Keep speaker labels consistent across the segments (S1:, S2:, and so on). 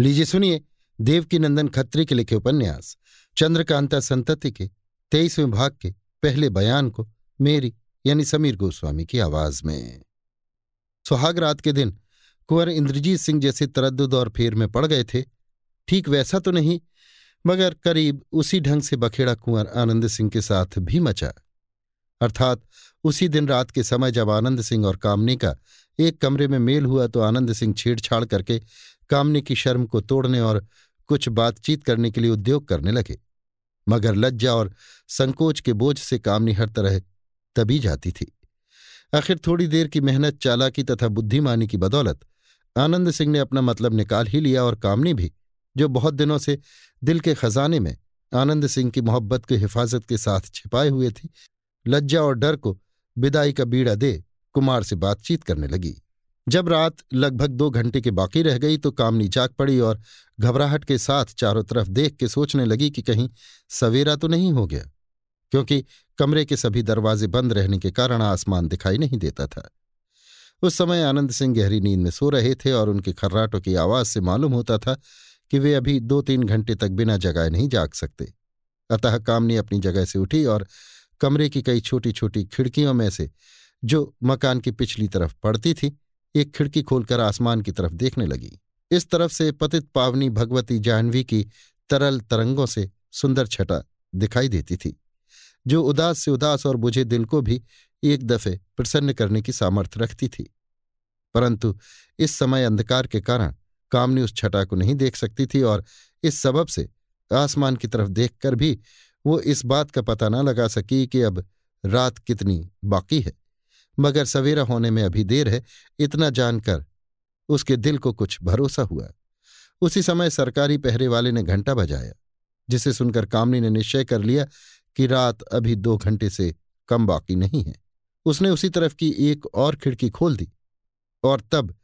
S1: लीजिए सुनिए देवकी नंदन खत्री के लिखे उपन्यास, चंद्रकांता संतति के, तेईसवें भाग के, पहले बयान को, मेरी, यानी समीर गोस्वामी की आवाज़ में। सुहाग रात के दिन, कुंवर इंद्रजीत सिंह जैसे तरद्दुद और फेर में पड़ गए थे। ठीक वैसा तो नहीं, मगर करीब उसी ढंग से बखेड़ा कुंवर आनंद सिंह के साथ भी मचा। अर्थात उसी दिन रात के समय जब आनंद सिंह और कामनी का एक कमरे में मेल हुआ तो आनंद सिंह छेड़छाड़ करके कामनी की शर्म को तोड़ने और कुछ बातचीत करने के लिए उद्योग करने लगे। मगर लज्जा और संकोच के बोझ से कामनी हर तरह तभी जाती थी। आखिर थोड़ी देर की मेहनत, चालाकी तथा बुद्धिमानी की बदौलत आनंद सिंह ने अपना मतलब निकाल ही लिया और कामनी भी, जो बहुत दिनों से दिल के खजाने में आनंद सिंह की मोहब्बत की हिफाजत के साथ छिपाए हुए थी, लज्जा और डर को विदाई का बीड़ा दे कुमार से बातचीत करने लगी। जब रात लगभग दो घंटे के बाकी रह गई तो कामनी जाग पड़ी और घबराहट के साथ चारों तरफ़ देख के सोचने लगी कि कहीं सवेरा तो नहीं हो गया, क्योंकि कमरे के सभी दरवाजे बंद रहने के कारण आसमान दिखाई नहीं देता था। उस समय आनंद सिंह गहरी नींद में सो रहे थे और उनके खर्राटों की आवाज़ से मालूम होता था कि वे अभी दो तीन घंटे तक बिना जगाए नहीं जाग सकते। अतः कामनी अपनी जगह से उठी और कमरे की कई छोटी छोटी खिड़कियों में से, जो मकान की पिछली तरफ़ पड़ती थी एक खिड़की खोलकर आसमान की तरफ़ देखने लगी। इस तरफ़ से पतित पावनी भगवती जाह्नवी की तरल तरंगों से सुंदर छटा दिखाई देती थी, जो उदास से उदास और बुझे दिल को भी एक दफे प्रसन्न करने की सामर्थ्य रखती थी। परंतु इस समय अंधकार के कारण कामनी उस छटा को नहीं देख सकती थी और इस सबब से आसमान की तरफ़ देखकर भी वो इस बात का पता न लगा सकी कि अब रात कितनी बाकी है। मगर सवेरा होने में अभी देर है, इतना जानकर उसके दिल को कुछ भरोसा हुआ। उसी समय सरकारी पहरे वाले ने घंटा बजाया, जिसे सुनकर कामनी ने निश्चय कर लिया कि रात अभी दो घंटे से कम बाकी नहीं है। उसने उसी तरफ़ की एक और खिड़की खोल दी और तब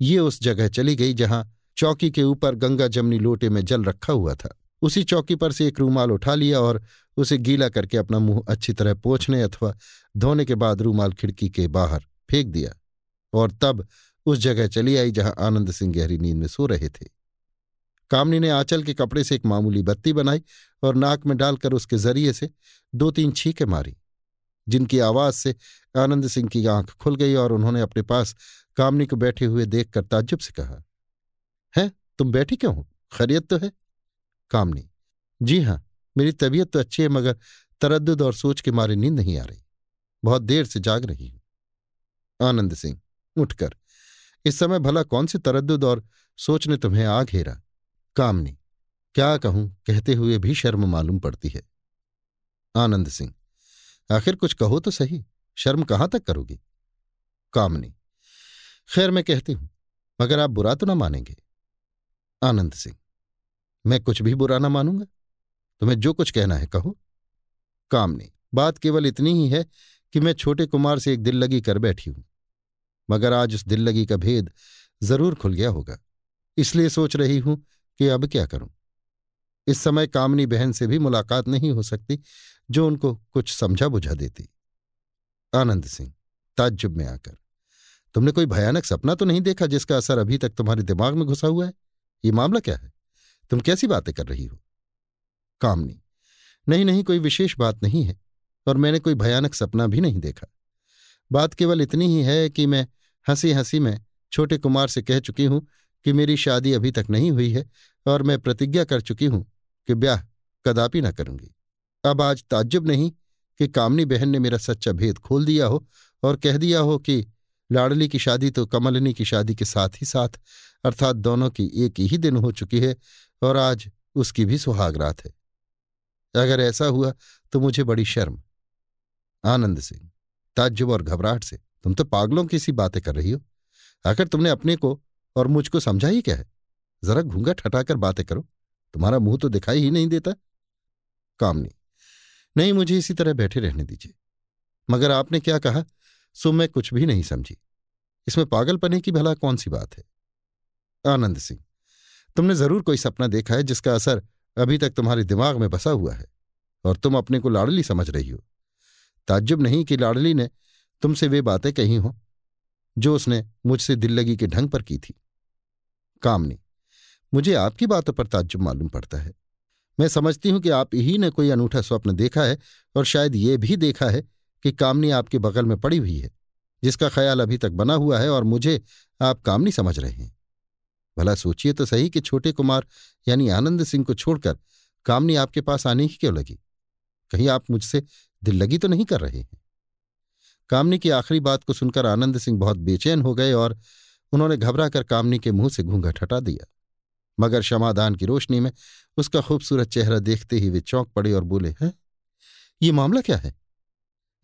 S1: ये उस जगह चली गई जहाँ चौकी के ऊपर गंगा जमनी लोटे में जल रखा हुआ था। उसी चौकी पर से एक रूमाल उठा लिया और उसे गीला करके अपना मुँह अच्छी तरह पोछने अथवा धोने के बाद रूमाल खिड़की के बाहर फेंक दिया और तब उस जगह चली आई जहाँ आनंद सिंह गहरी नींद में सो रहे थे। कामनी ने आंचल के कपड़े से एक मामूली बत्ती बनाई और नाक में डालकर उसके ज़रिए से दो तीन छींके मारी, जिनकी आवाज़ से आनंद सिंह की आँख खुल गई और उन्होंने अपने पास कामनी को बैठे हुए देखकर ताज्जुब से कहा, है, तुम बैठी क्यों हो? खैरियत तो है? कामनी, जी हाँ, मेरी तबीयत तो अच्छी है, मगर तरद और सोच के मारे नींद नहीं आ रही। बहुत देर से जाग रही हूँ। आनंद सिंह, उठकर, इस समय भला कौन सी तरद्दुद और सोच ने तुम्हें आ घेरा? कामनी, क्या कहूँ, कहते हुए भी शर्म मालूम पड़ती है। आनंद सिंह, आखिर कुछ कहो तो सही, शर्म कहाँ तक करोगी? कामनी, खैर मैं कहती हूँ, मगर आप बुरा तो ना मानेंगे। आनंद सिंह, मैं कुछ भी बुरा ना मानूँगा? तुम्हें जो कुछ कहना है कहो। कामनी, बात केवल इतनी ही है कि मैं छोटे कुमार से एक दिल लगी कर बैठी हूँ। मगर आज उस दिल लगी का भेद ज़रूर खुल गया होगा। इसलिए सोच रही हूँ कि अब क्या करूँ। इस समय कामनी बहन से भी मुलाकात नहीं हो सकती, जो उनको कुछ समझा बुझा देती। आनंद सिंह, ताज्जुब में आकर, तुमने कोई भयानक सपना तो नहीं देखा जिसका असर अभी तक तुम्हारे दिमाग में घुसा हुआ है? ये मामला क्या है? तुम कैसी बातें कर रही हो? कामनी, नहीं नहीं, कोई विशेष बात नहीं है। और मैंने कोई भयानक सपना भी नहीं देखा। बात केवल इतनी ही है कि मैं हँसी हँसी में छोटे कुमार से कह चुकी हूँ कि मेरी शादी अभी तक नहीं हुई है और मैं प्रतिज्ञा कर चुकी हूँ कि ब्याह कदापि ना करूँगी। अब आज ताज्जुब नहीं कि कामनी बहन ने मेरा सच्चा भेद खोल दिया हो और कह दिया हो कि लाडली की शादी तो कमलनी की शादी के साथ ही साथ, अर्थात दोनों की एक ही दिन हो चुकी है और आज उसकी भी सुहाग रात है। अगर ऐसा हुआ तो मुझे बड़ी शर्म आनंद सिंह ताज्जुब और घबराहट से, तुम तो पागलों की सी बातें कर रही हो। आखिर तुमने अपने को और मुझको समझा ही क्या है? जरा घूंघट हटाकर बातें करो। तुम्हारा मुँह तो दिखाई ही नहीं देता। कामनी नहीं, मुझे इसी तरह बैठे रहने दीजिए। मगर आपने क्या कहा, सो मैं कुछ भी नहीं समझी। इसमें पागलपने की भला कौन सी बात है? आनंद सिंह, तुमने ज़रूर कोई सपना देखा है जिसका असर अभी तक तुम्हारे दिमाग में बसा हुआ है और तुम अपने को लाडली समझ रही हो। ताज्जुब नहीं कि लाडली ने तुमसे वे बातें कही हो, जो उसने मुझसे दिल लगी के ढंग पर की थी। कामनी, मुझे आपकी बातों पर ताज्जुब मालूम पड़ता है। मैं समझती हूँ कि आप ही ने कोई अनूठा स्वप्न देखा है और शायद ये भी देखा है कि कामनी आपके बगल में पड़ी हुई है, जिसका ख्याल अभी तक बना हुआ है और मुझे आप कामनी समझ रहे हैं। भला सोचिए तो सही कि छोटे कुमार यानी आनंद सिंह को छोड़कर कामनी आपके पास आने ही क्यों लगी? कहीं आप मुझसे दिल लगी तो नहीं कर रहे हैं। कामनी की आखिरी बात को सुनकर आनंद सिंह बहुत बेचैन हो गए और उन्होंने घबरा कर कामनी के मुँह से घूंघट हटा दिया। मगर क्षमादान की रोशनी में उसका खूबसूरत चेहरा देखते ही वे चौंक पड़े और बोले, हैं? ये मामला क्या है?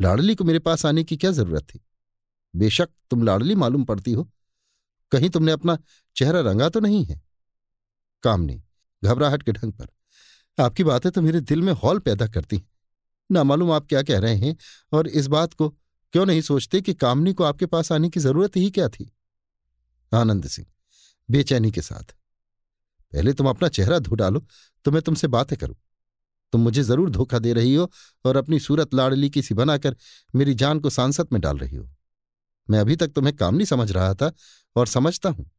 S1: लाडली को मेरे पास आने की क्या ज़रूरत थी? बेशक तुम लाडली मालूम पड़ती हो। कहीं तुमने अपना चेहरा रंगा तो नहीं है? कामनी घबराहट के ढंग पर, आपकी बातें तो मेरे दिल में हॉल पैदा करती हैं। ना मालूम आप क्या कह रहे हैं और इस बात को क्यों नहीं सोचते कि कामनी को आपके पास आने की ज़रूरत ही क्या थी? आनंद सिंह, बेचैनी के साथ। पहले तुम अपना चेहरा धो डालो तो मैं तुमसे बातें करूँ। तुम मुझे ज़रूर धोखा दे रही हो और अपनी सूरत लाड़ली की सी बनाकर मेरी जान को सांसद में डाल रही हो। मैं अभी तक तुम्हें कामनी समझ रहा था और समझता हूँ।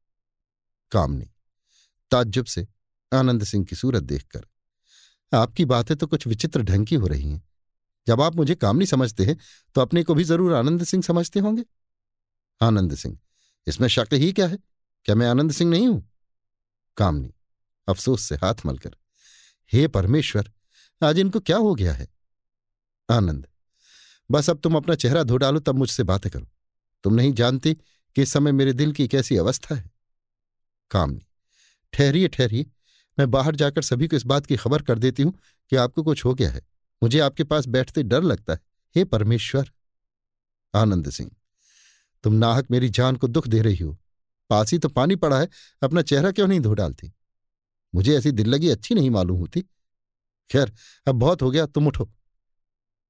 S1: कामनी, ताज्जुब से आनंद सिंह की सूरत देखकर। आपकी बातें तो कुछ विचित्र ढंग की हो रही हैं। जब आप मुझे कामनी समझते हैं तो अपने को भी ज़रूर आनंद सिंह समझते होंगे। आनंद सिंह, इसमें शक ही क्या है? क्या मैं आनंद सिंह नहीं हूँ? कामनी अफसोस से हाथ मलकर, हे परमेश्वर, आज इनको क्या हो गया है? आनंद, बस अब तुम अपना चेहरा धो डालो, तब मुझसे बातें करो। तुम नहीं जानती कि इस समय मेरे दिल की कैसी अवस्था है। कामनी ठहरिए ठहरिए, मैं बाहर जाकर सभी को इस बात की खबर कर देती हूँ कि आपको कुछ हो गया है। मुझे आपके पास बैठते डर लगता है। हे परमेश्वर! आनंद सिंह, तुम नाहक मेरी जान को दुख दे रही हो। पास ही तो पानी पड़ा है, अपना चेहरा क्यों नहीं धो डालती? मुझे ऐसी दिल लगी अच्छी नहीं मालूम होती। खैर, अब बहुत हो गया, तुम उठो।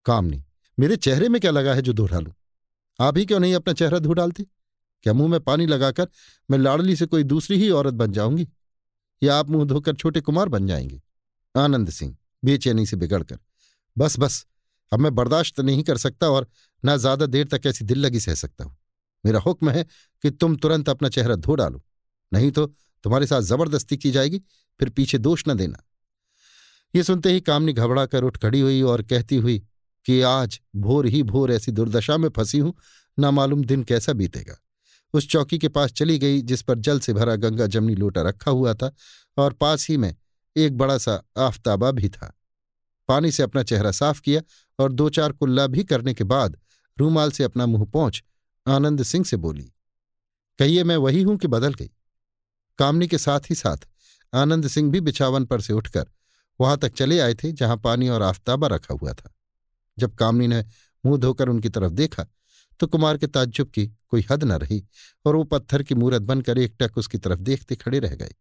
S1: कामनी मेरे चेहरे में क्या लगा है जो धो डालू? आप ही क्यों नहीं अपना चेहरा धो डालती? क्या मुँह में पानी लगाकर मैं लाड़ली से कोई दूसरी ही औरत बन जाऊँगी? या आप मुँह धोकर छोटे कुमार बन जाएँगे? आनंद सिंह, बेचैनी से बिगड़कर। बस बस। अब मैं बर्दाश्त नहीं कर सकता और ना ज़्यादा देर तक ऐसी दिल लगी सह सकता हूँ। मेरा हुक्म है कि तुम तुरंत अपना चेहरा धो डालो। नहीं तो तुम्हारे साथ ज़बरदस्ती की जाएगी, फिर पीछे दोष न देना। ये सुनते ही कामनी घबरा कर उठ खड़ी हुई और कहती हुई कि आज भोर ही भोर ऐसी दुर्दशा में फंसी हूँ, ना मालूम दिन कैसा बीतेगा। उस चौकी के पास चली गई, जिस पर जल से भरा गंगा जमनी लोटा रखा हुआ था और पास ही में एक बड़ा सा आफताबा भी था। पानी से अपना चेहरा साफ़ किया और दो चार कुल्ला भी करने के बाद रूमाल से अपना मुँह पहुँच आनंद सिंह से बोली, कहिए मैं वही हूँ कि बदल गई? कामनी के साथ ही साथ आनंद सिंह भी बिछावन पर से उठकर वहाँ तक चले आए थे जहाँ पानी और आफ्ताबा रखा हुआ था। जब कामनी ने मुँह धोकर उनकी तरफ़ देखा तो कुमार के ताज्जुब की कोई हद न रही और वो पत्थर की मूरत बनकर एकटक उसकी तरफ़ देखते खड़े रह गए।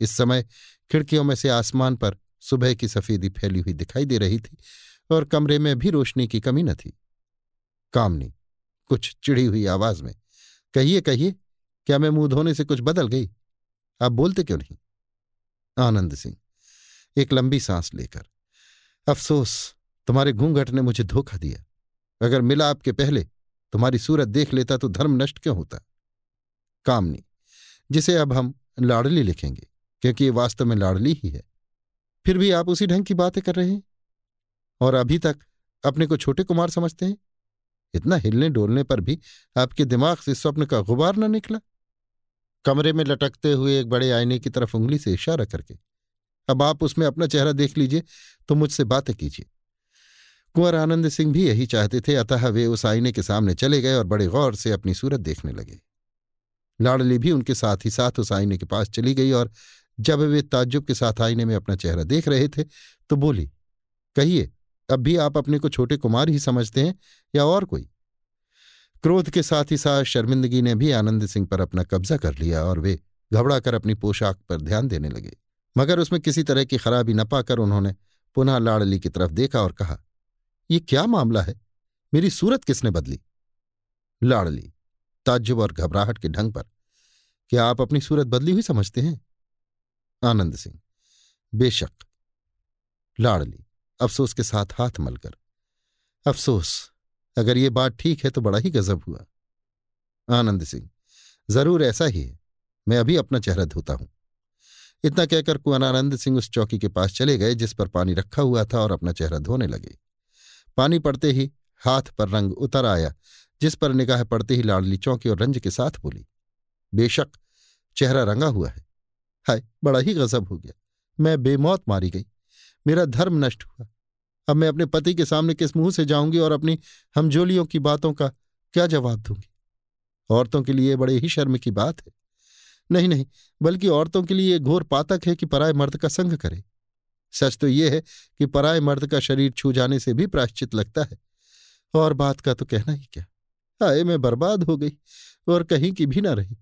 S1: इस समय खिड़कियों में से आसमान पर सुबह की सफेदी फैली हुई दिखाई दे रही थी और कमरे में भी रोशनी की कमी न थी। कामनी, कुछ चिढ़ी हुई आवाज़ में, कहिए कहिए, क्या मैं मुँह धोने से कुछ बदल गई? आप बोलते क्यों नहीं? आनंद सिंह, एक लंबी सांस लेकर, अफसोस, तुम्हारे घूंघट ने मुझे धोखा दिया। अगर मिला आपके पहले, तुम्हारी सूरत देख लेता तो धर्म नष्ट क्यों होता? कामनी, जिसे अब हम लाडली लिखेंगे, क्योंकि ये वास्तव में लाडली ही है। फिर भी आप उसी ढंग की बातें कर रहे हैं? और अभी तक अपने को छोटे कुमार समझते हैं? इतना हिलने डोलने पर भी आपके दिमाग से स्वप्न का गुबार न निकला। कमरे में लटकते हुए एक बड़े आईने की तरफ़ उंगली से इशारा करके, अब आप उसमें अपना चेहरा देख लीजिए तो मुझसे बातें कीजिए। कुंवर आनंद सिंह भी यही चाहते थे, अतः वे उस आईने के सामने चले गए और बड़े गौर से अपनी सूरत देखने लगे। लाडली भी उनके साथ ही साथ उस आईने के पास चली गई और जब वे ताज्जुब के साथ आईने में अपना चेहरा देख रहे थे तो बोली, कहिए, अब भी आप अपने को छोटे कुमार ही समझते हैं या और कोई? क्रोध के साथ ही साथ शर्मिंदगी ने भी आनंद सिंह पर अपना कब्जा कर लिया और वे घबरा कर अपनी पोशाक पर ध्यान देने लगे। मगर उसमें किसी तरह की खराबी न पाकर उन्होंने पुनः लाड़ली की तरफ़ देखा और कहा, ये क्या मामला है? मेरी सूरत किसने बदली? लाड़ली, ताज्जुब और घबराहट के ढंग पर, क्या आप अपनी सूरत बदली हुई समझते हैं? आनंद सिंह। बेशक लाड़ली अफसोस के साथ हाथ मलकर। अफसोस, अगर ये बात ठीक है तो बड़ा ही गजब हुआ। आनंद सिंह, ज़रूर ऐसा ही है, मैं अभी अपना चेहरा धोता हूँ। इतना कहकर कुंवरानंद सिंह उस चौकी के पास चले गए, जिस पर पानी रखा हुआ था और अपना चेहरा धोने लगे। पानी पड़ते ही हाथ पर रंग उतर आया, जिस पर निगाह पड़ते ही लाडली चौंकी और रंज के साथ बोली, बेशक, चेहरा रंगा हुआ है। हाय, बड़ा ही गजब हो गया। मैं बेमौत मारी गई। मेरा धर्म नष्ट हुआ। अब मैं अपने पति के सामने किस मुँह से जाऊँगी और अपनी हमजोलियों की बातों का क्या जवाब दूँगी? औरतों के लिए बड़े ही शर्म की बात है। नहीं नहीं, बल्कि औरतों के लिए घोर पातक है कि पराय मर्द का संग करे। सच तो यह है कि पराय मर्द का शरीर छू जाने से भी प्राश्चित लगता है। और बात का तो कहना ही क्या। हाय, मैं बर्बाद हो गई और कहीं की भी ना रही।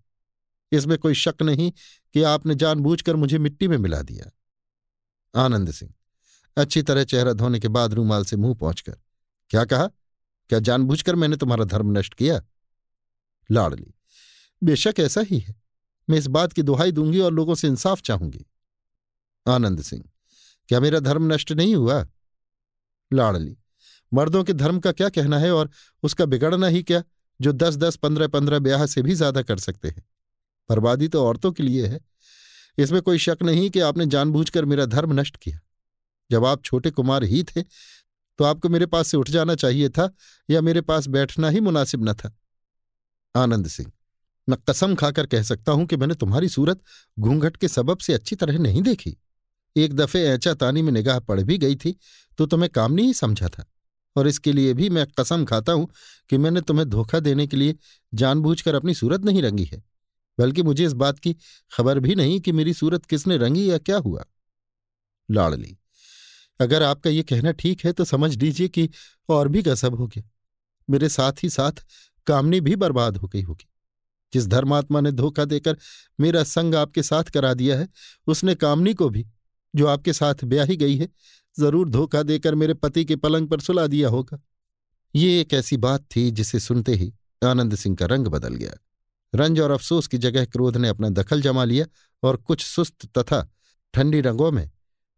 S1: इसमें कोई शक नहीं कि आपने जानबूझकर मुझे मिट्टी में मिला दिया। आनंद सिंह, अच्छी तरह चेहरा धोने के बाद रूमाल से मुँह पहुंचकर, क्या कहा? क्या जानबूझकर मैंने तुम्हारा धर्म नष्ट किया? लाडली, बेशक ऐसा ही है। मैं इस बात की दुहाई दूँगी और लोगों से इंसाफ चाहूँगी। आनंद सिंह, क्या मेरा धर्म नष्ट नहीं हुआ? लाडली, मर्दों के धर्म का क्या कहना है और उसका बिगड़ना ही क्या, जो दस दस, पंद्रह पंद्रह ब्याह से भी ज़्यादा कर सकते हैं? बर्बादी तो औरतों के लिए है। इसमें कोई शक नहीं कि आपने जानबूझकर मेरा धर्म नष्ट किया। जब आप छोटे कुमार ही थे तो आपको मेरे पास से उठ जाना चाहिए था या मेरे पास बैठना ही मुनासिब न था। आनंद सिंह, मैं कसम खाकर कह सकता हूँ कि मैंने तुम्हारी सूरत घूंघट के सबब से अच्छी तरह नहीं देखी। एक दफे ऐचा तानी में निगाह पड़ भी गई थी तो तुम्हें काम नहीं समझा था। और इसके लिए भी मैं कसम खाता हूँ कि मैंने तुम्हें धोखा देने के लिए जानबूझकर अपनी सूरत नहीं रंगी है। बल्कि मुझे इस बात की खबर भी नहीं कि मेरी सूरत किसने रंगी या क्या हुआ। लाड़ली, अगर आपका ये कहना ठीक है तो समझ लीजिए कि और भी गसब हो गया। मेरे साथ ही साथ कामनी भी बर्बाद हो गई होगी। जिस धर्मात्मा ने धोखा देकर मेरा संग आपके साथ करा दिया है, उसने कामनी को भी, जो आपके साथ ब्याही गई है, ज़रूर धोखा देकर मेरे पति के पलंग पर सुला दिया होगा। ये एक ऐसी बात थी जिसे सुनते ही आनंद सिंह का रंग बदल गया। रंज और अफसोस की जगह क्रोध ने अपना दखल जमा लिया और कुछ सुस्त तथा ठंडी रंगों में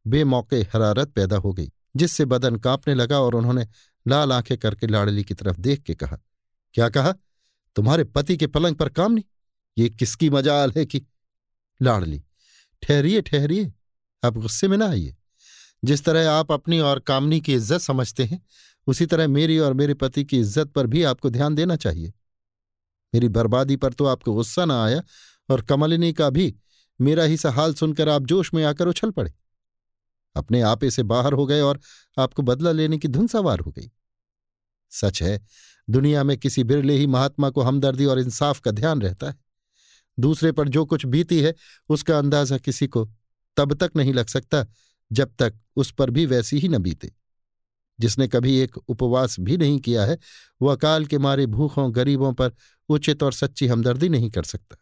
S1: बेमौके हरारत पैदा हो गई, जिससे बदन कांपने लगा और उन्होंने लाल आँखें करके लाडली की तरफ़ देख के कहा, क्या कहा? तुम्हारे पति के पलंग पर काम नहीं? ये किसकी मजाल है कि लाडली, ठहरिए ठहरिए, आप गुस्से में ना आइए। जिस तरह आप अपनी और कामनी की इज़्ज़त समझते हैं, उसी तरह मेरी और मेरे पति की इज़्ज़त पर भी आपको ध्यान देना चाहिए। मेरी बर्बादी पर तो आपको गुस्सा ना आया और कमलिनी का भी मेरा ही सा हाल सुनकर आप जोश में आकर उछल पड़े। अपने आपे से बाहर हो गए और आपको बदला लेने की धुन सवार हो गई। सच है, दुनिया में किसी बिरले ही महात्मा को हमदर्दी और इंसाफ का ध्यान रहता है। दूसरे पर जो कुछ बीती है, उसका अंदाज़ा किसी को तब तक नहीं लग सकता जब तक उस पर भी वैसी ही न बीते। जिसने कभी एक उपवास भी नहीं किया है, वह अकाल के मारे भूखों, गरीबों पर उचित और सच्ची हमदर्दी नहीं कर सकता,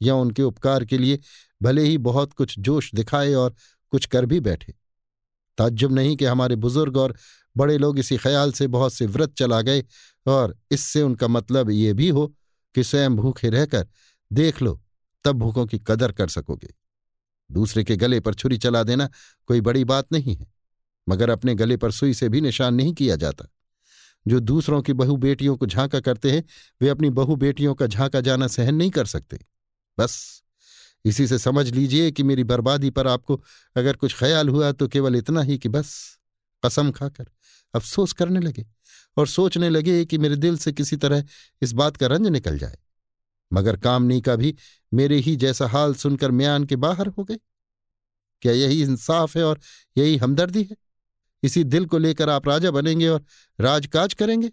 S1: या उनके उपकार के लिए भले ही बहुत कुछ जोश दिखाए और कुछ कर भी बैठे। ताज्जुब नहीं कि हमारे बुज़ुर्ग और बड़े लोग इसी ख्याल से बहुत से व्रत चला गए और इससे उनका मतलब ये भी हो कि स्वयं भूखे रहकर देख लो, तब भूखों की कदर कर सकोगे। दूसरे के गले पर छुरी चला देना कोई बड़ी बात नहीं है, मगर अपने गले पर सुई से भी निशान नहीं किया जाता। जो दूसरों की बहु बेटियों को झांका करते हैं, वे अपनी बहु बेटियों का झांका जाना सहन नहीं कर सकते। बस, इसी से समझ लीजिए कि मेरी बर्बादी पर आपको अगर कुछ ख्याल हुआ तो केवल इतना ही कि बस, कसम खाकर अफसोस करने लगे और सोचने लगे कि मेरे दिल से किसी तरह इस बात का रंज निकल जाए। मगर कामनी का भी मेरे ही जैसा हाल सुनकर म्यान के बाहर हो गए। क्या यही इंसाफ है और यही हमदर्दी है? इसी दिल को लेकर आप राजा बनेंगे और राजकाज करेंगे।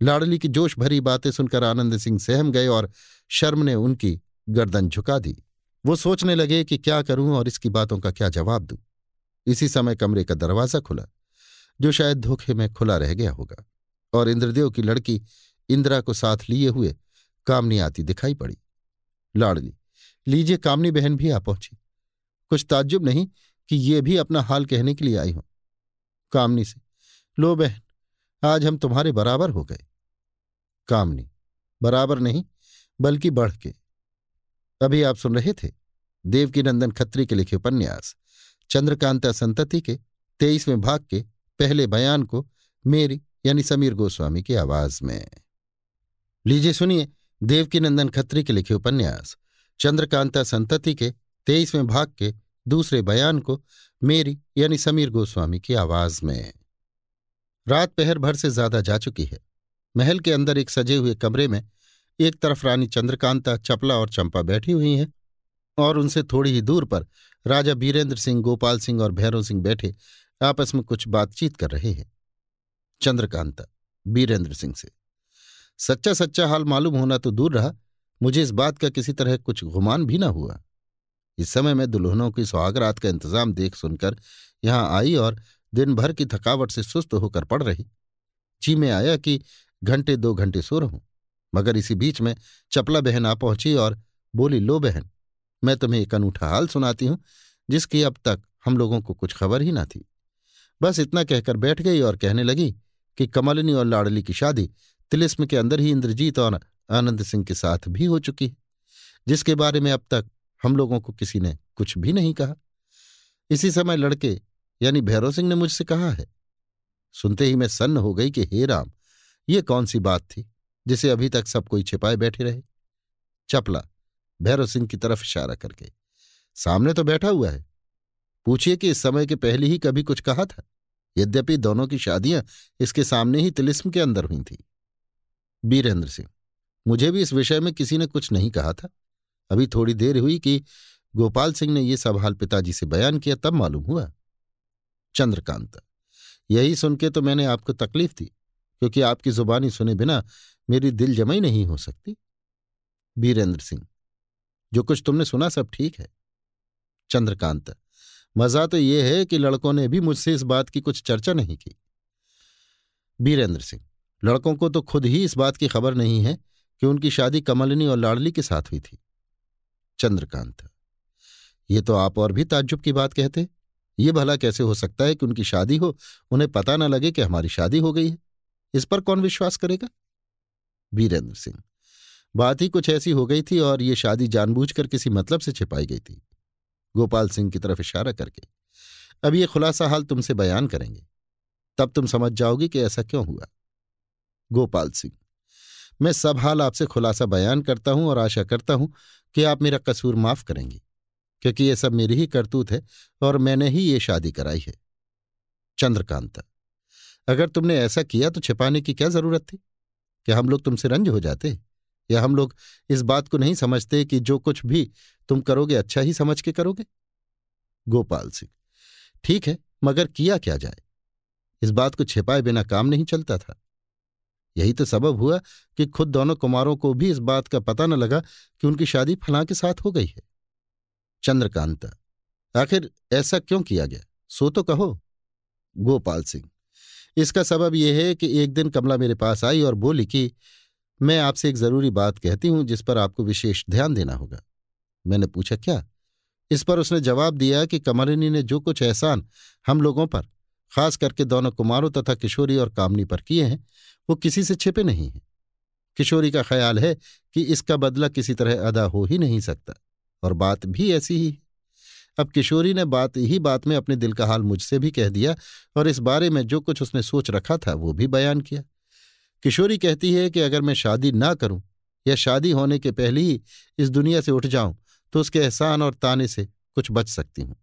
S1: लाडली की जोश भरी बातें सुनकर आनंद सिंह सहम गए और शर्म ने उनकी गर्दन झुका दी। वो सोचने लगे कि क्या करूँ और इसकी बातों का क्या जवाब दूँ। इसी समय कमरे का दरवाज़ा खुला, जो शायद धोखे में खुला रह गया होगा, और इंद्रदेव की लड़की इंदिरा को साथ लिए हुए कामनी आती दिखाई पड़ी। लाडली, लीजिए कामनी बहन भी आ पहुँची। कुछ ताज्जुब नहीं कि ये भी अपना हाल कहने के लिए आई हो। कामनी से, लो बहन, आज हम तुम्हारे बराबर हो गए। कामनी, बराबर नहीं, बल्कि बढ़ के। अभी आप सुन रहे थे देवकीनंदन खत्री के लिखे उपन्यास, चंद्रकांता संतति के तेईसवें भाग के पहले बयान को मेरी यानी समीर गोस्वामी की आवाज़ में। लीजिए सुनिए देवकीनंदन खत्री के लिखे उपन्यास, चंद्रकांता संतति के तेईसवें भाग के दूसरे बयान को मेरी यानी समीर गोस्वामी की आवाज़ में। रात पहर भर से ज़्यादा जा चुकी है। महल के अंदर एक सजे हुए कमरे में एक तरफ़ रानी चंद्रकांता, चपला और चंपा बैठी हुई हैं और उनसे थोड़ी ही दूर पर राजा बीरेंद्र सिंह, गोपाल सिंह और भैरव सिंह बैठे आपस में कुछ बातचीत कर रहे हैं। चंद्रकांता, बीरेंद्र सिंह से, सच्चा सच्चा हाल मालूम होना तो दूर रहा। मुझे इस बात का किसी तरह कुछ गुमान भी न हुआ। इस समय मैं दुल्हनों की सुहागरात का इंतज़ाम देख सुनकर यहाँ आई और दिन भर की थकावट से सुस्त होकर पड़ रही। जी में आया कि घंटे दो घंटे सो रहूँ, मगर इसी बीच में चपला बहन आ पहुँची और बोली, लो बहन, मैं तुम्हें एक अनूठा हाल सुनाती हूँ, जिसकी अब तक हम लोगों को कुछ खबर ही ना थी। बस इतना कहकर बैठ गई और कहने लगी कि कमलिनी और लाडली की शादी तिलिस्म के अंदर ही इंद्रजीत और आनंद सिंह के साथ भी हो चुकी है, जिसके बारे में अब तक हम लोगों को किसी ने कुछ भी नहीं कहा। इसी समय लड़के, यानी भैरव सिंह ने मुझसे कहा है, सुनते ही मैं सन्न हो गई कि हे राम, ये कौन सी बात थी जिसे अभी तक सब कोई छिपाए बैठे रहे? चपला भैरव सिंह की तरफ़ इशारा करके, सामने तो बैठा हुआ है। पूछिए कि इस समय के पहले ही कभी कुछ कहा था? यद्यपि दोनों की शादियाँ इसके सामने ही तिलिस्म के अंदर हुई थी। बीरेंद्र सिंह, मुझे भी इस विषय में किसी ने कुछ नहीं कहा था। अभी थोड़ी देर हुई कि गोपाल सिंह ने यह सवाल पिताजी से बयान किया, तब मालूम हुआ। चंद्रकांत, यही सुन के तो मैंने आपको तकलीफ़ दी, क्योंकि आपकी जुबानी सुने बिना मेरी दिल जमाई नहीं हो सकती। बीरेंद्र सिंह, जो कुछ तुमने सुना सब ठीक है। चंद्रकांत, मज़ा तो यह है कि लड़कों ने भी मुझसे इस बात की कुछ चर्चा नहीं की। बीरेंद्र सिंह, लड़कों को तो खुद ही इस बात की खबर नहीं है कि उनकी शादी कमलिनी और लाडली के साथ हुई थी। चंद्रकांत। ये तो आप और भी ताज्जुब की बात कहते। ये भला कैसे हो सकता है कि उनकी शादी हो? उन्हें पता न लगे कि हमारी शादी हो गई है। इस पर कौन विश्वास करेगा? वीरेंद्र सिंह। बात ही कुछ ऐसी हो गई थी और ये शादी जानबूझकर किसी मतलब से छिपाई गई थी। गोपाल सिंह की तरफ़ इशारा करके। अब ये खुलासा हाल तुमसे बयान करेंगे। तब तुम समझ जाओगी कि ऐसा क्यों हुआ। गोपाल सिंह। मैं सब हाल आपसे खुलासा बयान करता हूँ और आशा करता हूँ कि आप मेरा कसूर माफ़ करेंगे, क्योंकि ये सब मेरी ही करतूत है और मैंने ही ये शादी कराई है। चंद्रकांता, अगर तुमने ऐसा किया तो छिपाने की क्या ज़रूरत थी? क्या हम लोग तुमसे रंज हो जाते? या हम लोग इस बात को नहीं समझते कि जो कुछ भी तुम करोगे अच्छा ही समझ के करोगे? गोपाल सिंह, ठीक है, मगर किया क्या जाए? इस बात को छिपाए बिना काम नहीं चलता था। यही तो सबब हुआ कि खुद दोनों कुमारों को भी इस बात का पता न लगा कि उनकी शादी फलां के साथ हो गई है। चंद्रकांता, आखिर ऐसा क्यों किया गया? सो तो कहो। गोपाल सिंह, इसका सबब यह है कि एक दिन कमला मेरे पास आई और बोली कि मैं आपसे एक ज़रूरी बात कहती हूँ जिस पर आपको विशेष ध्यान देना होगा। मैंने पूछा, क्या? इस पर उसने जवाब दिया कि कमलिनी ने जो कुछ एहसान हम लोगों पर खास करके दोनों कुमारों तथा किशोरी और कामनी पर किए हैं, वो किसी से छिपे नहीं हैं। किशोरी का ख्याल है कि इसका बदला किसी तरह अदा हो ही नहीं सकता, और बात भी ऐसी ही अब किशोरी ने बात, ही बात में अपने दिल का हाल मुझसे भी कह दिया, और इस बारे में जो कुछ उसने सोच रखा था, वो भी बयान किया। किशोरी कहती है कि अगर मैं शादी ना करूँ, या शादी होने के पहले ही इस दुनिया से उठ जाऊँ तो उसके एहसान और ताने से कुछ बच सकती हूँ।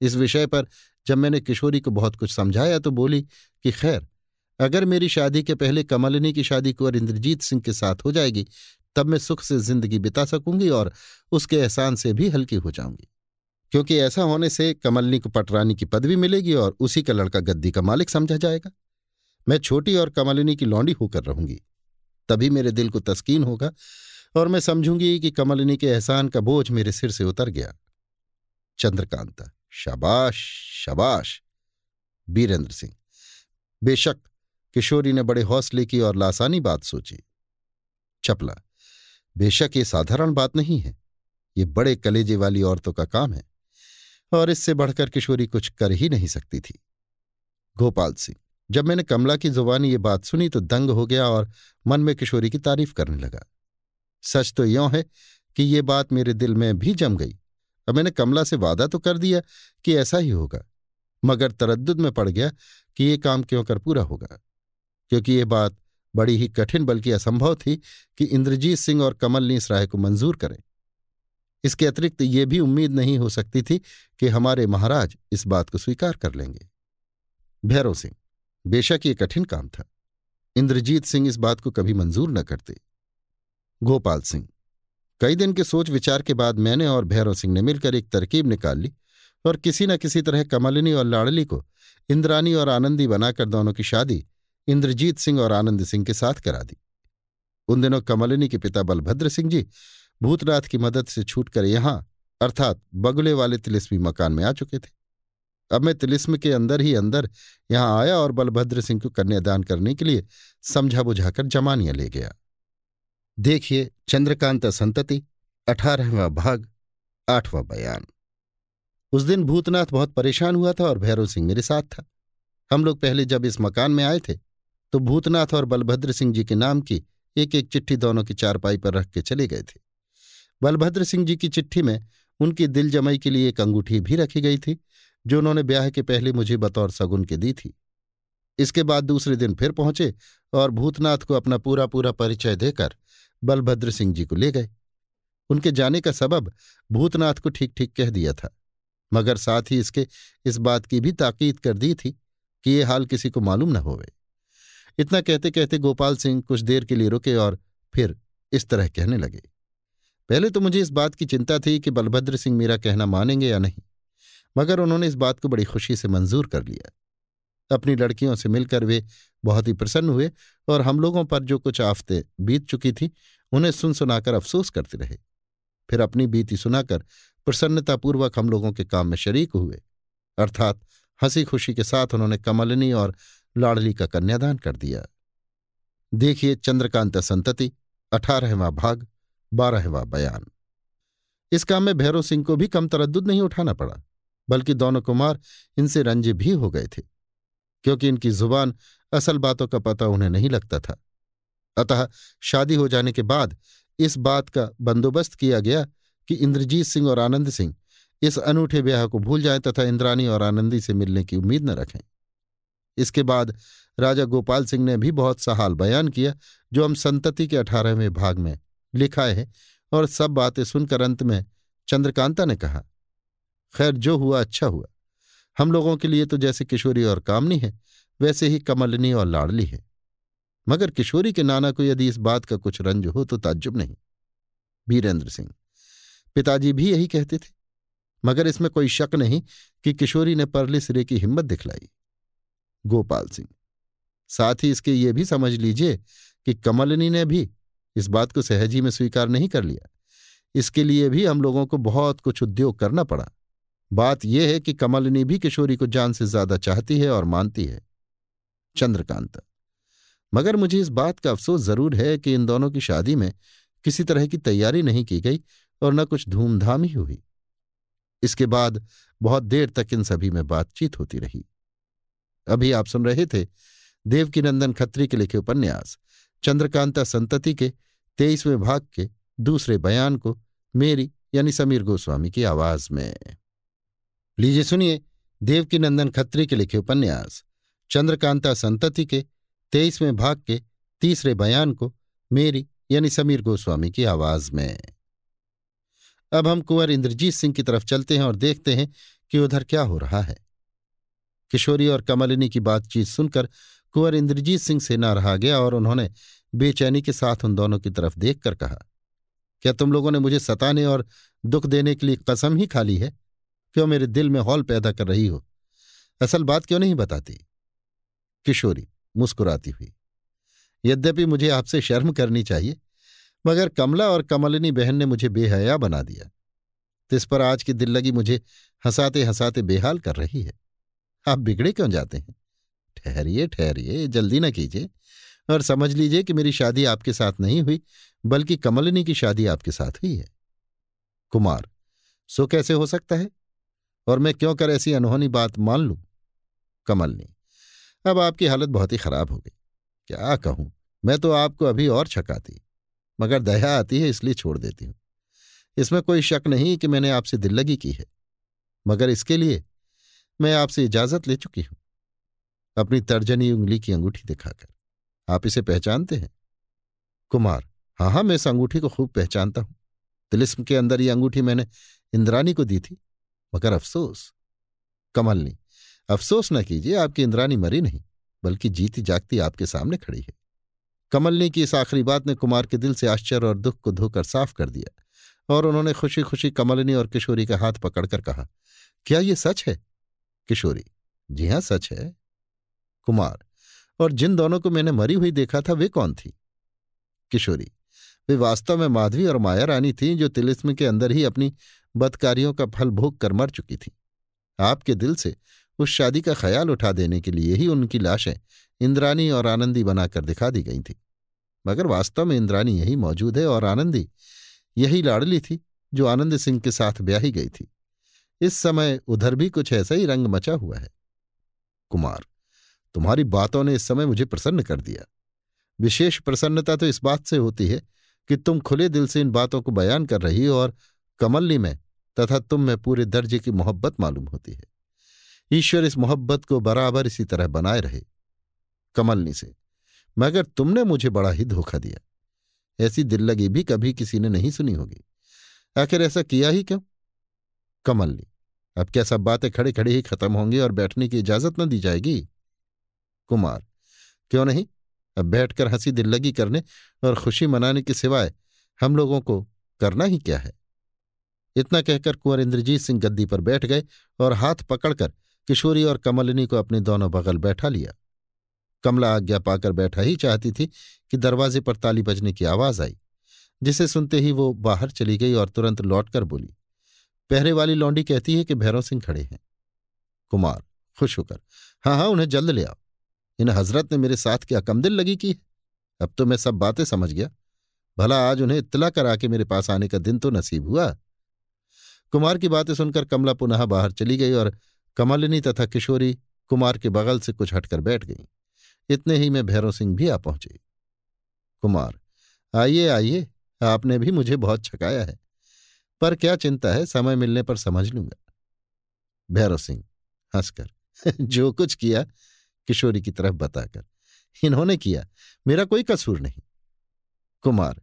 S1: इस विषय पर जब मैंने किशोरी को बहुत कुछ समझाया तो बोली कि खैर, अगर मेरी शादी के पहले कमलिनी की शादी कुंवर इंद्रजीत सिंह के साथ हो जाएगी, तब मैं सुख से ज़िंदगी बिता सकूँगी और उसके एहसान से भी हल्की हो जाऊँगी। क्योंकि ऐसा होने से कमलनी को पटरानी की पदवी मिलेगी और उसी का लड़का गद्दी का मालिक समझा जाएगा। मैं छोटी और कमलिनी की लौंडी होकर रहूँगी, तभी मेरे दिल को तस्कीन होगा और मैं समझूँगी कि कमलिनी के एहसान का बोझ मेरे सिर से उतर गया। चंद्रकांता शाबाश शाबाश। बीरेंद्र सिंह, बेशक किशोरी ने बड़े हौसले की और लासानी बात सोची। चपला, बेशक ये साधारण बात नहीं है, ये बड़े कलेजे वाली औरतों का काम है, और इससे बढ़कर किशोरी कुछ कर ही नहीं सकती थी। गोपाल सिंह, जब मैंने कमला की जुबानी ये बात सुनी तो दंग हो गया और मन में किशोरी की तारीफ़ करने लगा। सच तो यों है कि ये बात मेरे दिल में भी जम गई और मैंने कमला से वादा तो कर दिया कि ऐसा ही होगा, मगर तरद्दुद में पड़ गया कि ये काम क्यों कर पूरा होगा, क्योंकि ये बात बड़ी ही कठिन बल्कि असंभव थी कि इंद्रजीत सिंह और कमल ने इस राय को मंजूर करें। इसके अतिरिक्त ये भी उम्मीद नहीं हो सकती थी कि हमारे महाराज इस बात को स्वीकार कर लेंगे। भैरव सिंह, बेशक ये कठिन काम था, इंद्रजीत सिंह इस बात को कभी मंजूर न करते। गोपाल सिंह कई दिन के सोच विचार के बाद मैंने और भैरव सिंह ने मिलकर एक तरकीब निकाल ली और किसी न किसी तरह कमलिनी और लाड़ली को इंद्रानी और आनंदी बनाकर दोनों की शादी इंद्रजीत सिंह और आनंद सिंह के साथ करा दी। उन दिनों कमलिनी के पिता बलभद्र सिंह जी भूतनाथ की मदद से छूटकर यहाँ, अर्थात बगुले वाले तिलिस्मी मकान में आ चुके थे। अब मैं तिलिस्म के अंदर ही अंदर यहाँ आया और बलभद्र सिंह को कन्यादान करने के लिए समझा बुझाकर जमानिया ले गया। देखिए, चंद्रकांता संतति, अठारहवा भाग, आठवां बयान। उस दिन भूतनाथ बहुत परेशान हुआ था और भैरव सिंह मेरे साथ था। हम लोग पहले जब इस मकान में आए थे तो भूतनाथ और बलभद्र सिंह जी के नाम की एक एक चिट्ठी दोनों की चारपाई पर रख के चले गए थे। बलभद्र सिंह जी की चिट्ठी में उनकी दिल जमाई के लिए एक अंगूठी भी रखी गई थी, जो उन्होंने ब्याह के पहले मुझे बतौर सगुन के दी थी। इसके बाद दूसरे दिन फिर पहुँचे और भूतनाथ को अपना पूरा पूरा परिचय देकर बलभद्र सिंह जी को ले गए। उनके जाने का सबब भूतनाथ को ठीक ठीक कह दिया था, मगर साथ ही इसके इस बात की भी ताकीद कर दी थी कि ये हाल किसी को मालूम न होवे। इतना कहते कहते गोपाल सिंह कुछ देर के लिए रुके और फिर इस तरह कहने लगे, पहले तो मुझे इस बात की चिंता थी कि बलभद्र सिंह मेरा कहना मानेंगे या नहीं, मगर उन्होंने इस बात को बड़ी खुशी से मंजूर कर लिया। अपनी लड़कियों से मिलकर वे बहुत ही प्रसन्न हुए और हम लोगों पर जो कुछ आफतें बीत चुकी थी उन्हें सुन सुनाकर अफसोस करते रहे। फिर अपनी बीती सुनाकर प्रसन्नतापूर्वक हम लोगों के काम में शरीक हुए। अर्थात हँसी खुशी के साथ उन्होंने कमलनी और लाड़ली का कन्यादान कर दिया। देखिए चंद्रकांत संतति, अठारहवा भाग, बारहवा बयान। इस काम में भैरव सिंह को भी कम तरद्दुद नहीं उठाना पड़ा, बल्कि दोनों कुमार इनसे रंजे भी हो गए थे, क्योंकि इनकी ज़ुबान असल बातों का पता उन्हें नहीं लगता था। अतः शादी हो जाने के बाद इस बात का बंदोबस्त किया गया कि इंद्रजीत सिंह और आनंद सिंह इस अनूठे ब्याह को भूल जाएँ तथा इंद्रानी और आनंदी से मिलने की उम्मीद न रखें। इसके बाद राजा गोपाल सिंह ने भी बहुत सा हाल बयान किया, जो हम संतति के अठारहवें भाग में लिखाए हैं और सब बातें सुनकर अंत में चंद्रकांता ने कहा, खैर, जो हुआ अच्छा हुआ। हम लोगों के लिए तो जैसे किशोरी और कामनी है, वैसे ही कमलनी और लाडली है। मगर किशोरी के नाना को यदि इस बात का कुछ रंज हो तो ताज्जुब नहीं। वीरेंद्र सिंह, पिताजी भी यही कहते थे, मगर इसमें कोई शक नहीं कि किशोरी ने परले सिरे की हिम्मत दिखलाई। गोपाल सिंह, साथ ही इसके ये भी समझ लीजिए कि कमलनी ने भी इस बात को सहजी में स्वीकार नहीं कर लिया। इसके लिए भी हम लोगों को बहुत कुछ उद्योग करना पड़ा। बात यह है कि कमलनी भी किशोरी को जान से ज़्यादा चाहती है और मानती है। चंद्रकांत मगर मुझे इस बात का अफसोस ज़रूर है कि इन दोनों की शादी में किसी तरह की तैयारी नहीं की गई और न कुछ धूमधाम ही हुई। इसके बाद बहुत देर तक इन सभी में बातचीत होती रही। अभी आप सुन रहे थे देवकीनंदन खत्री के लिखे उपन्यास, चंद्रकांता संतति के तेईसवें भाग के दूसरे बयान को मेरी यानी समीर गोस्वामी की आवाज़ में। लीजिए सुनिए देवकीनंदन खत्री के लिखे उपन्यास, चंद्रकांता संतति के तेईसवें भाग के तीसरे बयान को मेरी यानी समीर गोस्वामी की आवाज़ में। अब हम कुंवर इंद्रजीत सिंह की तरफ़ चलते हैं और देखते हैं कि उधर क्या हो रहा है। किशोरी और कमलिनी की बातचीत सुनकर कुंवर इंद्रजीत सिंह से ना रहा गया और उन्होंने बेचैनी के साथ उन दोनों की तरफ़ देखकर कहा, क्या तुम लोगों ने मुझे सताने और दुख देने के लिए कसम ही खाली है? क्यों मेरे दिल में हॉल पैदा कर रही हो? असल बात क्यों नहीं बताती? किशोरी मुस्कुराती हुई। यद्यपि मुझे आपसे शर्म करनी चाहिए, मगर कमला और कमलिनी बहन ने मुझे बेहया बना दिया। तिस पर आज की दिल लगी मुझे हंसाते हंसाते बेहाल कर रही है। आप बिगड़े क्यों जाते हैं? ठहरिए ठहरिए, जल्दी न कीजिए, और समझ लीजिए कि मेरी शादी आपके साथ नहीं हुई, बल्कि कमलिनी की शादी आपके साथ हुई है। कुमार, सो कैसे हो सकता है? और मैं क्यों कर ऐसी अनहोनी बात मान लूँ? कमलनी अब आपकी हालत बहुत ही खराब हो गई। क्या कहूँ, मैं तो आपको अभी और छकाती, मगर दया आती है इसलिए छोड़ देती हूँ। इसमें कोई शक नहीं कि मैंने आपसे दिल लगी की है, मगर इसके लिए मैं आपसे इजाज़त ले चुकी हूँ। अपनी तर्जनी उंगली की अंगूठी दिखाकर, आप इसे पहचानते हैं? कुमार हाँ हाँ मैं इस अंगूठी को खूब पहचानता हूँ। तिलिस्म के अंदर ये अंगूठी मैंने इंद्रानी को दी थी, मगर अफसोस कमलनी अफसोस न कीजिए, आपकी इंद्रानी मरी नहीं, बल्कि जीती जागती आपके सामने खड़ी है। कमलनी की इस आखिरी बात ने कुमार के दिल से आश्चर्य और दुख को धोकर साफ़ कर दिया, और उन्होंने खुशी खुशी कमलनी और किशोरी का हाथ पकड़कर कहा, क्या ये सच है? किशोरी, जी हाँ, सच है। कुमार, और जिन दोनों को मैंने मरी हुई देखा था, वे कौन थी? किशोरी, वे वास्तव में माधवी और माया रानी थीं, जो तिलिस्म के अंदर ही अपनी बदकारियों का फल भोग कर मर चुकी थीं। आपके दिल से उस शादी का ख्याल उठा देने के लिए ही उनकी लाशें इंद्रानी और आनंदी बनाकर दिखा दी गई थी। मगर वास्तव में इंद्रानी यही मौजूद है और आनंदी यही लाडली थी जो आनंद सिंह के साथ ब्याही गई थी। इस समय उधर भी कुछ ऐसा ही रंग मचा हुआ है। कुमार, तुम्हारी बातों ने इस समय मुझे प्रसन्न कर दिया। विशेष प्रसन्नता तो इस बात से होती है कि तुम खुले दिल से इन बातों को बयान कर रही हो और कमलनी में तथा तुम में पूरे दर्जे की मोहब्बत मालूम होती है। ईश्वर इस मोहब्बत को बराबर इसी तरह बनाए रहे कमलनी से। मगर तुमने मुझे बड़ा ही धोखा दिया। ऐसी दिल लगी भी कभी किसी ने नहीं सुनी होगी। आखिर ऐसा किया ही क्यों? कमलनी अब क्या सब बातें खड़े खड़े ही खत्म होंगी और बैठने की इजाज़त न दी जाएगी? कुमार, क्यों नहीं? अब बैठकर हँसी दिल लगी करने और खुशी मनाने के सिवाय हम लोगों को करना ही क्या है? इतना कहकर कुंवर इंद्रजीत सिंह गद्दी पर बैठ गए और हाथ पकड़कर किशोरी और कमलिनी को अपने दोनों बगल बैठा लिया। कमला आज्ञा पाकर बैठा ही चाहती थी कि दरवाजे पर ताली बजने की आवाज़ आई, जिसे सुनते ही वो बाहर चली गई और तुरंत लौटकर बोली, पहरे वाली लौंडी कहती है कि भैरव सिंह खड़े हैं। कुमार, खुश होकर हाँ हाँ उन्हें जल्द ले आओ। इन हज़रत ने मेरे साथ क्या कम दिल लगी की अब तो मैं सब बातें समझ गया। भला आज उन्हें इत्तला करा के मेरे पास आने का दिन तो नसीब हुआ? कुमार की बातें सुनकर कमला पुनः बाहर चली गई और कमलिनी तथा किशोरी कुमार के बगल से कुछ हटकर बैठ गई। इतने ही में भैरव सिंह भी आ पहुँचे। कुमार, आइए आइए, आपने भी मुझे बहुत छकाया है, पर क्या चिंता है, समय मिलने पर समझ लूँगा। भैरव सिंह हंसकर, जो कुछ किया, किशोरी की तरफ़ बताकर, इन्होंने किया, मेरा कोई कसूर नहीं। कुमार,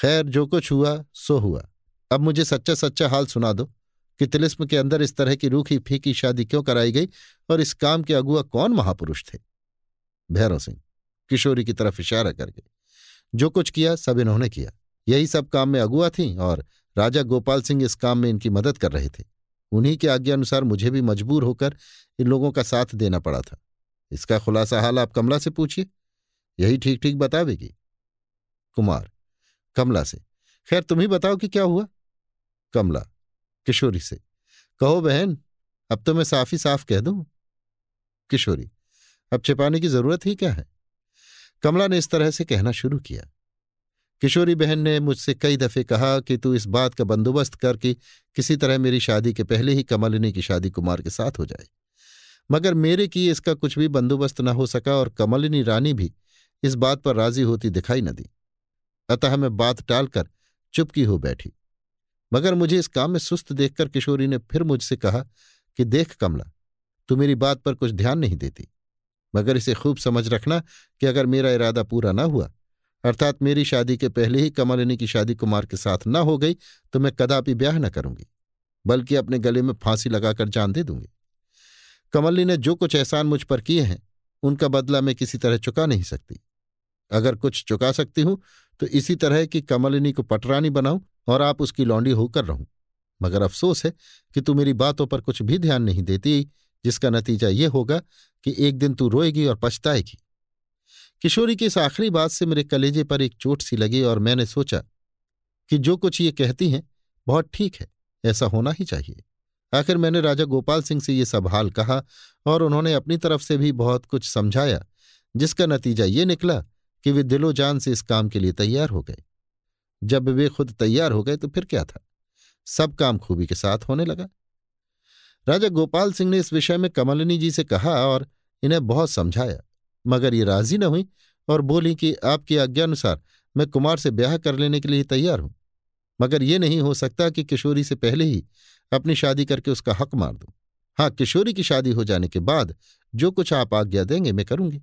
S1: खैर, जो कुछ हुआ, सो हुआ, अब मुझे सच्चा सच्चा हाल सुना दो। कि तिलिस्म के अंदर इस तरह की रूखी फीकी शादी क्यों कराई गई और इस काम के अगुआ कौन महापुरुष थे? भैरव सिंह किशोरी की तरफ़ इशारा करके। जो कुछ किया, सब इन्होंने किया। यही सब काम में अगुआ थी और राजा गोपाल सिंह इस काम में इनकी मदद कर रहे थे। उन्हीं के आज्ञा अनुसार मुझे भी मजबूर होकर इन लोगों का साथ देना पड़ा था। इसका खुलासा हाल आप कमला से पूछिए। यही ठीक ठीक बतावेगी। कुमार, कमला से, खैर तुम ही बताओ कि क्या हुआ? कमला किशोरी से। कहो बहन, अब तो मैं साफ़ ही साफ़ कह दूँ। किशोरी, अब छिपाने की ज़रूरत ही क्या है? कमला ने इस तरह से कहना शुरू किया। किशोरी बहन ने मुझसे कई दफे कहा कि तू इस बात का बंदोबस्त कर कि किसी तरह मेरी शादी के पहले ही कमलिनी की शादी कुमार के साथ हो जाए। मगर मेरे किए इसका कुछ भी बंदोबस्त न हो सका और कमलिनी रानी भी इस बात पर राज़ी होती दिखाई न दी। अतः मैं बात टालकर चुपकी हो बैठी। मगर मुझे इस काम में सुस्त देखकर किशोरी ने फिर मुझसे कहा कि देख कमला, तू मेरी बात पर कुछ ध्यान नहीं देती, मगर इसे खूब समझ रखना कि अगर मेरा इरादा पूरा ना हुआ, अर्थात मेरी शादी के पहले ही कमलिनी की शादी कुमार के साथ न हो गई तो मैं कदापि ब्याह न करूँगी, बल्कि अपने गले में फांसी लगाकर जान दे दूँगी। कमलिनी ने जो कुछ एहसान मुझ पर किए हैं, उनका बदला मैं किसी तरह चुका नहीं सकती। अगर कुछ चुका सकती हूँ तो इसी तरह कि कमलिनी को पटरानी बनाऊँ और आप उसकी लौंडी होकर रहूँ। मगर अफसोस है कि तू मेरी बातों पर कुछ भी ध्यान नहीं देती, जिसका नतीजा ये होगा कि एक दिन तू रोएगी और पछताएगी। किशोरी की इस आखिरी बात से मेरे कलेजे पर एक चोट सी लगी और मैंने सोचा कि जो कुछ ये कहती हैं, बहुत ठीक है, ऐसा होना ही चाहिए। आखिर मैंने राजा गोपाल सिंह से ये सब हाल कहा और उन्होंने अपनी तरफ़ से भी बहुत कुछ समझाया, जिसका नतीजा ये निकला कि वे दिलो जान से इस काम के लिए तैयार हो गए। जब वे खुद तैयार हो गए तो फिर क्या था? सब काम खूबी के साथ होने लगा। राजा गोपाल सिंह ने इस विषय में कमलिनी जी से कहा और इन्हें बहुत समझाया, मगर ये राज़ी न हुई और बोली कि आपकी आज्ञानुसार मैं कुमार से ब्याह कर लेने के लिए तैयार हूँ, मगर ये नहीं हो सकता कि किशोरी से पहले ही अपनी शादी करके उसका हक मार दूँ। हाँ किशोरी की शादी हो जाने के बाद जो कुछ आप आज्ञा देंगे मैं करूँगी।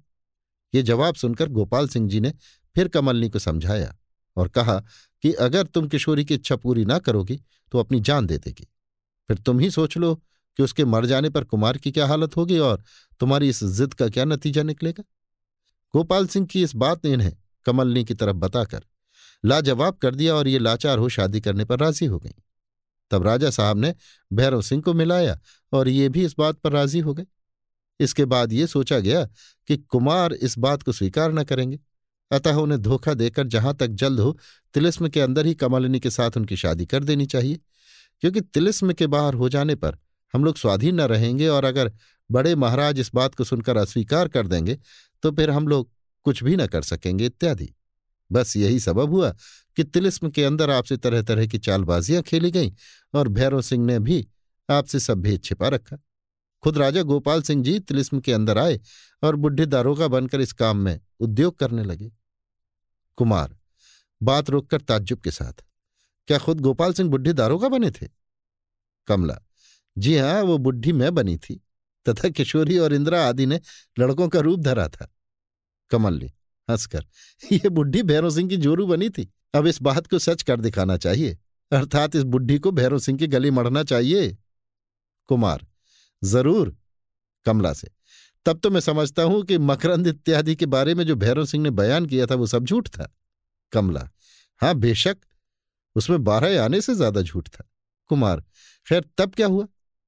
S1: ये जवाब सुनकर गोपाल सिंह जी ने फिर कमलनी को समझाया और कहा कि अगर तुम किशोरी की इच्छा पूरी ना करोगी तो अपनी जान दे देगी। फिर तुम ही सोच लो कि उसके मर जाने पर कुमार की क्या हालत होगी और तुम्हारी इस जिद का क्या नतीजा निकलेगा। गोपाल सिंह की इस बात ने इन्हें कमलनी की तरफ़ बताकर लाजवाब कर दिया और ये लाचार हो शादी करने पर राज़ी हो गई। तब राजा साहब ने भैरव सिंह को मिलाया और ये भी इस बात पर राज़ी हो गए। इसके बाद ये सोचा गया कि कुमार इस बात को स्वीकार न करेंगे। अतः उन्हें धोखा देकर जहाँ तक जल्द हो, तिलिस्म के अंदर ही कमलिनी के साथ उनकी शादी कर देनी चाहिए। क्योंकि तिलिस्म के बाहर हो जाने पर हम लोग स्वाधीन न रहेंगे और अगर बड़े महाराज इस बात को सुनकर अस्वीकार कर देंगे तो फिर हम लोग कुछ भी न कर सकेंगे इत्यादि। बस यही सबब हुआ कि तिलिस्म के अंदर आपसे तरह तरह की चालबाजियाँ खेली गईं और भैरव सिंह ने भी आपसे सब भेद छिपा रखा। खुद राजा गोपाल सिंह जी तिलिस्म के अंदर आए और बुढ़े दारोगा बनकर इस काम में उद्योग करने लगे। कुमार, बात रोककर ताज्जुब के साथ, क्या खुद गोपाल सिंह बुढ़ी दारोगा बने थे? कमला, जी हाँ वो बुढ़ी मैं बनी थी, तथा किशोरी और इंदिरा आदि ने लड़कों का रूप धरा था। कमल्ली हंसकर, ये बुढ़ी भैरव सिंह की जोरू बनी थी, अब इस बात को सच कर दिखाना चाहिए, अर्थात इस बुढ़ी को भैरव सिंह की गली मढ़ना चाहिए। कुमार ज़रूर, कमला से। तब तो मैं समझता हूँ कि मकरंद इत्यादि के बारे में जो भैरव सिंह ने बयान किया था वो सब झूठ था। कमला, हाँ, बेशक, उसमें बारह आने से ज़्यादा झूठ था। कुमार, खैर, तब क्या हुआ?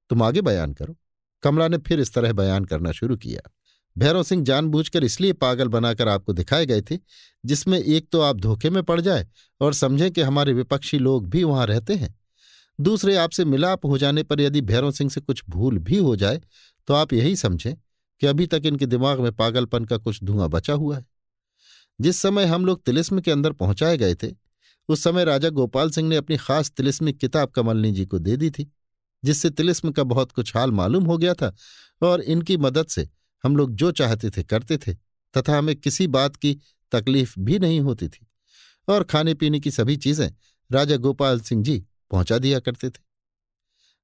S1: तुम आगे बयान करो। कमला ने फिर इस तरह बयान करना शुरू किया। भैरव सिंह जानबूझकर इसलिए पागल बनाकर आपको दिखाए गए थे, जिसमें एक तो आप धोखे में पड़ जाए और समझें कि हमारे विपक्षी लोग भी वहाँ रहते हैं। दूसरे आपसे मिलाप हो जाने पर यदि भैरव सिंह से कुछ भूल भी हो जाए तो आप यही समझें कि अभी तक इनके दिमाग में पागलपन का कुछ धुआँ बचा हुआ है। जिस समय हम लोग तिलिस्म के अंदर पहुँचाए गए थे, उस समय राजा गोपाल सिंह ने अपनी खास तिलिस्मिक किताब कमलनी जी को दे दी थी, जिससे तिलिस्म का बहुत कुछ हाल मालूम हो गया था और इनकी मदद से हम लोग जो चाहते थे करते थे, तथा हमें किसी बात की तकलीफ़ भी नहीं होती थी। और खाने पीने की सभी चीज़ें राजा गोपाल सिंह जी पहुँचा दिया करते थे।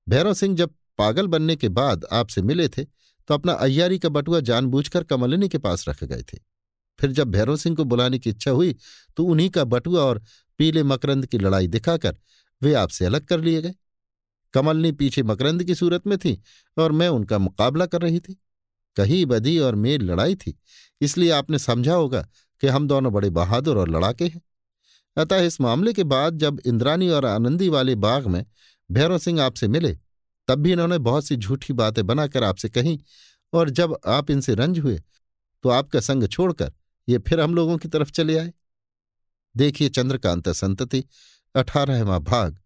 S1: भैरव सिंह जब पागल बनने के बाद आपसे मिले थे तो अपना अय्यारी का बटुआ जानबूझकर कमलिनी के पास रख गए थे। फिर जब भैरव सिंह को बुलाने की इच्छा हुई तो उन्हीं का बटुआ और पीले मकरंद की लड़ाई दिखाकर वे आपसे अलग कर लिए गए। कमलनी पीछे मकरंद की सूरत में थी और मैं उनका मुकाबला कर रही थी। कहीं बदी और मेल लड़ाई थी, इसलिए आपने समझा होगा कि हम दोनों बड़े बहादुर और लड़ाके हैं। अतः इस मामले के बाद जब इंद्रानी और आनंदी वाले बाग में भैरव सिंह आपसे मिले, तब भी इन्होंने बहुत सी झूठी बातें बनाकर आपसे कहीं, और जब आप इनसे रंज हुए तो आपका संग छोड़कर ये फिर हम लोगों की तरफ़ चले आए। देखिए चंद्रकांत संतति, अठारहवा भाग,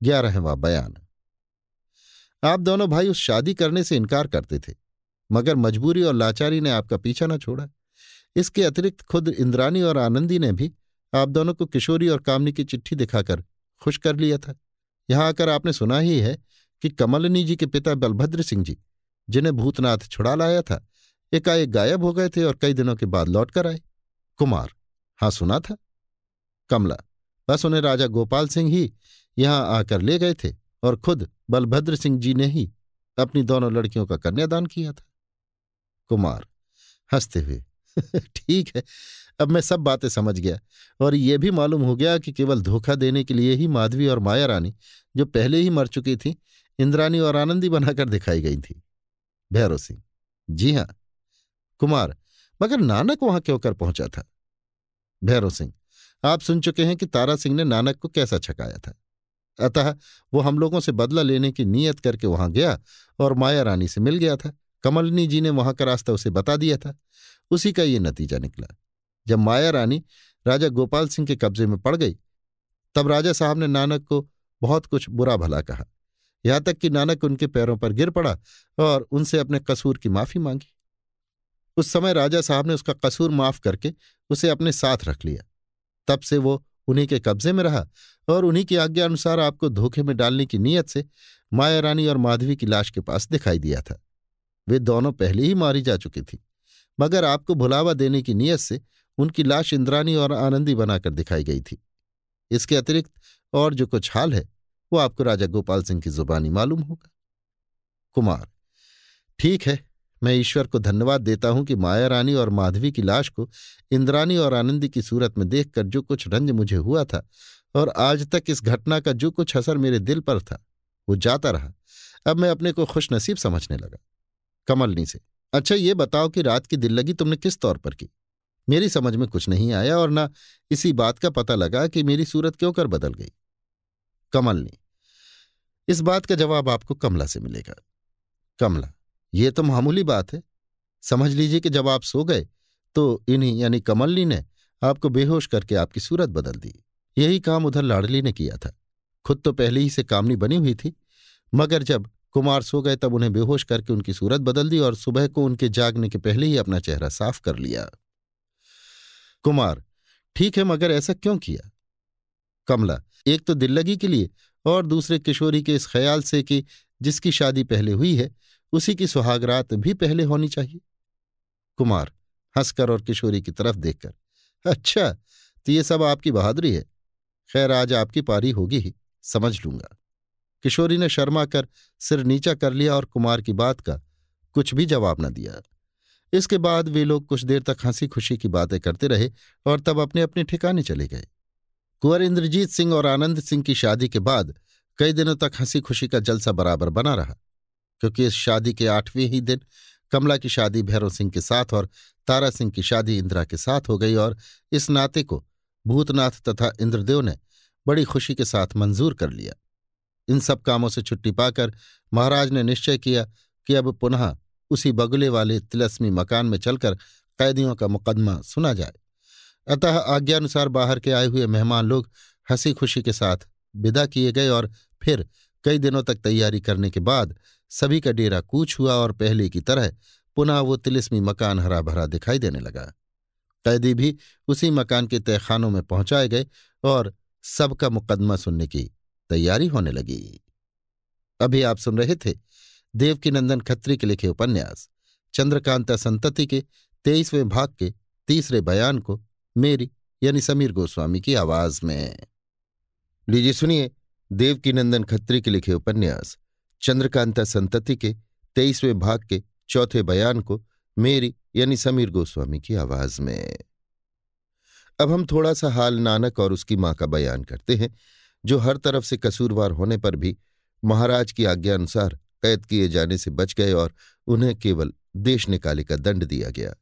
S1: ग्यारहवा बयान। आप दोनों भाई उस शादी करने से इनकार करते थे, मगर मजबूरी और लाचारी ने आपका पीछा न छोड़ा। इसके अतिरिक्त खुद इंद्रानी और आनंदी ने भी आप दोनों को किशोरी और कामनी की चिट्ठी दिखाकर खुश कर लिया था। यहाँ आकर आपने सुना ही है कि कमलनी जी के पिता बलभद्र सिंह जी, जिन्हें भूतनाथ छुड़ा लाया था, एकाएक गायब हो गए थे और कई दिनों के बाद लौट कर आए। कुमार हाँ सुना था? कमला, बस उन्हें राजा गोपाल सिंह ही यहाँ आकर ले गए थे और खुद बलभद्र सिंह जी ने ही अपनी दोनों लड़कियों का कन्यादान किया था। कुमार, हँसते हुए, ठीक है अब मैं सब बातें समझ गया और ये भी मालूम हो गया कि केवल धोखा देने के लिए ही माधवी और माया रानी जो पहले ही मर चुकी थी, इंद्रानी और आनंदी बनाकर दिखाई गई थी। भैरव सिंह, जी हाँ। कुमार, मगर नानक वहाँ क्यों कर पहुँचा था? भैरव सिंह, आप सुन चुके हैं कि तारा सिंह ने नानक को कैसा छकाया था। अतः वो हम लोगों से बदला लेने की नीयत करके वहाँ गया और माया रानी से मिल गया था। कमलनी जी ने वहाँ का रास्ता उसे बता दिया था। उसी का ये नतीजा निकला। जब माया रानी राजा गोपाल सिंह के कब्जे में पड़ गई, तब राजा साहब ने नानक को बहुत कुछ बुरा भला कहा। यहाँ तक कि नानक उनके पैरों पर गिर पड़ा और उनसे अपने कसूर की माफ़ी मांगी। उस समय राजा साहब ने उसका कसूर माफ़ करके उसे अपने साथ रख लिया। तब से वो उन्हीं के कब्जे में रहा और उन्हीं की आज्ञा अनुसार आपको धोखे में डालने की नीयत से माया रानी और माधवी की लाश के पास दिखाई दिया था। वे दोनों पहले ही मारी जा चुकी थी, मगर आपको भुलावा देने की नीयत से उनकी लाश इंद्रानी और आनंदी बनाकर दिखाई गई थी। इसके अतिरिक्त और जो कुछ हाल है, वो आपको राजा गोपाल सिंह की जुबानी मालूम होगा। कुमार, ठीक है, मैं ईश्वर को धन्यवाद देता हूँ कि माया रानी और माधवी की लाश को इंद्रानी और आनंदी की सूरत में देखकर जो कुछ रंज मुझे हुआ था और आज तक इस घटना का जो कुछ असर मेरे दिल पर था, वो जाता रहा। अब मैं अपने को खुशनसीब समझने लगा। कमलनी से अच्छा ये बताओ कि रात की दिल लगी तुमने किस तौर पर की? मेरी समझ में कुछ नहीं आया और ना इसी बात का पता लगा कि मेरी सूरत क्यों कर बदल गई। कमलनी इस बात का जवाब आपको कमला से मिलेगा। कमला, ये तो मामूली बात है। समझ लीजिए कि जब आप सो गए तो इन्हीं यानी कमलनी ने आपको बेहोश करके आपकी सूरत बदल दी। यही काम उधर लाडली ने किया था। खुद तो पहले ही से कामनी बनी हुई थी, मगर जब कुमार सो गए तब उन्हें बेहोश करके उनकी सूरत बदल दी और सुबह को उनके जागने के पहले ही अपना चेहरा साफ़ कर लिया। कुमार, ठीक है, मगर ऐसा क्यों किया? कमला, एक तो दिल लगी के लिए और दूसरे किशोरी के इस ख्याल से कि जिसकी शादी पहले हुई है, उसी की सुहागरात भी पहले होनी चाहिए। कुमार, हंसकर और किशोरी की तरफ़ देखकर अच्छा तो ये सब आपकी बहादुरी है। खैर, आज आपकी पारी होगी ही, समझ लूँगा। किशोरी ने शर्मा कर सिर नीचा कर लिया और कुमार की बात का कुछ भी जवाब न दिया। इसके बाद वे लोग कुछ देर तक हँसी खुशी की बातें करते रहे और तब अपने अपने ठिकाने चले गए। कुंवर इंद्रजीत सिंह और आनंद सिंह की शादी के बाद कई दिनों तक हँसी खुशी का जलसा बराबर बना रहा, क्योंकि इस शादी के आठवें ही दिन कमला की शादी, भैरव सिंह के साथ और तारा सिंह की शादी इंदिरा के साथ हो गई और इस नाते को भूतनाथ तथा इंद्रदेव ने बड़ी खुशी के साथ मंजूर कर लिया। इन सब कामों से छुट्टी पाकर महाराज ने निश्चय किया कि अब पुनः उसी बगुले वाले तिलस्मी मकान में चलकर कैदियों का मुकदमा सुना जाए। अतः आज्ञानुसार बाहर के आए हुए मेहमान लोग हँसी खुशी के साथ विदा किए गए और फिर कई दिनों तक तैयारी करने के बाद सभी का डेरा कूच हुआ और पहले की तरह पुनः वो तिलिस्मी मकान हरा भरा दिखाई देने लगा। कैदी भी उसी मकान के तहखानों में पहुँचाए गए और सबका मुकदमा सुनने की तैयारी होने लगी। अभी आप सुन रहे थे देवकीनंदन खत्री के लिखे उपन्यास, चंद्रकांता संतति के तेईसवें भाग के तीसरे बयान को मेरी यानी समीर गोस्वामी की आवाज़ में। लीजिए सुनिए देवकीनंदन खत्री के लिखे उपन्यास, चंद्रकांता संतति के तेईसवें भाग के चौथे बयान को मेरी यानी समीर गोस्वामी की आवाज़ में। अब हम थोड़ा सा हाल नानक और उसकी माँ का बयान करते हैं, जो हर तरफ़ से कसूरवार होने पर भी महाराज की आज्ञा अनुसार कैद किए जाने से बच गए और उन्हें केवल देश निकाले का दंड दिया गया।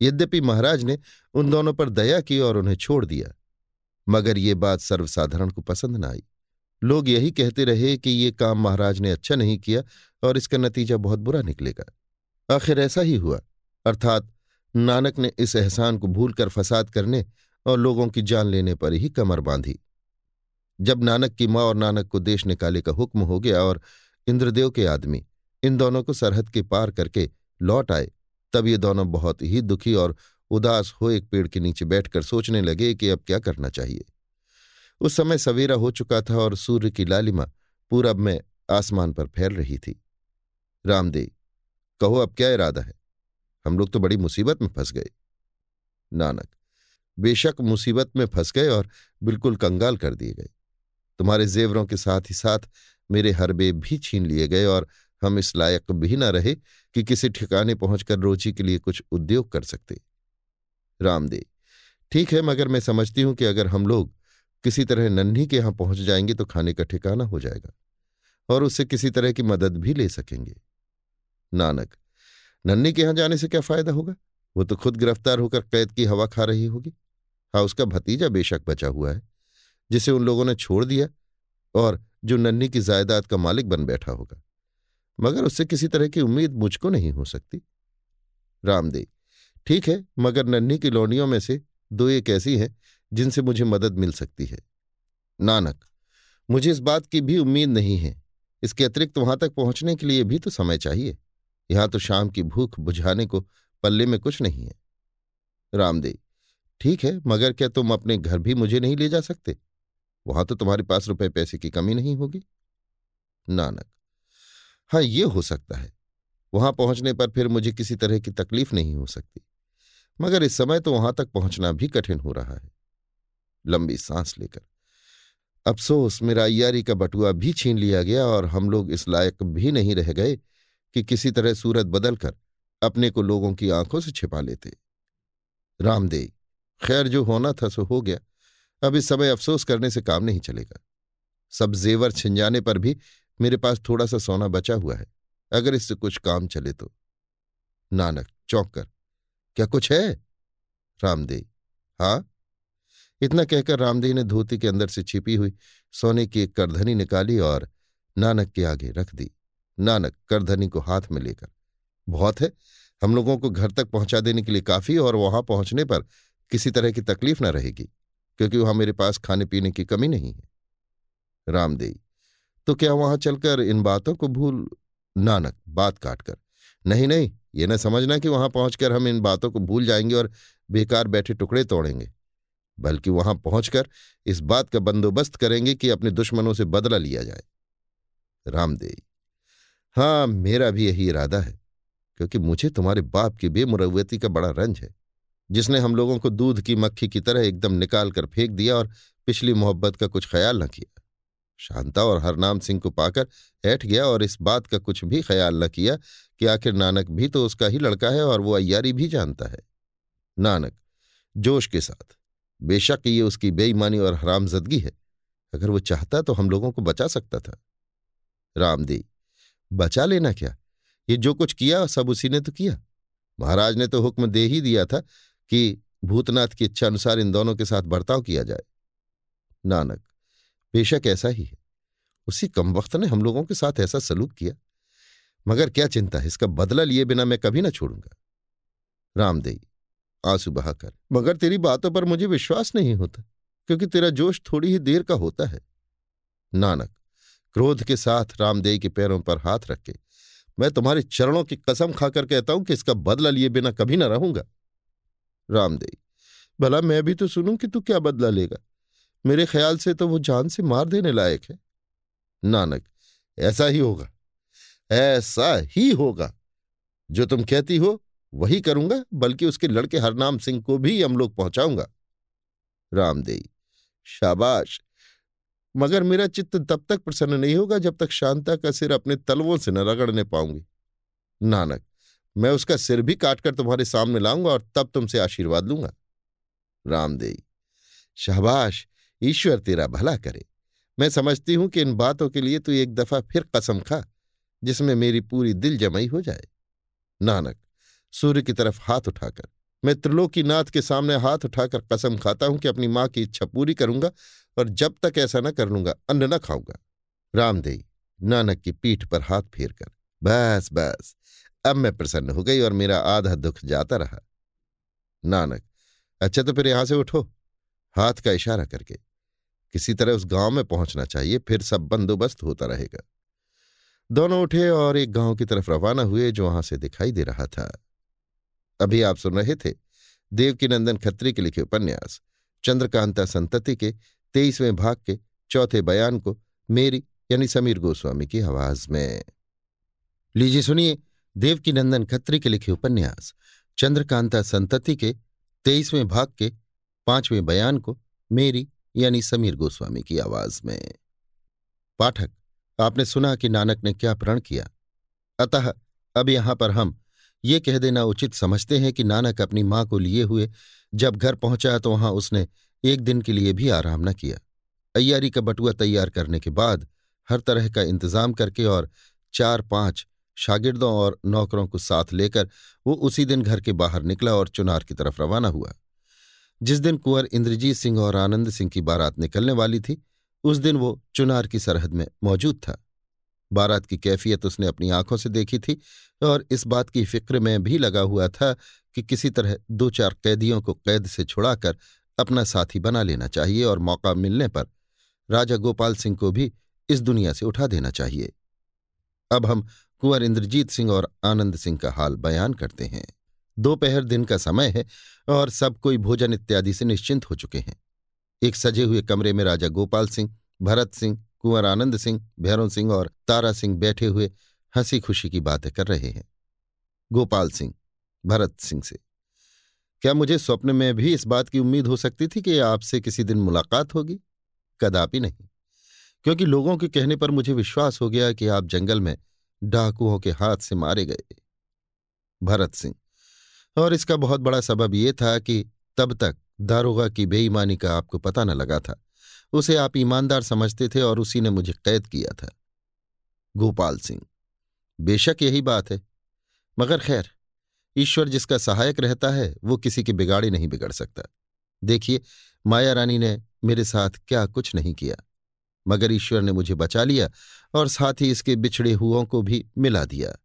S1: यद्यपि महाराज ने उन दोनों पर दया की और उन्हें छोड़ दिया, मगर ये बात सर्वसाधारण को पसंद न आई। लोग यही कहते रहे कि ये काम महाराज ने अच्छा नहीं किया और इसका नतीजा बहुत बुरा निकलेगा। आखिर ऐसा ही हुआ, अर्थात नानक ने इस एहसान को भूलकर फसाद करने और लोगों की जान लेने पर ही कमर बांधी। जब नानक की माँ और नानक को देश निकाले का हुक्म हो गया और इंद्रदेव के आदमी इन दोनों को सरहद के पार करके लौट आए। तब ये दोनों बहुत ही दुखी और उदास हो एक पेड़ के नीचे बैठकर सोचने लगे कि अब क्या करना चाहिए। उस समय सवेरा हो चुका था और सूर्य की लालिमा पूरब में आसमान पर फैल रही थी। रामदेव कहो अब क्या इरादा है? हम लोग तो बड़ी मुसीबत में फंस गए। नानक, बेशक मुसीबत में फंस गए और बिल्कुल कंगाल कर दिए गए। तुम्हारे जेवरों के साथ ही साथ मेरे हरबे भी छीन लिए गए और हम इस लायक भी न रहे कि किसी ठिकाने पहुंचकर रोजी के लिए कुछ उद्योग कर सकते। रामदेव, ठीक है, मगर मैं समझती हूँ कि अगर हम लोग किसी तरह नन्ही के यहाँ पहुँच जाएँगे तो खाने का ठिकाना हो जाएगा और उससे किसी तरह की मदद भी ले सकेंगे। नानक, नन्ही के यहाँ जाने से क्या फ़ायदा होगा? वो तो खुद गिरफ़्तार होकर कैद की हवा खा रही होगी। हाँ उसका भतीजा बेशक बचा हुआ है, जिसे उन लोगों ने छोड़ दिया और जो नन्ही की जायदाद का मालिक बन बैठा होगा। मगर उससे किसी तरह की उम्मीद मुझको नहीं हो सकती। रामदेव, ठीक है, मगर नन्ही की लौंडियों में से दो एक ऐसी हैं जिनसे मुझे मदद मिल सकती है। नानक, मुझे इस बात की भी उम्मीद नहीं है। इसके अतिरिक्त वहाँ तक पहुँचने के लिए भी तो समय चाहिए। यहाँ तो शाम की भूख बुझाने को पल्ले में कुछ नहीं है। रामदेव, ठीक है, मगर क्या तुम अपने घर भी मुझे नहीं ले जा सकते? वहाँ तो तुम्हारे पास रुपए पैसे की कमी नहीं होगी। नानक। हाँ ये हो सकता है। वहाँ पहुँचने पर फिर मुझे किसी तरह की तकलीफ़ नहीं हो सकती। मगर इस समय तो वहाँ तक पहुँचना भी कठिन हो रहा है। लंबी सांस लेकर। अफसोस, मेरा अयारी का बटुआ भी छीन लिया गया और हम लोग इस लायक भी नहीं रह गए कि किसी तरह सूरत बदलकर अपने को लोगों की आँखों से छिपा लेते। रामदेव, खैर जो होना था सो हो गया। अब इस समय अफसोस करने से काम नहीं चलेगा। सब जेवर छिन जाने पर भी मेरे पास थोड़ा सा सोना बचा हुआ है, अगर इससे कुछ काम चले तो। नानक, चौंक कर, क्या कुछ है? रामदेव हाँ? इतना कहकर रामदेव ने धोती के अंदर से छिपी हुई सोने की एक करधनी निकाली और नानक के आगे रख दी। नानक, करधनी को हाथ में लेकर, बहुत है, हम लोगों को घर तक पहुँचा देने के लिए काफ़ी और वहाँ पहुँचने पर किसी तरह की तकलीफ़ न रहेगी। क्योंकि वहाँ मेरे पास खाने पीने की कमी नहीं है। रामदेव तो क्या वहाँ चलकर इन बातों को भूल, नानक, बात काटकर? नहीं नहीं, ये न समझना कि वहाँ पहुंचकर हम इन बातों को भूल जाएँगे और बेकार बैठे टुकड़े तोड़ेंगे, बल्कि वहाँ पहुंचकर इस बात का बंदोबस्त करेंगे कि अपने दुश्मनों से बदला लिया जाए। रामदेव हाँ मेरा भी यही इरादा है, क्योंकि मुझे तुम्हारे बाप की बेमुरवती का बड़ा रंज है। जिसने हम लोगों को दूध की मक्खी की तरह एकदम निकाल कर फेंक दिया और पिछली मोहब्बत का कुछ ख्याल न किया। शांता और हरनाम सिंह को पाकर ऐठ गया और इस बात का कुछ भी ख्याल न किया कि आखिर नानक भी तो उसका ही लड़का है और वो अयारी भी जानता है। नानक, जोश के साथ, बेशक ये उसकी बेईमानी और हरामजदगी है, अगर वो चाहता तो हम लोगों को बचा सकता था। रामदेव, बचा लेना क्या? ये जो कुछ किया सब उसी ने तो किया। महाराज ने तो हुक्म दे ही दिया था कि भूतनाथ की इच्छा अनुसार इन दोनों के साथ बर्ताव किया जाए। नानक, बेशक ऐसा ही है। उसी कम वक्त ने हम लोगों के साथ ऐसा सलूक किया। मगर क्या चिंता है, इसका बदला लिए बिना मैं कभी ना छोड़ूँगा। रामदेव आँसू बहाकर मगर तेरी बातों पर मुझे विश्वास नहीं होता, क्योंकि तेरा जोश थोड़ी ही देर का होता है। नानक, क्रोध के साथ रामदेव के पैरों पर हाथ रख के, मैं तुम्हारे चरणों की कसम खाकर कहता हूँ कि इसका बदला लिए बिना कभी ना रहूँगा। रामदेव भला मैं भी तो सुनूं कि तू क्या बदला लेगा। मेरे ख्याल से तो वो जान से मार देने लायक है। नानक, ऐसा ही होगा। ऐसा ही होगा। जो तुम कहती हो, वही करूँगा, बल्कि उसके लड़के हरनाम सिंह को भी हम लोग पहुंचाऊँगा। रामदेव शाबाश। मगर मेरा चित्त तब तक प्रसन्न नहीं होगा जब तक शांता का सिर अपने तलवों से न रगड़ने पाऊँगी। नानक मैं उसका सिर भी काटकर तुम्हारे सामने लाऊँगा और तब तुमसे आशीर्वाद लूँगा। रामदेव, शाबाश, ईश्वर तेरा भला करे। मैं समझती हूँ कि इन बातों के लिए तू एक दफ़ा फिर कसम खा, जिसमें मेरी पूरी दिल जमाई हो जाए। नानक, सूर्य की तरफ़ हाथ उठाकर, मैं त्रिलोकीनाथ के सामने हाथ उठाकर कसम खाता हूँ कि अपनी माँ की इच्छा पूरी करूँगा और जब तक ऐसा न कर लूँगा, अन्न न खाऊँगा। रामदेई नानक की पीठ पर हाथ फेर कर बस बस अब मैं प्रसन्न हो गई और मेरा आधा दुख जाता रहा। नानक अच्छा तो फिर यहाँ से उठो। हाथ का इशारा करके। किसी तरह उस गाँव में पहुँचना चाहिए, फिर सब बंदोबस्त होता रहेगा। दोनों उठे और एक गाँव की तरफ़ रवाना हुए जो वहाँ से दिखाई दे रहा था। अभी आप सुन रहे थे देवकीनंदन खत्री के लिखे उपन्यास, चंद्रकांता संतति के तेईसवें भाग के चौथे बयान को मेरी यानी समीर गोस्वामी की आवाज़ में। लीजिए सुनिए। देवकीनंदन खत्री के लिखे उपन्यास, चंद्रकांता संतति के तेईसवें भाग के पाँचवें बयान को मेरी यानी समीर गोस्वामी की आवाज़ में। पाठक, आपने सुना कि नानक ने क्या प्रण किया? अतः अब यहाँ पर हम ये कह देना उचित समझते हैं कि नानक अपनी माँ को लिए हुए जब घर पहुँचा तो वहाँ उसने एक दिन के लिए भी आराम न किया। अय्यारी का बटुआ तैयार करने के बाद हर तरह का इंतज़ाम करके और चार पाँच शागिर्दों और नौकरों को साथ लेकर वो उसी दिन घर के बाहर निकला और चुनार की तरफ़ रवाना हुआ। जिस दिन कुंवर इंद्रजीत सिंह और आनंद सिंह की बारात निकलने वाली थी, उस दिन वो चुनार की सरहद में मौजूद था। बारात की कैफियत उसने अपनी आँखों से देखी थी और इस बात की फ़िक्र में भी लगा हुआ था कि किसी तरह दो चार कैदियों को कैद से छुड़ाकर अपना साथी बना लेना चाहिए और मौका मिलने पर राजा गोपाल सिंह को भी इस दुनिया से उठा देना चाहिए। अब हम कुंवर इंद्रजीत सिंह और आनंद सिंह का हाल बयान करते हैं। दोपहर दिन का समय है और सब कोई भोजन इत्यादि से निश्चिंत हो चुके हैं। एक सजे हुए कमरे में राजा गोपाल सिंह, भरत सिंह, कुंवर आनंद सिंह, भैरों सिंह और तारा सिंह बैठे हुए हँसी खुशी की बातें कर रहे हैं। गोपाल सिंह, भरत सिंह से, क्या मुझे स्वप्न में भी इस बात की उम्मीद हो सकती थी कि आपसे किसी दिन मुलाकात होगी? कदापि नहीं, क्योंकि लोगों के कहने पर मुझे विश्वास हो गया कि आप जंगल में डाकुओं के हाथ से मारे गए। भरत सिंह। और इसका बहुत बड़ा सबब यह था कि तब तक दारोगा की बेईमानी का आपको पता न लगा था। उसे आप ईमानदार समझते थे और उसी ने मुझे कैद किया था। गोपाल सिंह। बेशक यही बात है। मगर खैर, ईश्वर जिसका सहायक रहता है, वो किसी के बिगाड़े नहीं बिगड़ सकता। देखिए, माया रानी ने मेरे साथ क्या कुछ नहीं किया। मगर ईश्वर ने मुझे बचा लिया और साथ ही इसके बिछड़े हुओं को भी मिला दिया।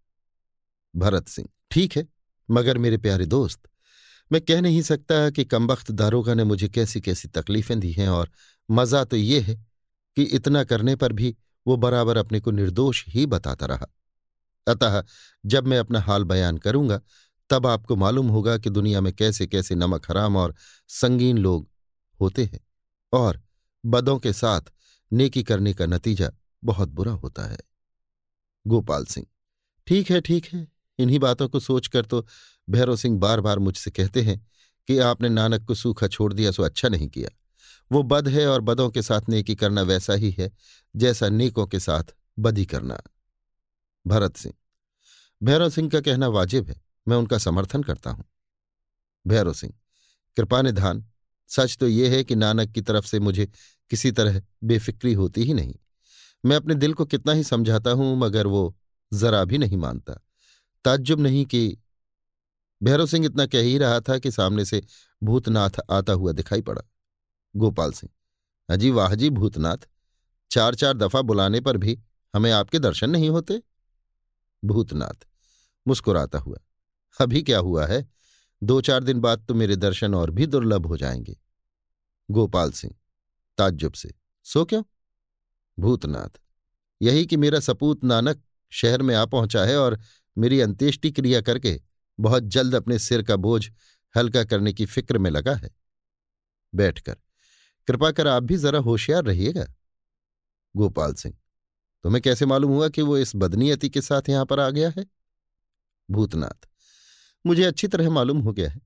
S1: भरत सिंह, ठीक है, मगर मेरे प्यारे दोस्त, मैं कह नहीं सकता कि कमबख्त दारोगा ने मुझे कैसी कैसी तकलीफें दी हैं और मज़ा तो ये है कि इतना करने पर भी वो बराबर अपने को निर्दोष ही बताता रहा। अतः जब मैं अपना हाल बयान करूँगा, तब आपको मालूम होगा कि दुनिया में कैसे कैसे नमक हराम और संगीन लोग होते हैं और बदों के साथ नेकी करने का नतीजा बहुत बुरा होता है। गोपाल सिंह, ठीक है ठीक है, इन्हीं बातों को सोचकर तो भैरव सिंह बार बार मुझसे कहते हैं कि आपने नानक को सूखा छोड़ दिया सो अच्छा नहीं किया। वो बद है और बदों के साथ नेकी करना वैसा ही है जैसा नेकों के साथ बदी करना। भरत सिंह, भैरव सिंह का कहना वाजिब है, मैं उनका समर्थन करता हूँ। भैरव सिंह, कृपा निधान सच तो यह है कि नानक की तरफ़ से मुझे किसी तरह बेफिक्री होती ही नहीं। मैं अपने दिल को कितना ही समझाता हूँ, मगर वो जरा भी नहीं मानता। ताज्जुब नहीं कि भैरव सिंह इतना कह ही रहा था कि सामने से भूतनाथ आता हुआ दिखाई पड़ा। गोपाल सिंह अजी वाह जी, भूतनाथ। चार चार दफ़ा बुलाने पर भी हमें आपके दर्शन नहीं होते? भूतनाथ, मुस्कुराता हुआ, अभी क्या हुआ है? दो चार दिन बाद तो मेरे दर्शन और भी दुर्लभ हो जाएँगे। गोपाल सिंह, ताज्जुब से, सो क्यों? भूतनाथ, यही कि मेरा सपूत नानक शहर में आ पहुँचा है और मेरी अंत्येष्टि क्रिया करके बहुत जल्द अपने सिर का बोझ हल्का करने की फ़िक्र में लगा है। बैठकर, कृपा कर आप भी जरा होशियार रहिएगा। गोपाल सिंह, तुम्हें कैसे मालूम हुआ कि वो इस बदनीयति के साथ यहाँ पर आ गया है? भूतनाथ मुझे अच्छी तरह मालूम हो गया है।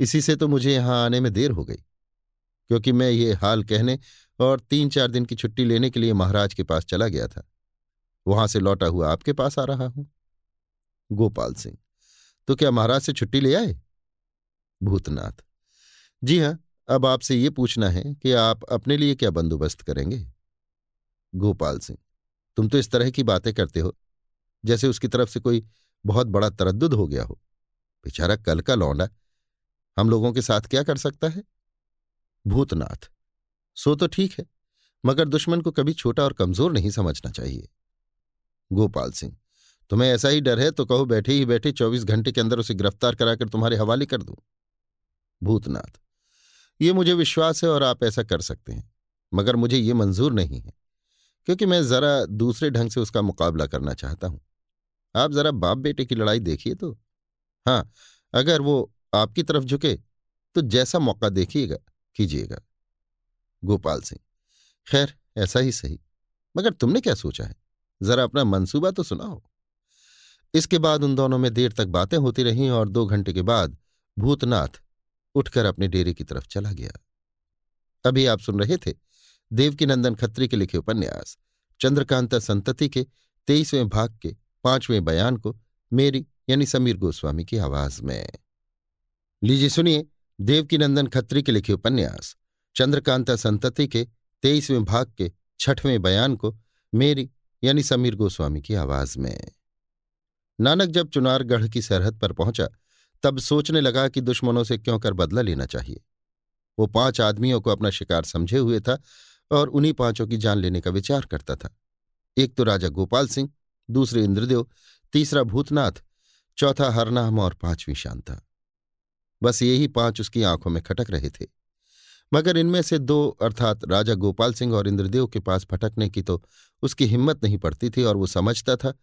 S1: इसी से तो मुझे यहाँ आने में देर हो गई, क्योंकि मैं ये हाल कहने और तीन चार दिन की छुट्टी लेने के लिए महाराज के पास चला गया था। वहाँ से लौटा हुआ आपके पास आ रहा हूँ। गोपाल सिंह तो क्या महाराज से छुट्टी ले आए? भूतनाथ, जी हाँ, अब आपसे ये पूछना है कि आप अपने लिए क्या बंदोबस्त करेंगे? गोपाल सिंह, तुम तो इस तरह की बातें करते हो, जैसे उसकी तरफ़ से कोई बहुत बड़ा तरद्दुद हो गया हो। बेचारा कल का लौंडा। हम लोगों के साथ क्या कर सकता है? भूतनाथ। सो तो ठीक है, मगर दुश्मन को कभी छोटा और कमज़ोर नहीं समझना चाहिए। गोपाल सिंह, तुम्हें ऐसा ही डर है तो कहो बैठे ही बैठे चौबीस घंटे के अंदर उसे गिरफ़्तार कराकर तुम्हारे हवाले कर दूँ। भूतनाथ, ये मुझे विश्वास है और आप ऐसा कर सकते हैं, मगर मुझे ये मंजूर नहीं है, क्योंकि मैं जरा दूसरे ढंग से उसका मुकाबला करना चाहता हूँ। आप जरा बाप बेटे की लड़ाई देखिए तो। हाँ अगर वो आपकी तरफ़ झुके तो जैसा मौका देखिएगा, कीजिएगा। गोपाल सिंह, खैर, ऐसा ही सही, मगर तुमने क्या सोचा है? जरा अपना मंसूबा तो सुनाओ। इसके बाद उन दोनों में देर तक बातें होती रहीं और दो घंटे के बाद भूतनाथ उठकर अपने डेरे की तरफ़ चला गया। अभी आप सुन रहे थे देवकीनंदन खत्री के लिखे उपन्यास, चंद्रकांता संतति के तेईसवें भाग के पाँचवें बयान को मेरी यानी समीर गोस्वामी की आवाज़ में। लीजिए सुनिए देवकीनंदन खत्री के लिखे उपन्यास, चंद्रकांता संतति के तेईसवें भाग के छठवें बयान को मेरी यानी समीर गोस्वामी की आवाज़ में। नानक जब चुनारगढ़ की सरहद पर पहुँचा, तब सोचने लगा कि दुश्मनों से क्यों कर बदला लेना चाहिए। वो पाँच आदमियों को अपना शिकार समझे हुए था और उन्हीं पाँचों की जान लेने का विचार करता था। एक तो राजा गोपाल सिंह, दूसरे इंद्रदेव, तीसरा भूतनाथ चौथा हरनाम और पांचवीं शांता। बस यही पाँच उसकी आँखों में खटक रहे थे। मगर इनमें से दो, अर्थात राजा गोपाल सिंह और इंद्रदेव के पास फटकने की तो उसकी हिम्मत नहीं पड़ती थी और वो समझता था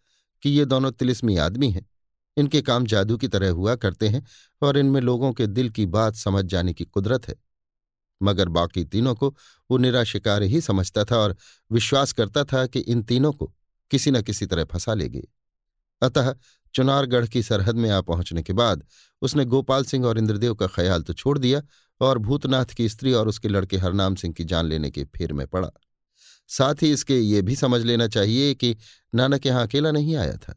S1: कि ये दोनों तिलिस्मी आदमी हैं। इनके काम जादू की तरह हुआ करते हैं और इनमें लोगों के दिल की बात समझ जाने की कुदरत है। मगर बाकी तीनों को वो निरा शिकार ही समझता था और विश्वास करता था कि इन तीनों को किसी न किसी तरह फंसा लेगे। अतः चुनारगढ़ की सरहद में आ पहुँचने के बाद उसने गोपाल सिंह और इंद्रदेव का ख्याल तो छोड़ दिया और भूतनाथ की स्त्री और उसके लड़के हरनाम सिंह की जान लेने के फेर में पड़ा। साथ ही इसके ये भी समझ लेना चाहिए कि नानक यहाँ अकेला नहीं आया था,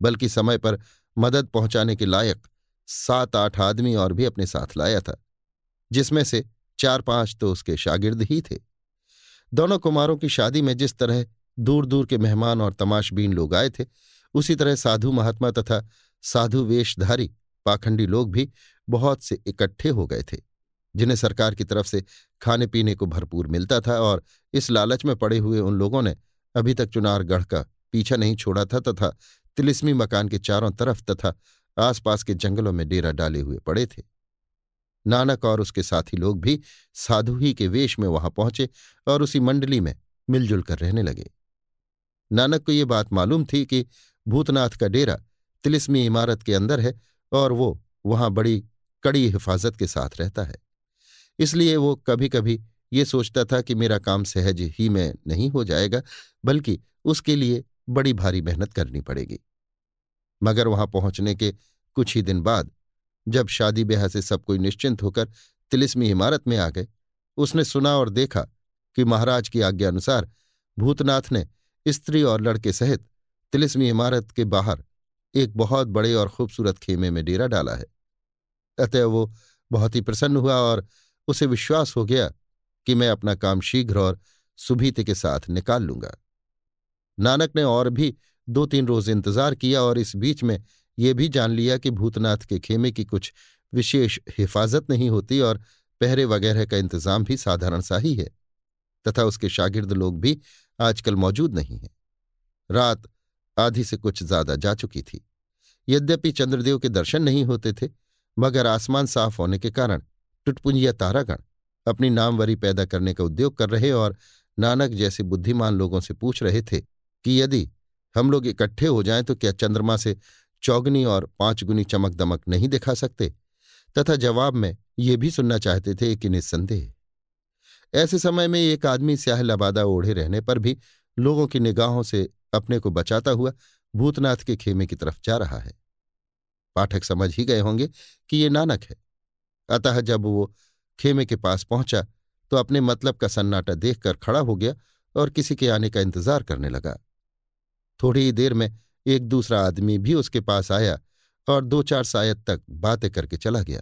S1: बल्कि समय पर मदद पहुँचाने के लायक सात आठ आदमी और भी अपने साथ लाया था, जिसमें से चार पाँच तो उसके शागिर्द ही थे। दोनों कुमारों की शादी में जिस तरह दूर दूर के मेहमान और तमाशबीन लोग आए थे उसी तरह साधु महात्मा तथा साधु वेशधारी पाखंडी लोग भी बहुत से इकट्ठे हो गए थे, जिन्हें सरकार की तरफ़ से खाने पीने को भरपूर मिलता था और इस लालच में पड़े हुए उन लोगों ने अभी तक चुनारगढ़ का पीछा नहीं छोड़ा था तथा तिलिस्मी मकान के चारों तरफ़ तथा आसपास के जंगलों में डेरा डाले हुए पड़े थे। नानक और उसके साथी लोग भी साधु ही के वेश में वहाँ पहुँचे और उसी मंडली में मिलजुल कर रहने लगे। नानक को ये बात मालूम थी कि भूतनाथ का डेरा तिलिस्मी इमारत के अंदर है और वो वहाँ बड़ी, कड़ी हिफाजत के साथ रहता है। इसलिए वो कभी कभी ये सोचता था कि मेरा काम सहज ही में नहीं हो जाएगा, बल्कि उसके लिए बड़ी भारी मेहनत करनी पड़ेगी। मगर वहाँ पहुँचने के कुछ ही दिन बाद, जब शादी ब्याह से सब कोई निश्चिंत होकर तिलिस्मी इमारत में आ गए, उसने सुना और देखा कि महाराज की आज्ञा अनुसार भूतनाथ ने स्त्री और लड़के सहित तिलिस्मी इमारत के बाहर एक बहुत बड़े और खूबसूरत खेमे में डेरा डाला है। अतः वो बहुत ही प्रसन्न हुआ और उसे विश्वास हो गया कि मैं अपना काम शीघ्र और सुभीते के साथ निकाल लूँगा। नानक ने और भी दो तीन रोज इंतज़ार किया और इस बीच में ये भी जान लिया कि भूतनाथ के खेमे की कुछ विशेष हिफाजत नहीं होती और पहरे वगैरह का इंतज़ाम भी साधारण सा ही है, तथा उसके शागिर्द लोग भी आजकल मौजूद नहीं हैं। रात आधी से कुछ ज़्यादा जा चुकी थी। यद्यपि चंद्रदेव के दर्शन नहीं होते थे, मगर आसमान साफ़ होने के कारण टुटपुंजिया तारागण अपनी नामवरी पैदा करने का उद्योग कर रहे और नानक जैसे बुद्धिमान लोगों से पूछ रहे थे कि यदि हम लोग इकट्ठे हो जाएँ तो क्या चंद्रमा से चौगनी और पांचगुनी चमक दमक नहीं दिखा सकते? तथा जवाब में ये भी सुनना चाहते थे कि निस्संदेह। ऐसे समय में एक आदमी स्याह लबादा ओढ़े रहने पर भी लोगों की निगाहों से अपने को बचाता हुआ भूतनाथ के खेमे की तरफ़ जा रहा है। पाठक समझ ही गए होंगे कि ये नानक है। अतः जब वो खेमे के पास पहुँचा तो अपने मतलब का सन्नाटा देखकर खड़ा हो गया और किसी के आने का इंतज़ार करने लगा। थोड़ी ही देर में एक दूसरा आदमी भी उसके पास आया और दो चार शायद तक बातें करके चला गया।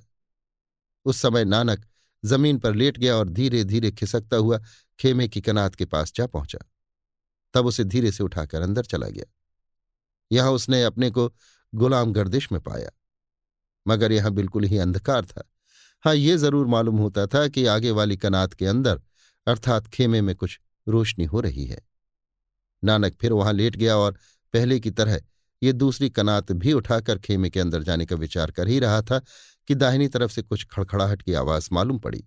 S1: उस समय नानक ज़मीन पर लेट गया और धीरे धीरे खिसकता हुआ खेमे की कनात के पास जा पहुँचा। तब उसे धीरे से उठाकर अंदर चला गया। यहाँ उसने अपने को गुलाम गर्दिश में पाया। मगर यहाँ बिल्कुल ही अंधकार था। हाँ ये ज़रूर मालूम होता था कि आगे वाली कनात के अंदर, अर्थात खेमे में कुछ रोशनी हो रही है। नानक फिर वहाँ लेट गया और पहले की तरह ये दूसरी कनात भी उठाकर खेमे के अंदर जाने का विचार कर ही रहा था कि दाहिनी तरफ़ से कुछ खड़खड़ाहट की आवाज़ मालूम पड़ी।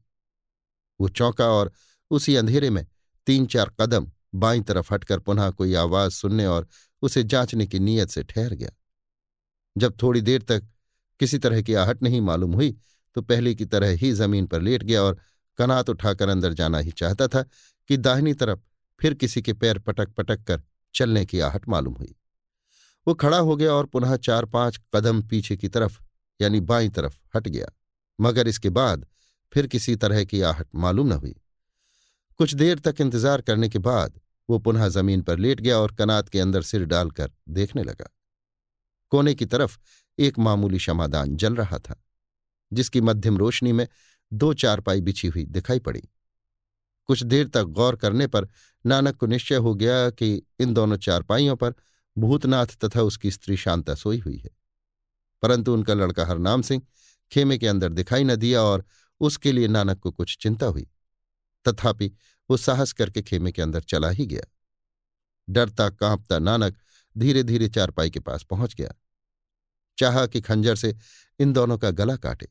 S1: वो चौंका और उसी अंधेरे में तीन चार कदम बाईं तरफ़ हटकर पुनः कोई आवाज़ सुनने और उसे जांचने की नीयत से ठहर गया। जब थोड़ी देर तक किसी तरह की आहट नहीं मालूम हुई तो पहले की तरह ही ज़मीन पर लेट गया और कनात उठाकर अंदर जाना ही चाहता था कि दाहिनी तरफ़ फिर किसी के पैर पटक पटक कर चलने की आहट मालूम हुई। वो खड़ा हो गया और पुनः चार पाँच कदम पीछे की तरफ़, यानी बाई तरफ़ हट गया। मगर इसके बाद फिर किसी तरह की आहट मालूम न हुई। कुछ देर तक इंतज़ार करने के बाद वो पुनः ज़मीन पर लेट गया और कनात के अंदर सिर डालकर देखने लगा। कोने की तरफ़ एक मामूली क्षमादान जल रहा था, जिसकी मध्यम रोशनी में दो चारपाई बिछी हुई दिखाई पड़ी। कुछ देर तक गौर करने पर नानक को निश्चय हो गया कि इन दोनों चारपाइयों पर भूतनाथ तथा उसकी स्त्री शांता सोई हुई है। परंतु उनका लड़का हरनाम सिंह खेमे के अंदर दिखाई न दिया और उसके लिए नानक को कुछ चिंता हुई। तथापि वो साहस करके खेमे के अंदर चला ही गया। डरता कांपता नानक धीरे धीरे चारपाई के पास पहुँच गया। चाहा कि खंजर से इन दोनों का गला काटे,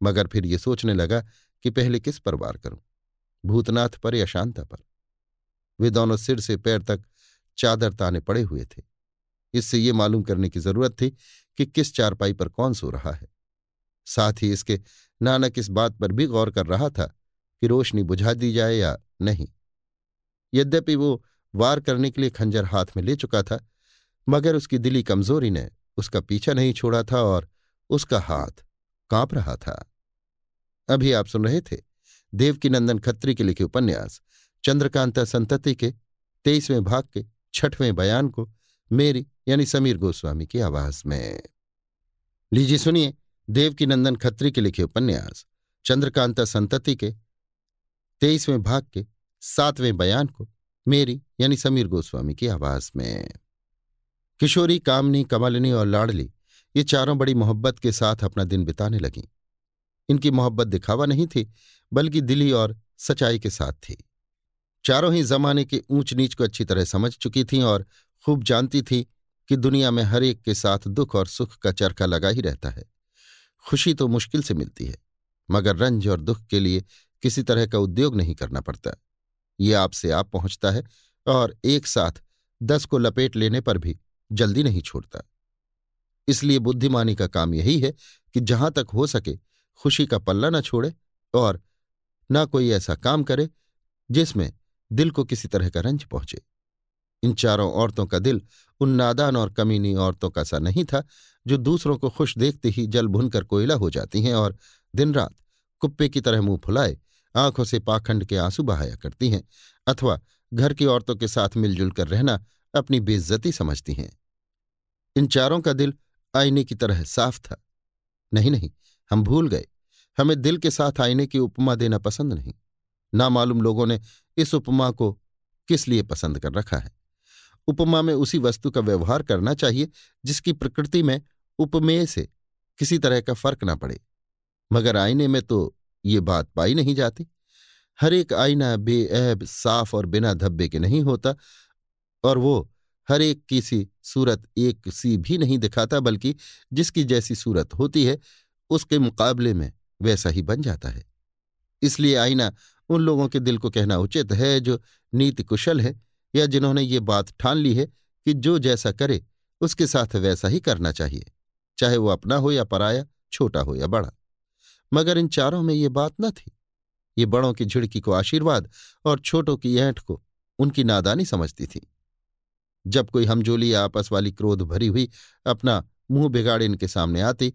S1: मगर फिर ये सोचने लगा कि पहले किस पर वार करूँ, भूतनाथ पर या शांता पर? वे दोनों सिर से पैर तक चादर ताने पड़े हुए थे। इससे ये मालूम करने की ज़रूरत थी कि किस चारपाई पर कौन सो रहा है। साथ ही इसके नानक इस बात पर भी गौर कर रहा था कि रोशनी बुझा दी जाए या नहीं। यद्यपि वो वार करने के लिए खंजर हाथ में ले चुका था, मगर उसकी दिली कमज़ोरी ने उसका पीछा नहीं छोड़ा था और उसका हाथ काँप रहा था। अभी आप सुन रहे थे देवकीनंदन खत्री के लिखे उपन्यास, चंद्रकांता संतति के, तेईसवें भाग के, छठवें बयान को, मेरी यानी समीर गोस्वामी की आवाज़ में। लीजिए सुनिए देवकीनंदन खत्री के लिखे उपन्यास, चंद्रकांता संतति के तेईसवें भाग के सातवें बयान को मेरी, यानी समीर गोस्वामी की आवाज़ में। किशोरी, कामनी, कमलनी और लाडली, ये चारों बड़ी मोहब्बत के साथ अपना दिन बिताने लगीं। इनकी मोहब्बत दिखावा नहीं थी, बल्कि दिली और सच्चाई के साथ थी। चारों ही जमाने के ऊंच नीच को अच्छी तरह समझ चुकी थीं और खूब जानती थी कि दुनिया में हर एक के साथ दुख और सुख का चरखा लगा ही रहता है। खुशी तो मुश्किल से मिलती है, मगर रंज और दुख के लिए किसी तरह का उद्योग नहीं करना पड़ता। ये आपसे आप पहुँचता है और एक साथ दस को लपेट लेने पर भी जल्दी नहीं छोड़ता। इसलिए बुद्धिमानी का काम यही है कि जहाँ तक हो सके खुशी का पल्ला न छोड़े और न कोई ऐसा काम करे जिसमें दिल को किसी तरह का रंज पहुँचे। इन चारों औरतों का दिल उन नादान और कमीनी औरतों का सा नहीं था जो दूसरों को खुश देखते ही जल भुनकर कोयला हो जाती हैं और दिन रात कुप्पे की तरह मुँह फुलाए, आँखों से पाखंड के आँसू बहाया करती हैं, अथवा घर की औरतों के साथ मिलजुल कर रहना अपनी बेइज्जती समझती हैं। इन चारों का दिल आईने की तरह साफ़ था। नहीं नहीं, हम भूल गए। हमें दिल के साथ आईने की उपमा देना पसंद नहीं। नामालूम लोगों ने इस उपमा को किस लिए पसंद कर रखा है? उपमा में उसी वस्तु का व्यवहार करना चाहिए जिसकी प्रकृति में उपमेय से किसी तरह का फ़र्क ना पड़े। मगर आईने में तो ये बात पाई नहीं जाती। हर एक आईना बेऐब, साफ़ और बिना धब्बे के नहीं होता और वो हर एक की सी सूरत एक सी भी नहीं दिखाता, बल्कि जिसकी जैसी सूरत होती है, उसके मुकाबले में वैसा ही बन जाता है। इसलिए आईना उन लोगों के दिल को कहना उचित है जो नीति कुशल है या जिन्होंने ये बात ठान ली है कि जो जैसा करे, उसके साथ वैसा ही करना चाहिए, चाहे वो अपना हो या पराया, छोटा हो या बड़ा। मगर इन चारों में ये बात न थी। ये बड़ों की झिड़की को आशीर्वाद और छोटों की ऐंठ को उनकी नादानी समझती थी। जब कोई हमजोली आपस वाली क्रोध भरी हुई अपना मुँह बिगाड़ इनके सामने आती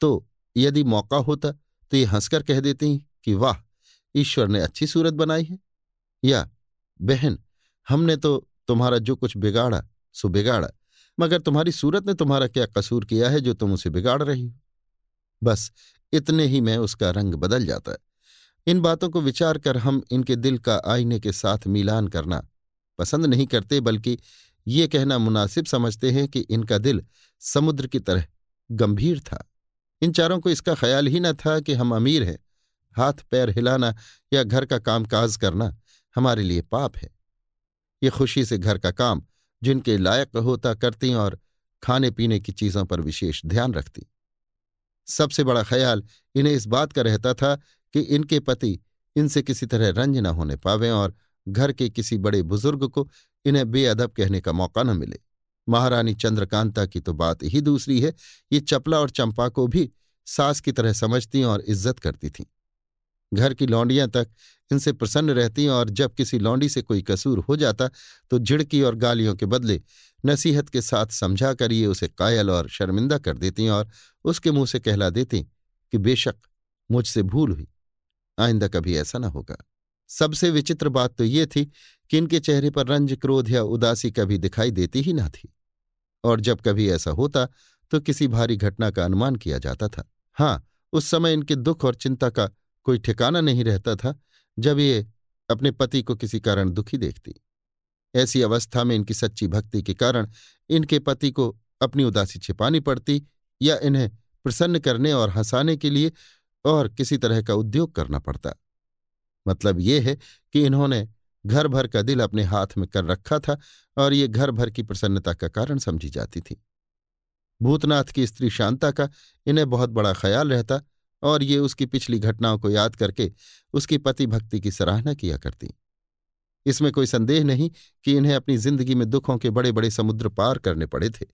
S1: तो यदि मौका होता तो ये हंसकर कह देती कि, वाह, ईश्वर ने अच्छी सूरत बनाई है। या, बहन, हमने तो तुम्हारा जो कुछ बिगाड़ा, सो बिगाड़ा, मगर तुम्हारी सूरत ने तुम्हारा क्या कसूर किया है जो तुम उसे बिगाड़ रही हो? बस इतने ही में उसका रंग बदल जाता इन बातों को विचार कर हम इनके दिल का आईने के साथ मिलान करना पसंद नहीं करते, बल्कि ये कहना मुनासिब समझते हैं कि इनका दिल समुद्र की तरह गंभीर था। इन चारों को इसका ख्याल ही न था कि हम अमीर हैं। हाथ पैर हिलाना या घर का कामकाज करना हमारे लिए पाप है। ये खुशी से घर का काम, जिनके लायक होता करती और खाने पीने की चीज़ों पर विशेष ध्यान रखती। सबसे बड़ा ख्याल इन्हें इस बात का रहता था कि इनके पति इनसे किसी तरह रंज न होने पावे और घर के किसी बड़े बुज़ुर्ग को इन्हें बेअदब कहने का मौका न मिले। महारानी चंद्रकांता की तो बात ही दूसरी है। ये चपला और चंपा को भी सास की तरह समझती और इज़्ज़त करती थीं। घर की लौंडियाँ तक इनसे प्रसन्न रहती और जब किसी लौंडी से कोई कसूर हो जाता तो झिड़की और गालियों के बदले नसीहत के साथ समझा कर ये उसे कायल और शर्मिंदा कर देती और उसके मुँह से कहला देती कि बेशक मुझसे भूल हुई। आइंदा कभी ऐसा ना होगा। सबसे विचित्र बात तो ये थी कि इनके चेहरे पर रंज क्रोध या उदासी कभी दिखाई देती ही ना थी। और जब कभी ऐसा होता तो किसी भारी घटना का अनुमान किया जाता था। हाँ उस समय इनके दुख और चिंता का कोई ठिकाना नहीं रहता था जब ये अपने पति को किसी कारण दुखी देखती। ऐसी अवस्था में इनकी सच्ची भक्ति के कारण इनके पति को अपनी उदासी छिपानी पड़ती या इन्हें प्रसन्न करने और हंसाने के लिए और किसी तरह का उद्योग करना पड़ता। मतलब ये है कि इन्होंने घर भर का दिल अपने हाथ में कर रखा था और ये घर भर की प्रसन्नता का कारण समझी जाती थी। भूतनाथ की स्त्री शांता का इन्हें बहुत बड़ा ख्याल रहता और ये उसकी पिछली घटनाओं को याद करके उसकी पति भक्ति की सराहना किया करती। इसमें कोई संदेह नहीं कि इन्हें अपनी ज़िंदगी में दुखों के बड़े बड़े समुद्र पार करने पड़े थे,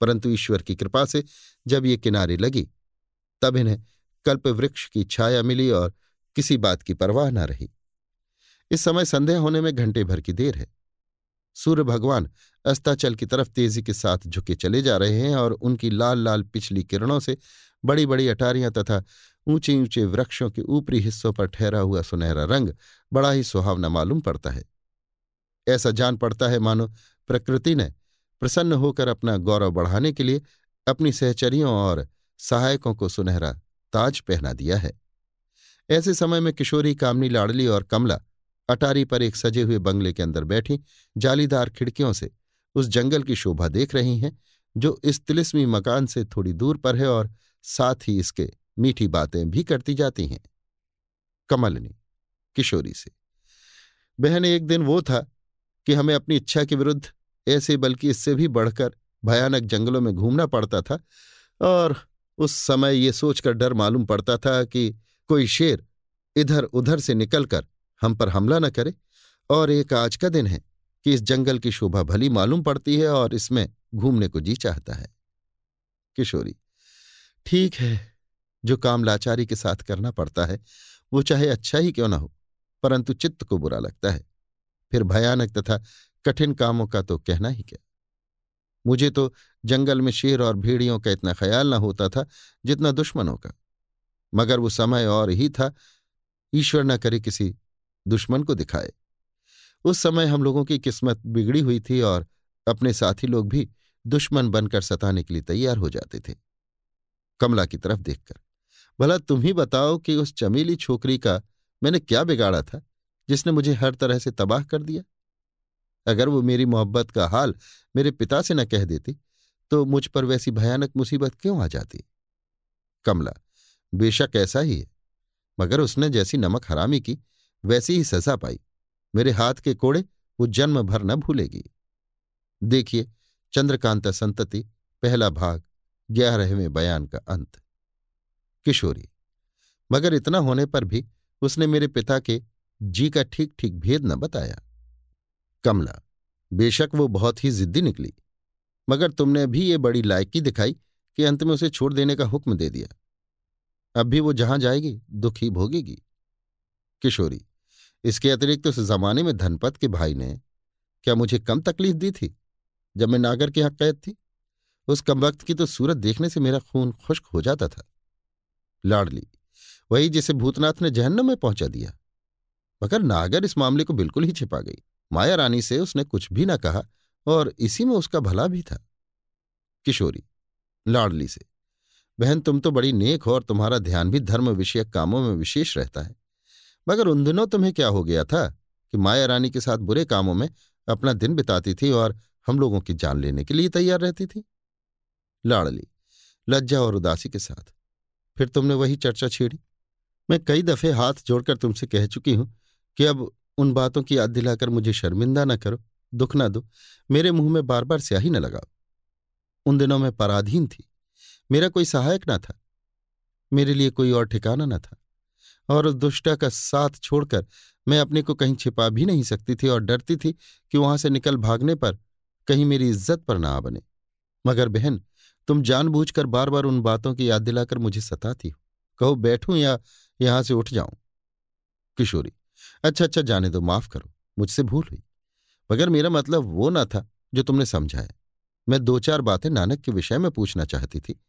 S1: परंतु ईश्वर की कृपा से जब ये किनारे लगी, तब इन्हें कल्प वृक्ष की छाया मिली और किसी बात की परवाह न रही। इस समय संध्या होने में घंटे भर की देर है। सूर्य भगवान अस्ताचल की तरफ़ तेज़ी के साथ झुके चले जा रहे हैं और उनकी लाल लाल पिछली किरणों से बड़ी बड़ी अटारियाँ तथा ऊँचे ऊँचे वृक्षों के ऊपरी हिस्सों पर ठहरा हुआ सुनहरा रंग बड़ा ही सुहावना मालूम पड़ता है। ऐसा जान पड़ता है मानो प्रकृति ने प्रसन्न होकर अपना गौरव बढ़ाने के लिए अपनी सहचरियों और सहायकों को सुनहरा ताज पहना दिया है। ऐसे समय में किशोरी, कामनी, लाडली और कमला अटारी पर एक सजे हुए बंगले के अंदर बैठी जालीदार खिड़कियों से उस जंगल की शोभा देख रही हैं, जो इस तिलिस्मी मकान से थोड़ी दूर पर है और साथ ही इसके मीठी बातें भी करती जाती हैं। कमलनी, किशोरी से, बहन, एक दिन वो था कि हमें अपनी इच्छा के विरुद्ध ऐसे बल्कि इससे भी बढ़कर भयानक जंगलों में घूमना पड़ता था और उस समय ये सोचकर डर मालूम पड़ता था कि कोई शेर इधर उधर से निकलकर हम पर हमला न करे। और एक आज का दिन है कि इस जंगल की शोभा भली मालूम पड़ती है और इसमें घूमने को जी चाहता है। किशोरी, ठीक है, जो काम लाचारी के साथ करना पड़ता है, वो चाहे अच्छा ही क्यों ना हो, परंतु चित्त को बुरा लगता है। फिर भयानक तथा कठिन कामों का तो कहना ही क्या? मुझे तो जंगल में शेर और भेड़ियों का इतना ख्याल न होता था जितना दुश्मनों का। मगर वो समय और ही था, ईश्वर न करे किसी दुश्मन को दिखाए। उस समय हम लोगों की किस्मत बिगड़ी हुई थी और अपने साथी लोग भी दुश्मन बनकर सताने के लिए तैयार हो जाते थे। कमला की तरफ़ देखकर, भला तुम ही बताओ कि उस चमेली छोकरी का मैंने क्या बिगाड़ा था, जिसने मुझे हर तरह से तबाह कर दिया? अगर वो मेरी मोहब्बत का हाल मेरे पिता से न कह देती तो मुझ पर वैसी भयानक मुसीबत क्यों आ जाती? कमला, बेशक ऐसा ही है, मगर उसने जैसी नमक हरामी की वैसी ही सजा पाई। मेरे हाथ के कोड़े वो जन्म भर न भूलेगी। देखिए, चंद्रकांता संतति, पहला भाग, ग्यारहवें बयान का अंत। किशोरी, मगर इतना होने पर भी उसने मेरे पिता के जी का ठीक ठीक भेद न बताया। कमला, बेशक वो बहुत ही जिद्दी निकली, मगर तुमने भी ये बड़ी लायकी दिखाई कि अंत में उसे छोड़ देने का हुक्म दे दिया। अब भी वो जहाँ जाएगी, दुखी भोगेगी। किशोरी इसके अतिरिक्त उस जमाने में धनपत के भाई ने क्या मुझे कम तकलीफ़ दी थी, जब मैं नागर के यहाँ कैद थी? उस कम वक्त की तो सूरत देखने से मेरा खून खुश्क हो जाता था। लाडली, वही जिसे भूतनाथ ने जहन्नम में पहुँचा दिया। मगर नागर इस मामले को बिल्कुल ही छिपा गई। माया रानी से उसने कुछ भी न कहा और इसी में उसका भला भी था। किशोरी, लाडली से, बहन तुम तो बड़ी नेक हो और तुम्हारा ध्यान भी धर्म विषयक कामों में विशेष रहता है। मगर उन दिनों तुम्हें क्या हो गया था कि माया रानी के साथ बुरे कामों में अपना दिन बिताती थी और हम लोगों की जान लेने के लिए तैयार रहती थी? लाड़ली, लज्जा और उदासी के साथ। फिर तुमने वही चर्चा छेड़ी। मैं कई दफे हाथ जोड़कर तुमसे कह चुकी हूँ कि अब उन बातों की याद दिलाकर मुझे शर्मिंदा न करो, दुख न दो, मेरे मुँह में बार बार स्याही न लगाओ। उन दिनों में पराधीन थी, मेरा कोई सहायक न था, मेरे लिए कोई और ठिकाना न था। और उस दुष्टा का साथ छोड़कर मैं अपने को कहीं छिपा भी नहीं सकती थी और डरती थी कि वहाँ से निकल भागने पर कहीं मेरी इज़्ज़त पर ना बने। मगर बहन, तुम जानबूझकर बार बार उन बातों की याद दिलाकर मुझे सताती हो। कहो, बैठूं या यहाँ से उठ जाऊँ? किशोरी अच्छा अच्छा जाने दो, माफ़ करो, मुझसे भूल हुई। मगर मेरा मतलब वो ना था जो तुमने समझाया मैं दो चार बातें नानक के विषय में पूछना चाहती थी,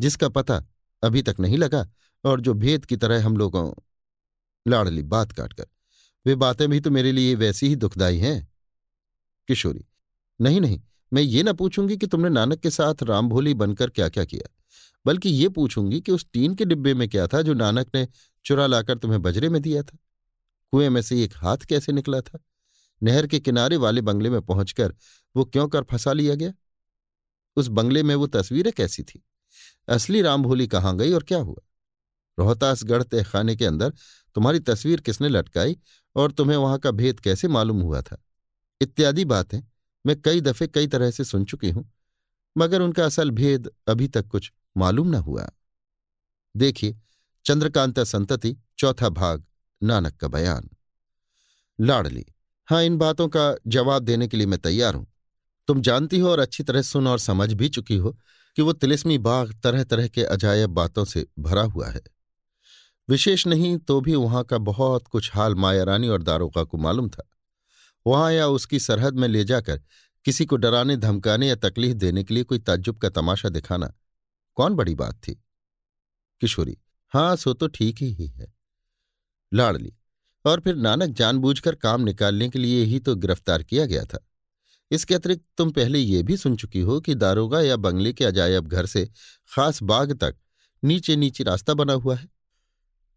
S1: जिसका पता अभी तक नहीं लगा और जो भेद की तरह हम लोगों लाड़ली बात काटकर। वे बातें भी तो मेरे लिए वैसी ही दुखदाई हैं। किशोरी, नहीं नहीं, मैं ये ना पूछूँगी कि तुमने नानक के साथ रामभोली बनकर क्या क्या किया बल्कि ये पूछूँगी कि उस टीन के डिब्बे में क्या था जो नानक ने चुरा लाकर तुम्हें बजरे में दिया था? कुएँ में से एक हाथ कैसे निकला था? नहर के किनारे वाले बंगले में पहुंचकर वो क्यों कर फंसा लिया गया? उस बंगले में वो तस्वीरें कैसी थी? असली रामभोली कहाँ गई और क्या हुआ? रोहतासगढ़ तहखाने के अंदर तुम्हारी तस्वीर किसने लटकाई और तुम्हें वहाँ का भेद कैसे मालूम हुआ था? इत्यादि बातें मैं कई दफे कई तरह से सुन चुकी हूँ, मगर उनका असल भेद अभी तक कुछ मालूम न हुआ। देखिए, चंद्रकांता संतति, चौथा भाग, नानक का बयान। लाडली हाँ इन बातों का जवाब देने के लिए मैं तैयार हूँ। तुम जानती हो और अच्छी तरह सुन और समझ भी चुकी हो कि वो तिलिस्मी बाग तरह तरह के अजायब बातों से भरा हुआ है। विशेष नहीं तो भी वहाँ का बहुत कुछ हाल मायारानी और दारोगा को मालूम था। वहाँ या उसकी सरहद में ले जाकर किसी को डराने, धमकाने या तकलीफ़ देने के लिए कोई ताज्जुब का तमाशा दिखाना, कौन बड़ी बात थी? किशोरी हाँ सो तो ठीक ही है। लाड़ली, और फिर नानक जानबूझकर काम निकालने के लिए ही तो गिरफ़्तार किया गया था। इसके अतिरिक्त तुम पहले ये भी सुन चुकी हो कि दारोगा या बंगले के अजायब घर से खास बाग तक नीचे नीचे रास्ता बना हुआ है।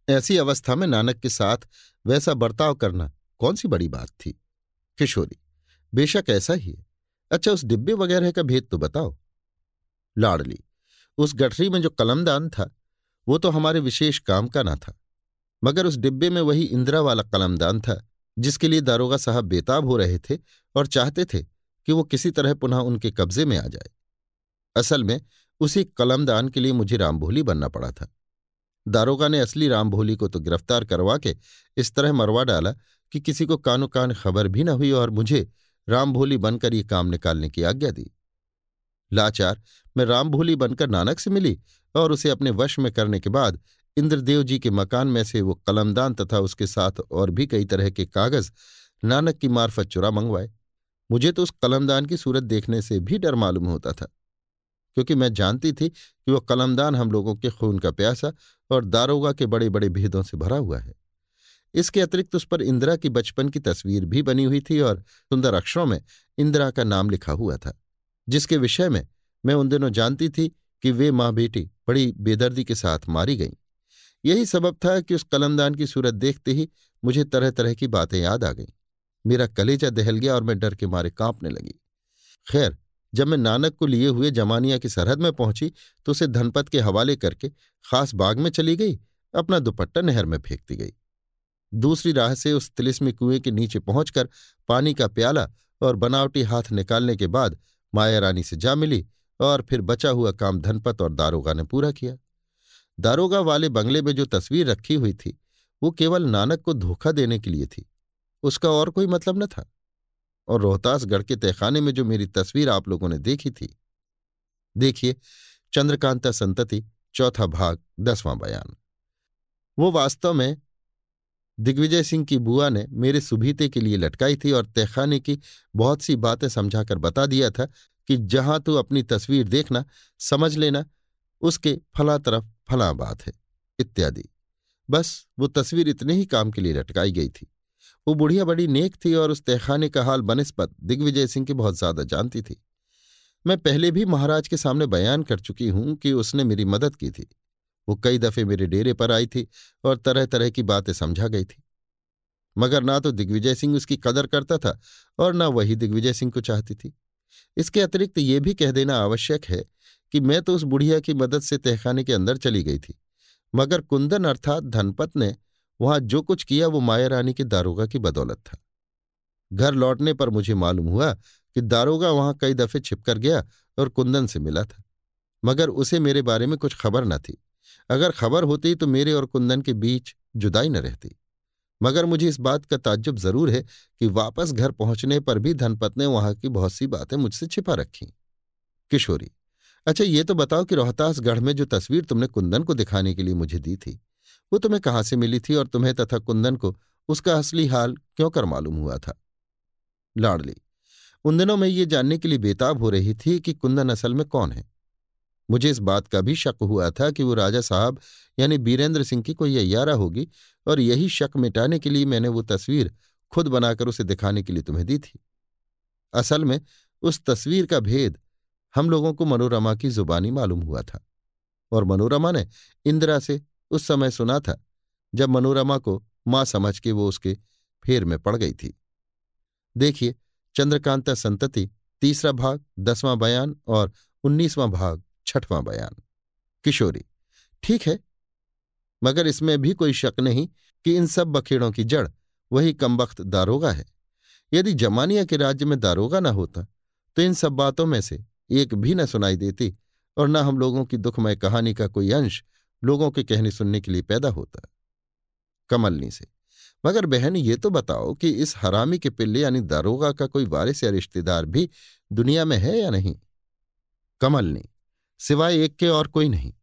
S1: ऐसी अवस्था में नानक के साथ वैसा बर्ताव करना कौन सी बड़ी बात थी? किशोरी, बेशक ऐसा ही है। अच्छा उस डिब्बे वगैरह का भेद तो बताओ। लाड़ली, उस गठरी में जो कलमदान था, वो तो हमारे विशेष काम का ना था। मगर उस डिब्बे में वही इंदिरा वाला कलमदान था, जिसके लिए दारोगा साहब बेताब हो रहे थे और चाहते थे कि वो किसी तरह पुनः उनके कब्जे में आ जाए। असल में उसी कलमदान के लिए मुझे रामभोली बनना पड़ा था। दारोगा ने असली रामभोली को तो गिरफ़्तार करवा के इस तरह मरवा डाला कि किसी को कानो कान खबर भी न हुई और मुझे रामभोली बनकर ये काम निकालने की आज्ञा दी। लाचार, मैं रामभोली बनकर नानक से मिली और उसे अपने वश में करने के बाद इंद्रदेव जी के मकान में से वो कलमदान तथा उसके साथ और भी कई तरह के कागज़ नानक की मार्फत चुरा मंगवाए। मुझे तो उस कलमदान की सूरत देखने से भी डर मालूम होता था। क्योंकि मैं जानती थी कि वह कलमदान हम लोगों के खून का प्यासा और दारोगा के बड़े बड़े भेदों से भरा हुआ है। इसके अतिरिक्त उस पर इंदिरा की बचपन की तस्वीर भी बनी हुई थी और सुंदर अक्षरों में इंदिरा का नाम लिखा हुआ था, जिसके विषय में मैं उन दिनों जानती थी कि वे माँ बेटी बड़ी बेदर्दी के साथ मारी गईं। यही सबब था कि उस कलमदान की सूरत देखते ही मुझे तरह तरह की बातें याद आ गईं। मेरा कलेजा दहल गया और मैं डर के मारे कांपने लगी। खैर जब मैं नानक को लिए हुए जमानिया की सरहद में पहुँची तो उसे धनपत के हवाले करके खास बाग में चली गई, अपना दुपट्टा नहर में फेंकती गई। दूसरी राह से उस तिलिस्मी कुएँ के नीचे पहुंचकर पानी का प्याला और बनावटी हाथ निकालने के बाद माया रानी से जा मिली और फिर बचा हुआ काम धनपत और दारोगा ने पूरा किया। दारोगा वाले बंगले में जो तस्वीर रखी हुई थी, वो केवल नानक को धोखा देने के लिए थी। उसका और कोई मतलब न था। और रोहतासगढ़ के तहखाने में जो मेरी तस्वीर आप लोगों ने देखी थी। देखिए, चंद्रकांता संतति, चौथा भाग, दसवां बयान। वो वास्तव में दिग्विजय सिंह की बुआ ने मेरे सुभीते के लिए लटकाई थी और तहखाने की बहुत सी बातें समझाकर बता दिया था कि जहाँ तू अपनी तस्वीर देखना, समझ लेना, उसके फला तरफ़ फला बात है, इत्यादि। बस वो तस्वीर इतने ही काम के लिए लटकाई गई थी। वो बुढ़िया बड़ी नेक थी और उस तहखाने का हाल बनस्पत दिग्विजय सिंह की बहुत ज़्यादा जानती थी। मैं पहले भी महाराज के सामने बयान कर चुकी हूँ कि उसने मेरी मदद की थी। वो कई दफे मेरे डेरे पर आई थी और तरह तरह की बातें समझा गई थी। मगर ना तो दिग्विजय सिंह उसकी कदर करता था और ना वही दिग्विजय सिंह को चाहती थी। इसके अतिरिक्त ये भी कह देना आवश्यक है कि मैं तो उस बुढ़िया की मदद से तहखाने के अंदर चली गई थी। मगर कुंदन अर्थात धनपत ने वहाँ जो कुछ किया वो माया रानी के दारोगा की बदौलत था। घर लौटने पर मुझे मालूम हुआ कि दारोगा वहाँ कई दफे छिपकर गया और कुंदन से मिला था, मगर उसे मेरे बारे में कुछ खबर न थी। अगर खबर होती तो मेरे और कुंदन के बीच जुदाई न रहती, मगर मुझे इस बात का ताज्जुब ज़रूर है कि वापस घर पहुँचने पर भी धनपत ने वहाँ की बहुत सी बातें मुझसे छिपा रखी। किशोरी अच्छा ये तो बताओ कि रोहतासगढ़ में जो तस्वीर तुमने कुंदन को दिखाने के लिए मुझे दी थी वो तुम्हें कहाँ से मिली थी और तुम्हें तथा कुंदन को उसका असली हाल क्यों कर मालूम हुआ था? लाडली उन दिनों में ये जानने के लिए बेताब हो रही थी कि कुंदन असल में कौन है। मुझे इस बात का भी शक हुआ था कि वो राजा साहब यानी बीरेंद्र सिंह की कोई अयारा होगी और यही शक मिटाने के लिए मैंने वो तस्वीर खुद बनाकर उसे दिखाने के लिए तुम्हें दी थी। असल में उस तस्वीर का भेद हम लोगों को मनोरमा की जुबानी मालूम हुआ था और मनोरमा ने इंदिरा से उस समय सुना था, जब मनोरमा को माँ समझ के वो उसके फेर में पड़ गई थी। देखिए, चंद्रकांता संतति, तीसरा भाग, दसवां बयान और उन्नीसवां भाग, छठवां बयान। किशोरी, ठीक है, मगर इसमें भी कोई शक नहीं कि इन सब बखेड़ों की जड़ वही कमबख्त दारोगा है। यदि जमानिया के राज्य में दारोगा न होता तो इन सब बातों में से एक भी न सुनाई देती और न हम लोगों की दुखमय कहानी का कोई अंश लोगों के कहने सुनने के लिए पैदा होता कमलनी से। मगर बहन, ये तो बताओ कि इस हरामी के पिल्ले यानी दारोगा का कोई वारिस या रिश्तेदार भी दुनिया में है या नहीं? कमलनी, सिवाय एक के और कोई नहीं।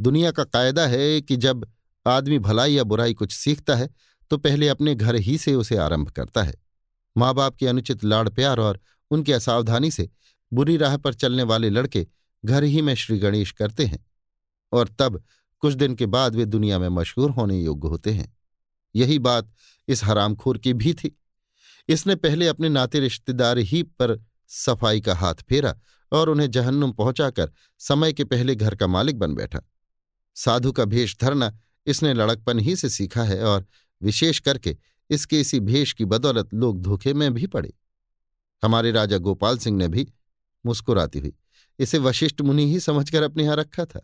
S1: दुनिया का कायदा है कि जब आदमी भलाई या बुराई कुछ सीखता है तो पहले अपने घर ही से उसे आरंभ करता है। माँ बाप के अनुचित लाड़ प्यार और उनकी असावधानी से बुरी राह पर चलने वाले लड़के घर ही में श्री गणेश करते हैं। और तब कुछ दिन के बाद वे दुनिया में मशहूर होने योग्य होते हैं। यही बात इस हरामखोर की भी थी। इसने पहले अपने नाते रिश्तेदार ही पर सफ़ाई का हाथ फेरा और उन्हें जहन्नुम पहुंचाकर समय के पहले घर का मालिक बन बैठा। साधु का भेष धरना इसने लड़कपन ही से सीखा है और विशेष करके इसके इसी भेष की बदौलत लोग धोखे में भी पड़े। हमारे राजा गोपाल सिंह ने भी मुस्कुराती हुई, इसे वशिष्ठ मुनि ही समझकर अपने यहाँ रखा था।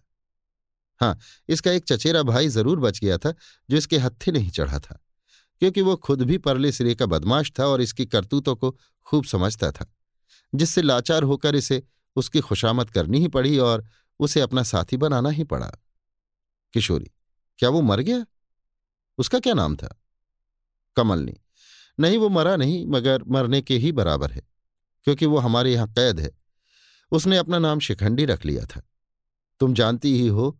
S1: हाँ इसका एक चचेरा भाई ज़रूर बच गया था, जो इसके हत्थे नहीं चढ़ा था, क्योंकि वो खुद भी परले सिरे का बदमाश था और इसकी करतूतों को खूब समझता था, जिससे लाचार होकर इसे उसकी खुशामद करनी ही पड़ी और उसे अपना साथी बनाना ही पड़ा। किशोरी, क्या वो मर गया? उसका क्या नाम था? कमलनी, नहीं वो मरा नहीं, मगर मरने के ही बराबर है, क्योंकि वो हमारे यहाँ कैद है, उसने अपना नाम शिखंडी रख लिया था, तुम जानती ही हो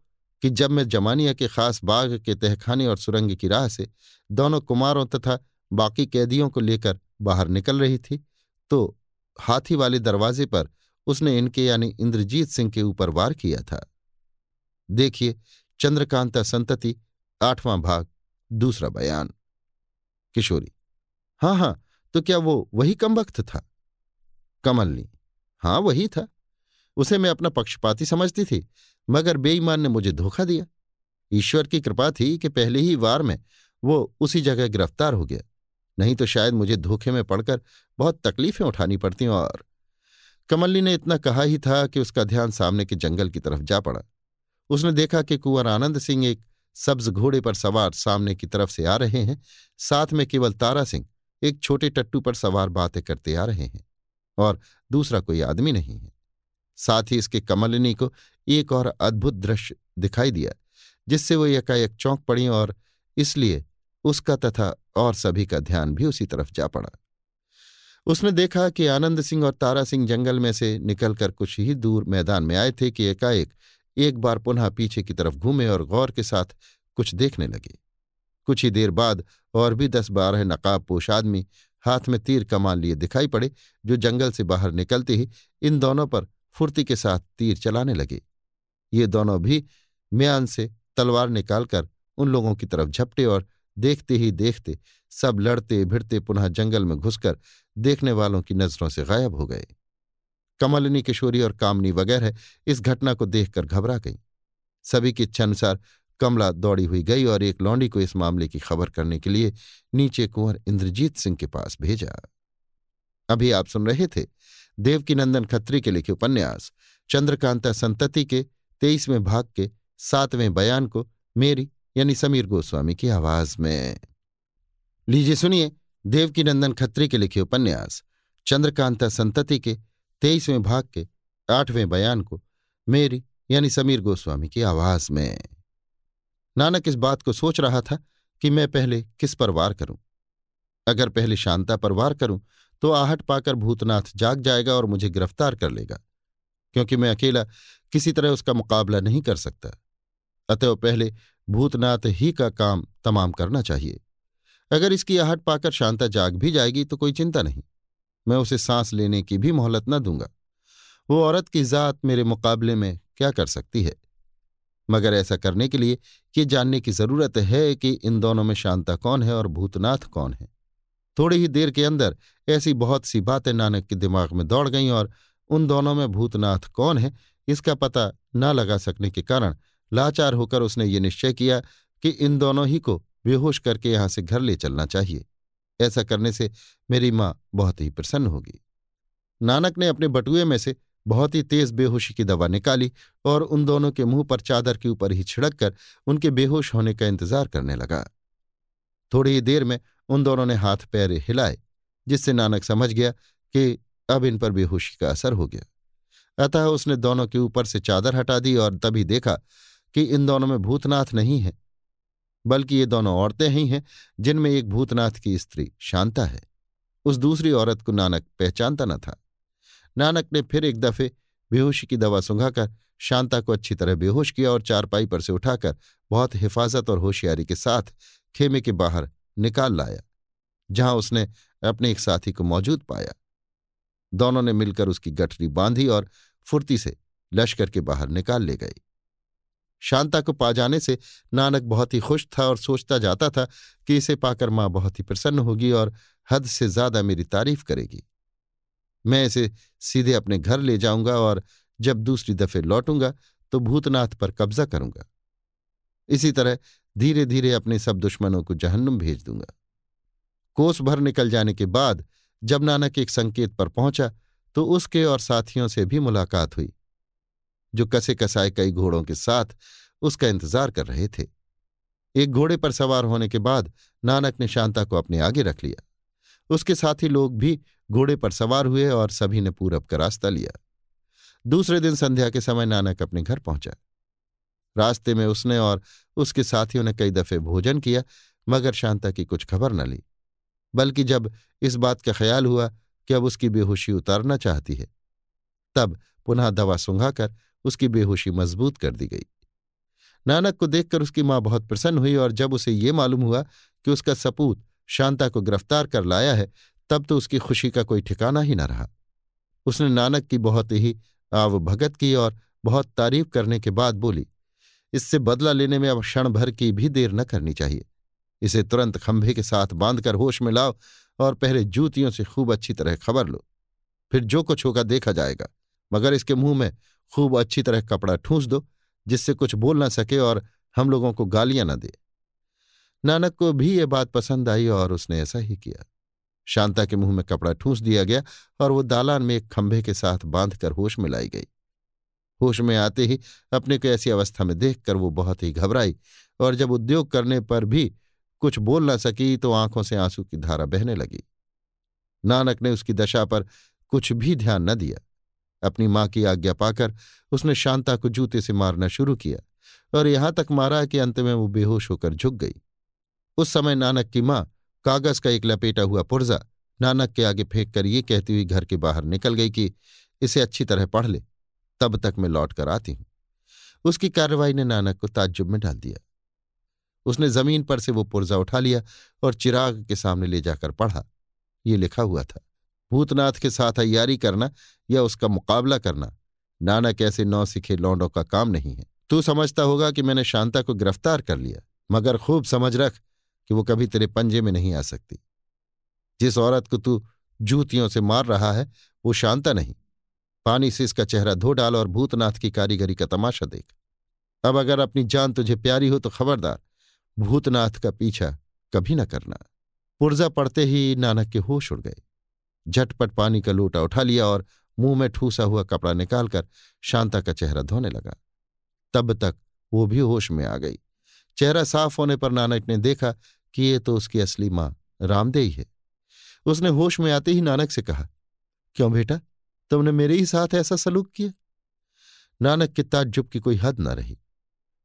S1: कि जब मैं जमानिया के खास बाग के तहखाने और सुरंग की राह से दोनों कुमारों तथा बाकी कैदियों को लेकर बाहर निकल रही थी तो हाथी वाले दरवाजे पर उसने इनके यानी इंद्रजीत सिंह के ऊपर वार किया था। देखिए, चंद्रकांता संतति, आठवां भाग, दूसरा बयान। किशोरी हाँ हाँ तो क्या वो वही कम वक्त था? कमलनी हाँ वही था। उसे मैं अपना पक्षपाती समझती थी, मगर बेईमान ने मुझे धोखा दिया। ईश्वर की कृपा थी कि पहले ही वार में वो उसी जगह गिरफ़्तार हो गया। नहीं तो शायद मुझे धोखे में पड़कर बहुत तकलीफें उठानी पड़ती और कमल्ली ने इतना कहा ही था कि उसका ध्यान सामने के जंगल की तरफ़ जा पड़ा। उसने देखा कि कुंवर आनंद सिंह एक सब्ज घोड़े पर सवार सामने की तरफ़ से आ रहे हैं, साथ में केवल तारा सिंह, एक छोटे टट्टू पर सवार बातें करते आ रहे हैं और दूसरा कोई आदमी नहीं है। साथ ही इसके कमलिनी को एक और अद्भुत दृश्य दिखाई दिया, जिससे वो एकाएक चौंक पड़ी और इसलिए उसका तथा और सभी का ध्यान भी उसी तरफ़ जा पड़ा। उसने देखा कि आनंद सिंह और तारा सिंह जंगल में से निकलकर कुछ ही दूर मैदान में आए थे कि एकाएक एक बार पुनः पीछे की तरफ़ घूमे और गौर के साथ कुछ देखने लगे। कुछ ही देर बाद और भी दस बारह नकाब पोश आदमी हाथ में तीर कमान लिए दिखाई पड़े, जो जंगल से बाहर निकलते ही इन दोनों पर फुर्ती के साथ तीर चलाने लगे। ये दोनों भी म्यान से तलवार निकालकर उन लोगों की तरफ़ झपटे और देखते ही देखते सब लड़ते भिड़ते पुनः जंगल में घुसकर देखने वालों की नज़रों से गायब हो गए। कमलिनी किशोरी और कामनी वगैरह इस घटना को देखकर घबरा गई। सभी की इच्छानुसार कमला दौड़ी हुई गई और एक लौंडी को इस मामले की खबर करने के लिए नीचे कुंवर इंद्रजीत सिंह के पास भेजा। अभी आप सुन रहे थे देवकीनंदन खत्री के लिखे उपन्यास, चंद्रकांता संतति के तेईसवें भाग के सातवें बयान को मेरी यानी समीर गोस्वामी की आवाज़ में। लीजिए सुनिए देवकीनंदन खत्री के लिखे उपन्यास, चंद्रकांता संतति के तेईसवें भाग के आठवें बयान को मेरी यानी समीर गोस्वामी की आवाज़ में। नानक इस बात को सोच रहा था कि मैं पहले किस पर वार करूँ? अगर पहले शांता पर वार करूँ तो आहट पाकर भूतनाथ जाग जाएगा और मुझे गिरफ़्तार कर लेगा, क्योंकि मैं अकेला किसी तरह उसका मुकाबला नहीं कर सकता। अतएव पहले भूतनाथ ही का काम तमाम करना चाहिए। अगर इसकी आहट पाकर शांता जाग भी जाएगी तो कोई चिंता नहीं। मैं उसे सांस लेने की भी मोहलत न दूँगा। वो औरत की जात मेरे मुकाबले में क्या कर सकती है? मगर ऐसा करने के लिए ये जानने की ज़रूरत है कि इन दोनों में शांता कौन है और भूतनाथ कौन है। थोड़ी ही देर के अंदर ऐसी बहुत सी बातें नानक के दिमाग में दौड़ गईं और उन दोनों में भूतनाथ कौन है, इसका पता न लगा सकने के कारण लाचार होकर उसने ये निश्चय किया कि इन दोनों ही को बेहोश करके यहाँ से घर ले चलना चाहिए। ऐसा करने से मेरी माँ बहुत ही प्रसन्न होगी। नानक ने अपने बटुए में से बहुत ही तेज बेहोशी की दवा निकाली और उन दोनों के मुँह पर चादर के ऊपर ही छिड़क कर उनके बेहोश होने का इंतज़ार करने लगा। थोड़ी ही देर में उन दोनों ने हाथ पैर हिलाए, जिससे नानक समझ गया कि अब इन पर बेहोशी का असर हो गया। अतः उसने दोनों के ऊपर से चादर हटा दी और तभी देखा कि इन दोनों में भूतनाथ नहीं है, बल्कि ये दोनों औरतें ही हैं, जिनमें एक भूतनाथ की स्त्री शांता है। उस दूसरी औरत को नानक पहचानता न था। नानक ने फिर एक दफे बेहोशी की दवा सुंघाकर शांता को अच्छी तरह बेहोश किया और चारपाई पर से उठाकर बहुत हिफाजत और होशियारी के साथ खेमे के बाहर निकाल लाया, जहाँ उसने अपने एक साथी को मौजूद पाया। दोनों ने मिलकर उसकी गठरी बांधी और फुर्ती से लश्कर के बाहर निकाल ले गए। शांता को पा जाने से नानक बहुत ही खुश था और सोचता जाता था कि इसे पाकर माँ बहुत ही प्रसन्न होगी और हद से ज़्यादा मेरी तारीफ़ करेगी। मैं इसे सीधे अपने घर ले जाऊँगा और जब दूसरी दफे लौटूँगा तो भूतनाथ पर कब्जा करूँगा। इसी तरह धीरे धीरे अपने सब दुश्मनों को जहन्नुम भेज दूँगा। कोस भर निकल जाने के बाद, जब नानक एक संकेत पर पहुँचा तो उसके और साथियों से भी मुलाकात हुई, जो कसे कसाए कई घोड़ों के साथ उसका इंतज़ार कर रहे थे। एक घोड़े पर सवार होने के बाद नानक ने शांता को अपने आगे रख लिया। उसके साथी लोग भी घोड़े पर सवार हुए और सभी ने पूरब का रास्ता लिया। दूसरे दिन संध्या के समय नानक अपने घर पहुँचा। रास्ते में उसने और उसके साथियों ने कई दफे भोजन किया, मगर शांता की कुछ खबर न ली। बल्कि जब इस बात का ख्याल हुआ कि अब उसकी बेहोशी उतारना चाहती है, तब पुनः दवा सुंघाकर उसकी बेहोशी मज़बूत कर दी गई। नानक को देखकर उसकी माँ बहुत प्रसन्न हुई और जब उसे ये मालूम हुआ कि उसका सपूत शांता को गिरफ़्तार कर लाया है, तब तो उसकी खुशी का कोई ठिकाना ही न रहा। उसने नानक की बहुत ही आवभगत की और बहुत तारीफ़ करने के बाद बोली इससे बदला लेने में अब क्षण भर की भी देर न करनी चाहिए। इसे तुरंत खंभे के साथ बांधकर होश में लाओ और पहले जूतियों से खूब अच्छी तरह खबर लो। फिर जो कुछ होगा देखा जाएगा, मगर इसके मुँह में खूब अच्छी तरह कपड़ा ठूंस दो, जिससे कुछ बोल ना सके और हम लोगों को गालियाँ ना दे। नानक को भी ये बात पसंद आई और उसने ऐसा ही किया। शांता के मुँह में कपड़ा ठूंस दिया गया और वो दालान में एक खंभे के साथ बांधकर होश में लाई गई। होश में आते ही अपने को ऐसी अवस्था में देखकर वो बहुत ही घबराई और जब उद्योग करने पर भी कुछ बोल न सकी तो आँखों से आँसू की धारा बहने लगी। नानक ने उसकी दशा पर कुछ भी ध्यान न दिया। अपनी माँ की आज्ञा पाकर उसने शांता को जूते से मारना शुरू किया और यहाँ तक मारा कि अंत में वो बेहोश होकर झुक गई। उस समय नानक की माँ कागज़ का एक लपेटा हुआ पुर्जा नानक के आगे फेंक कर ये कहती हुई घर के बाहर निकल गई कि इसे अच्छी तरह पढ़ ले। तब तक मैं लौट कर आती हूँ। उसकी कार्रवाई ने नानक को ताज्जुब में डाल दिया। उसने ज़मीन पर से वो पुर्जा उठा लिया और चिराग के सामने ले जाकर पढ़ा। ये लिखा हुआ था, भूतनाथ के साथ अयारी करना या उसका मुकाबला करना, नानक ऐसे नौ सिखे लौंडों का काम नहीं है। तू समझता होगा कि मैंने शांता को गिरफ़्तार कर लिया, मगर खूब समझ रख कि वो कभी तेरे पंजे में नहीं आ सकती। जिस औरत को तू जूतियों से मार रहा है, वो शांता नहीं। पानी से इसका चेहरा धो डाल और भूतनाथ की कारीगरी का तमाशा देख। अब अगर अपनी जान तुझे प्यारी हो तो खबरदार, भूतनाथ का पीछा कभी न करना। पुर्जा पड़ते ही नानक के होश उड़ गए। झटपट पानी का लोटा उठा लिया और मुँह में ठूसा हुआ कपड़ा निकालकर शांता का चेहरा धोने लगा। तब तक वो भी होश में आ गई। चेहरा साफ़ होने पर नानक ने देखा कि ये तो उसकी असली माँ रामदेई है। उसने होश में आते ही नानक से कहा, क्यों बेटा? तुमने मेरे ही साथ ऐसा सलूक किया? नानक के ताज्जुब की कोई हद न रही।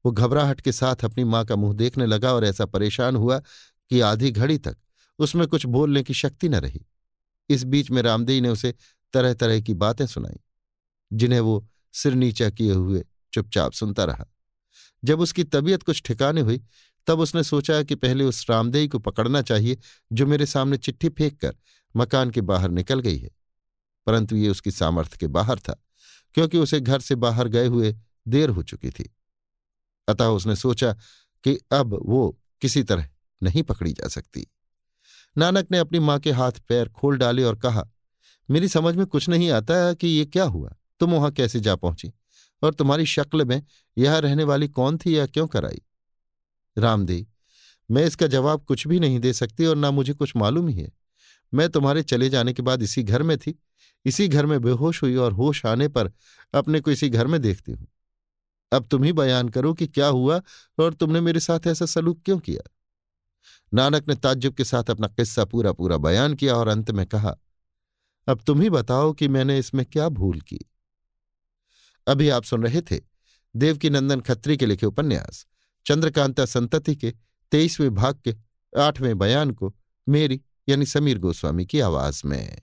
S1: वो घबराहट के साथ अपनी माँ का मुँह देखने लगा और ऐसा परेशान हुआ कि आधी घड़ी तक उसमें कुछ बोलने की शक्ति न रही। इस बीच में रामदेई ने उसे तरह तरह की बातें सुनाई, जिन्हें वो सिर नीचा किए हुए चुपचाप सुनता रहा। जब उसकी तबीयत कुछ ठिकाने हुई, तब उसने सोचा कि पहले उस रामदेई को पकड़ना चाहिए जो मेरे सामने चिट्ठी फेंक कर मकान के बाहर निकल गई है। परंतु ये उसकी सामर्थ्य के बाहर था, क्योंकि उसे घर से बाहर गए हुए देर हो चुकी थी। अतः उसने सोचा कि अब वो किसी तरह नहीं पकड़ी जा सकती। नानक ने अपनी माँ के हाथ पैर खोल डाले और कहा, मेरी समझ में कुछ नहीं आता कि ये क्या हुआ? तुम वहाँ कैसे जा पहुँची? और तुम्हारी शक्ल में यह रहने वाली कौन थी या क्यों कराई? रामदेव, मैं इसका जवाब कुछ भी नहीं दे सकती और ना मुझे कुछ मालूम ही है। मैं तुम्हारे चले जाने के बाद इसी घर में थी इसी घर में बेहोश हुई और होश आने पर अपने को इसी घर में देखती हूँ। अब तुम ही बयान करो कि क्या हुआ और तुमने मेरे साथ ऐसा सलूक क्यों किया? नानक ने ताज्जुब के साथ अपना किस्सा पूरा पूरा बयान किया और अंत में कहा, अब तुम ही बताओ कि मैंने इसमें क्या भूल की? अभी आप सुन रहे थे देवकी नंदन खत्री के लिखे उपन्यास, चंद्रकांता संतति के तेईसवें भाग के आठवें बयान को मेरी यानी समीर गोस्वामी की आवाज़ में।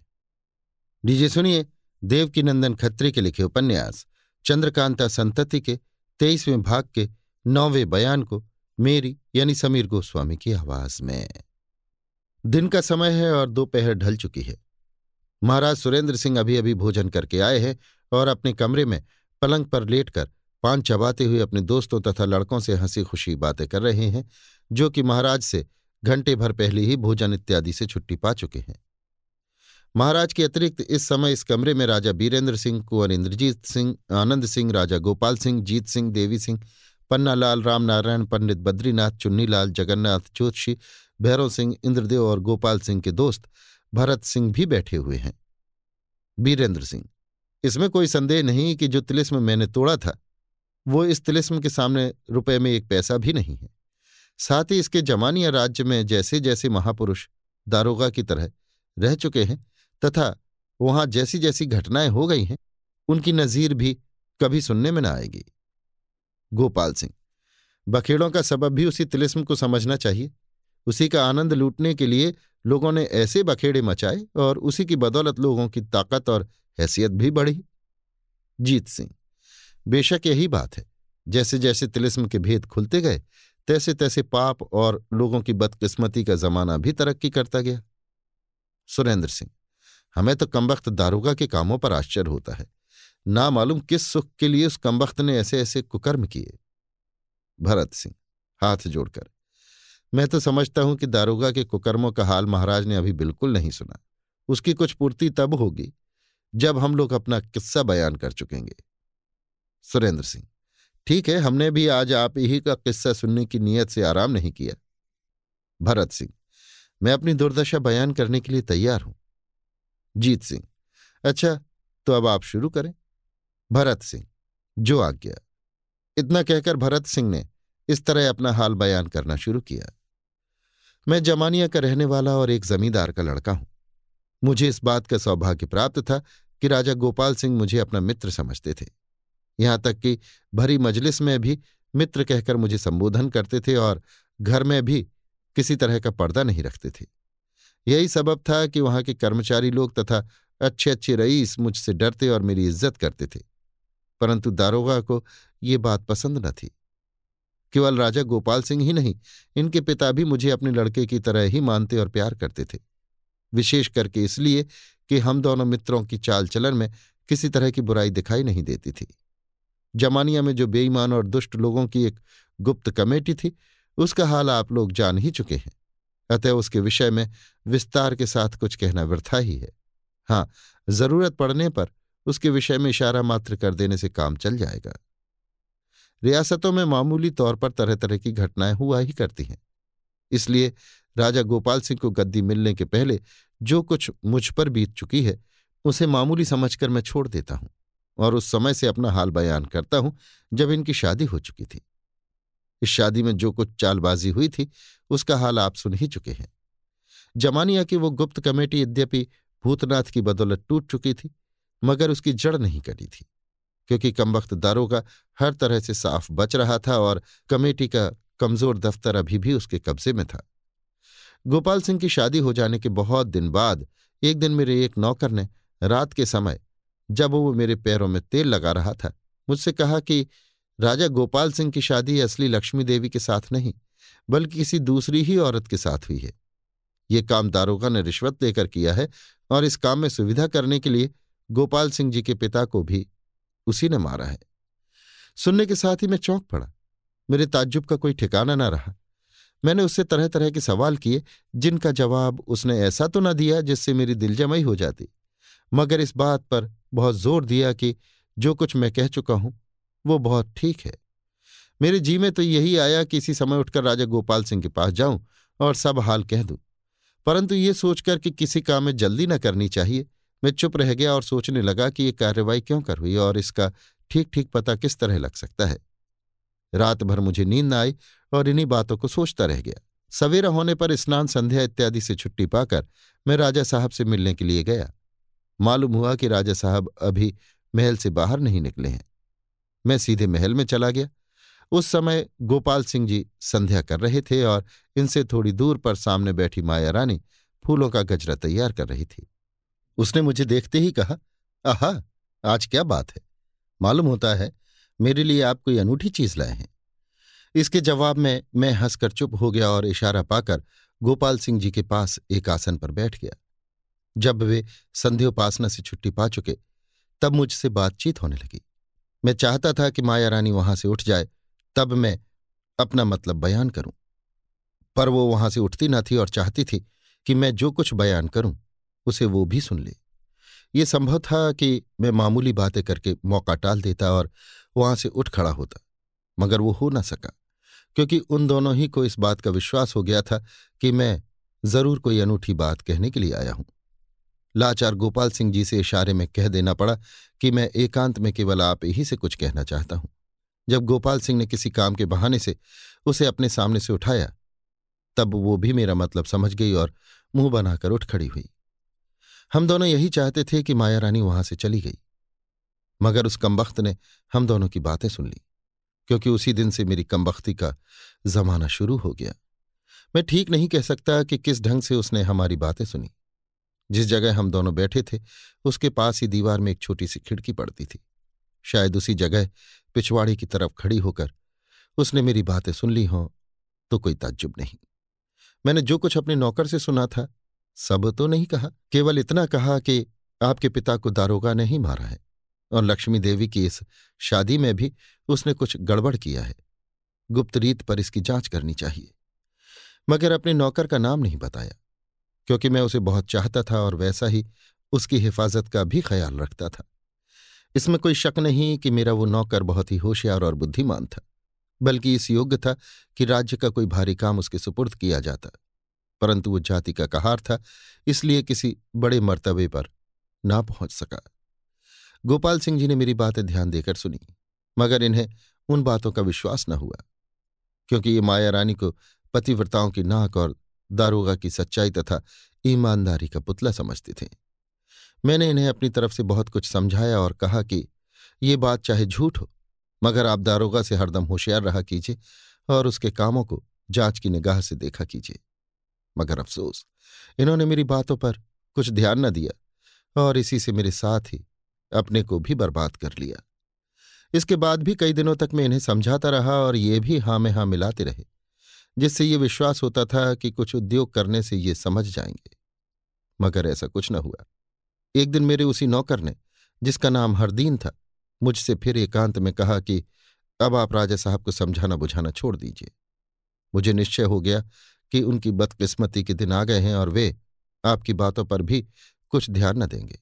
S1: डीजे सुनिए देवकी नंदन खत्री के लिखे उपन्यास, चंद्रकांता संतति के, तेईसवें भाग के, नौवें बयान को, मेरी यानी समीर गोस्वामी की आवाज़ में। दिन का समय है और दोपहर ढल चुकी है। महाराज सुरेंद्र सिंह अभी अभी भोजन करके आए हैं और अपने कमरे में पलंग पर लेटकर पान चबाते हुए अपने दोस्तों तथा लड़कों से हँसी खुशी बातें कर रहे हैं, जो कि महाराज से घंटे भर पहले ही भोजन इत्यादि से छुट्टी पा चुके हैं। महाराज के अतिरिक्त इस समय इस कमरे में राजा बीरेंद्र सिंह, कुंवर इंद्रजीत सिंह, आनंद सिंह, राजा गोपाल सिंह, जीत सिंह, देवी सिंह, पन्नालाल, रामनारायण, पंडित बद्रीनाथ, चुन्नीलाल, जगन्नाथ जोशी भैरव सिंह, इंद्रदेव और गोपाल सिंह के दोस्त भरत सिंह भी बैठे हुए हैं। बीरेंद्र सिंह, इसमें कोई संदेह नहीं कि जो तिलिस्म मैंने तोड़ा था, वो इस तिलिस्म के सामने रुपए में एक पैसा भी नहीं है। साथ ही इसके जमानिया राज्य में जैसे जैसे महापुरुष दारोगा की तरह रह चुके हैं तथा वहाँ जैसी जैसी घटनाएँ हो गई हैं, उनकी नजीर भी कभी सुनने में न आएगी। गोपाल सिंह, बखेड़ों का सबब भी उसी तिलिस्म को समझना चाहिए। उसी का आनंद लूटने के लिए लोगों ने ऐसे बखेड़े मचाए और उसी की बदौलत लोगों की ताकत और हैसियत भी बढ़ी। जीत सिंह, बेशक यही बात है जैसे जैसे तिलिस्म के भेद खुलते गए तैसे तैसे पाप और लोगों की बदकिस्मती का जमाना भी तरक्की करता गया। सुरेंद्र सिंह हमें तो कमबख्त दारोगा के कामों पर आश्चर्य होता है। ना मालूम किस सुख के लिए उस कमबख्त ने ऐसे ऐसे कुकर्म किए? भरत सिंह, हाथ जोड़कर, मैं तो समझता हूँ कि दारोगा के कुकर्मों का हाल महाराज ने अभी बिल्कुल नहीं सुना। उसकी कुछ पूर्ति तब होगी, जब हम लोग अपना किस्सा बयान कर चुकेंगे। सुरेंद्र सिंह, ठीक है, हमने भी आज आप ही का किस्सा सुनने की नीयत से आराम नहीं किया। भरत सिंह, मैं अपनी दुर्दशा बयान करने के लिए तैयार हूँ। जीत सिंह। अच्छा तो अब आप शुरू करें। भरत सिंह, जो आज्ञा। इतना कहकर भरत सिंह ने इस तरह अपना हाल बयान करना शुरू किया। मैं जमानिया का रहने वाला और एक जमींदार का लड़का हूँ। मुझे इस बात का सौभाग्य प्राप्त था कि राजा गोपाल सिंह मुझे अपना मित्र समझते थे। यहाँ तक कि भरी मजलिस में भी मित्र कहकर मुझे संबोधन करते थे और घर में भी किसी तरह का पर्दा नहीं रखते थे। यही सबब था कि वहाँ के कर्मचारी लोग तथा अच्छे अच्छे रईस मुझसे डरते और मेरी इज़्ज़त करते थे। परंतु दारोगा को ये बात पसंद न थी। केवल राजा गोपाल सिंह ही नहीं, इनके पिता भी मुझे अपने लड़के की तरह ही मानते और प्यार करते थे। विशेष करके इसलिए कि हम दोनों मित्रों की चाल चलन में किसी तरह की बुराई दिखाई नहीं देती थी। जमानिया में जो बेईमान और दुष्ट लोगों की एक गुप्त कमेटी थी, उसका हाल आप लोग जान ही चुके हैं। अतः उसके विषय में विस्तार के साथ कुछ कहना वृथा ही है। हाँ ज़रूरत पड़ने पर उसके विषय में इशारा मात्र कर देने से काम चल जाएगा। रियासतों में मामूली तौर पर तरह तरह की घटनाएँ हुआ ही करती हैं। इसलिए राजा गोपाल सिंह को गद्दी मिलने के पहले जो कुछ मुझ पर बीत चुकी है, उसे मामूली समझकर मैं छोड़ देता हूँ और उस समय से अपना हाल बयान करता हूँ जब इनकी शादी हो चुकी थी। इस शादी में जो कुछ चालबाजी हुई थी, उसका हाल आप सुन ही चुके हैं। जमानिया की वो गुप्त कमेटी यद्यपि भूतनाथ की बदौलत टूट चुकी थी, मगर उसकी जड़ नहीं कटी थी, क्योंकि कमबख्त दारोगा हर तरह से साफ़ बच रहा था और कमेटी का कमज़ोर दफ्तर अभी भी उसके कब्जे में था। गोपाल सिंह की शादी हो जाने के बहुत दिन बाद, एक दिन मेरे एक नौकर ने रात के समय जब वो मेरे पैरों में तेल लगा रहा था, मुझसे कहा कि राजा गोपाल सिंह की शादी असली लक्ष्मी देवी के साथ नहीं, बल्कि किसी दूसरी ही औरत के साथ हुई है। ये काम दारोगा ने रिश्वत लेकर किया है और इस काम में सुविधा करने के लिए गोपाल सिंह जी के पिता को भी उसी ने मारा है। सुनने के साथ ही मैं चौंक पड़ा। मेरे ताज्जुब का कोई ठिकाना न रहा। मैंने उससे तरह तरह के सवाल किए, जिनका जवाब उसने ऐसा तो न दिया जिससे मेरी दिलजमई हो जाती। मगर इस बात पर बहुत ज़ोर दिया कि जो कुछ मैं कह चुका हूँ वो बहुत ठीक है। मेरे जी में तो यही आया कि इसी समय उठकर राजा गोपाल सिंह के पास जाऊँ और सब हाल कह दूँ। परंतु ये सोचकर कि किसी काम में जल्दी न करनी चाहिए, मैं चुप रह गया और सोचने लगा कि ये कार्रवाई क्यों कर हुई और इसका ठीक ठीक पता किस तरह लग सकता है। रात भर मुझे नींद न आई और इन्हीं बातों को सोचता रह गया। सवेरा होने पर स्नान, संध्या इत्यादि से छुट्टी पाकर मैं राजा साहब से मिलने के लिए गया। मालूम हुआ कि राजा साहब अभी महल से बाहर नहीं निकले हैं। मैं सीधे महल में चला गया। उस समय गोपाल सिंह जी संध्या कर रहे थे और इनसे थोड़ी दूर पर सामने बैठी माया रानी फूलों का गजरा तैयार कर रही थी। उसने मुझे देखते ही कहा, आहा, आज क्या बात है। मालूम होता है, मेरे लिए आप कोई अनूठी चीज़ लाए हैं। इसके जवाब में मैं हंसकर चुप हो गया और इशारा पाकर गोपाल सिंह जी के पास एक आसन पर बैठ गया। जब वे संध्योपासना से छुट्टी पा चुके, तब मुझसे बातचीत होने लगी। मैं चाहता था कि माया रानी वहाँ से उठ जाए, तब मैं अपना मतलब बयान करूँ। पर वो वहाँ से उठती न थी और चाहती थी कि मैं जो कुछ बयान करूँ, उसे वो भी सुन ले। ये संभव था कि मैं मामूली बातें करके मौका टाल देता और वहाँ से उठ खड़ा होता, मगर वो हो ना सका, क्योंकि उन दोनों ही को इस बात का विश्वास हो गया था कि मैं ज़रूर कोई अनूठी बात कहने के लिए आया हूँ। लाचार गोपाल सिंह जी से इशारे में कह देना पड़ा कि मैं एकांत में केवल आप ही से कुछ कहना चाहता हूँ। जब गोपाल सिंह ने किसी काम के बहाने से उसे अपने सामने से उठाया, तब वो भी मेरा मतलब समझ गई और मुँह बनाकर उठ खड़ी हुई। हम दोनों यही चाहते थे कि माया रानी वहाँ से चली गई। मगर उस कमबख्त ने हम दोनों की बातें सुन ली, क्योंकि उसी दिन से मेरी कमबख्ती का जमाना शुरू हो गया। मैं ठीक नहीं कह सकता कि किस ढंग से उसने हमारी बातें सुनी। जिस जगह हम दोनों बैठे थे, उसके पास ही दीवार में एक छोटी सी खिड़की पड़ती थी। शायद उसी जगह पिछवाड़े की तरफ़ खड़ी होकर उसने मेरी बातें सुन ली हों तो कोई ताज्जुब नहीं। मैंने जो कुछ अपने नौकर से सुना था, सब तो नहीं कहा। केवल इतना कहा कि आपके पिता को दारोगा ने ही मारा है, और लक्ष्मी देवी की इस शादी में भी उसने कुछ गड़बड़ किया है। गुप्त रीत पर इसकी जाँच करनी चाहिए। मगर अपने नौकर का नाम नहीं बताया। क्योंकि मैं उसे बहुत चाहता था और वैसा ही उसकी हिफाजत का भी ख्याल रखता था। इसमें कोई शक नहीं कि मेरा वो नौकर बहुत ही होशियार और बुद्धिमान था, बल्कि इस योग्य था कि राज्य का कोई भारी काम उसके सुपुर्द किया जाता, परंतु वो जाति का कहार था, इसलिए किसी बड़े मर्तबे पर ना पहुँच सका। गोपाल सिंह जी ने मेरी बातें ध्यान देकर सुनी, मगर इन्हें उन बातों का विश्वास न हुआ, क्योंकि ये माया रानी को पतिव्रताओं की नाक और दारोगा की सच्चाई तथा ईमानदारी का पुतला समझते थे। मैंने इन्हें अपनी तरफ़ से बहुत कुछ समझाया और कहा कि, ये बात चाहे झूठ हो, मगर आप दारोगा से हरदम होशियार रहा कीजिए और उसके कामों को जाँच की निगाह से देखा कीजिए। मगर अफसोस, इन्होंने मेरी बातों पर कुछ ध्यान न दिया और इसी से मेरे साथ ही अपने को भी बर्बाद कर लिया। इसके बाद भी कई दिनों तक मैं इन्हें समझाता रहा और ये भी हाँ में हाँ मिलाते रहे। जिससे ये विश्वास होता था कि कुछ उद्योग करने से ये समझ जाएँगे। मगर ऐसा कुछ न हुआ। एक दिन मेरे उसी नौकर ने, जिसका नाम हरदीन था, मुझसे फिर एकांत में कहा कि, अब आप राजा साहब को समझाना बुझाना छोड़ दीजिए। मुझे निश्चय हो गया कि उनकी बदकिस्मती के दिन आ गए हैं और वे आपकी बातों पर भी कुछ ध्यान न देंगे।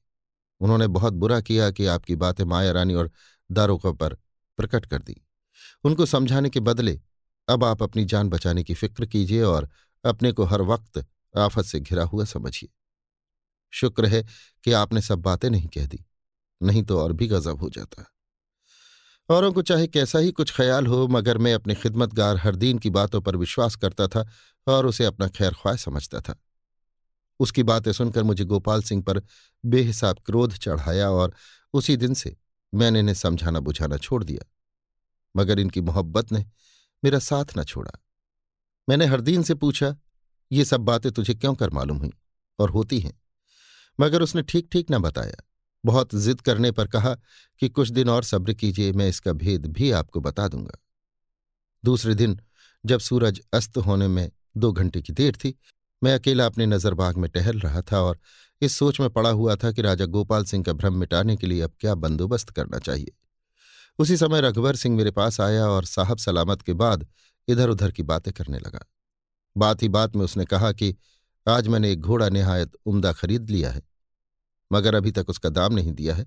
S1: उन्होंने बहुत बुरा किया कि आपकी बातें माया रानी और दारोगा पर प्रकट कर दी। उनको समझाने के बदले अब आप अपनी जान बचाने की फ़िक्र कीजिए और अपने को हर वक्त आफत से घिरा हुआ समझिए। शुक्र है कि आपने सब बातें नहीं कह दी, नहीं तो और भी गजब हो जाता। औरों को चाहे कैसा ही कुछ ख्याल हो, मगर मैं अपने खिदमतगार हरदीन की बातों पर विश्वास करता था और उसे अपना खैर ख्वाह समझता था। उसकी बातें सुनकर मुझे गोपाल सिंह पर बेहिसाब क्रोध चढ़ाया और उसी दिन से मैंने इन्हें समझाना बुझाना छोड़ दिया। मगर इनकी मोहब्बत ने मेरा साथ न छोड़ा। मैंने हरदीन से पूछा, ये सब बातें तुझे क्यों कर मालूम हुई? और होती हैं। मगर उसने ठीक ठीक न बताया। बहुत जिद करने पर कहा कि कुछ दिन और सब्र कीजिए, मैं इसका भेद भी आपको बता दूँगा। दूसरे दिन, जब सूरज अस्त होने में दो घंटे की देर थी, मैं अकेला अपने नजरबाग में टहल रहा था और इस सोच में पड़ा हुआ था कि राजा गोपाल सिंह का भ्रम मिटाने के लिए अब क्या बंदोबस्त करना चाहिए। उसी समय रघुवर सिंह मेरे पास आया और साहब सलामत के बाद इधर उधर की बातें करने लगा। बात ही बात में उसने कहा कि, आज मैंने एक घोड़ा निहायत उम्दा खरीद लिया है, मगर अभी तक उसका दाम नहीं दिया है।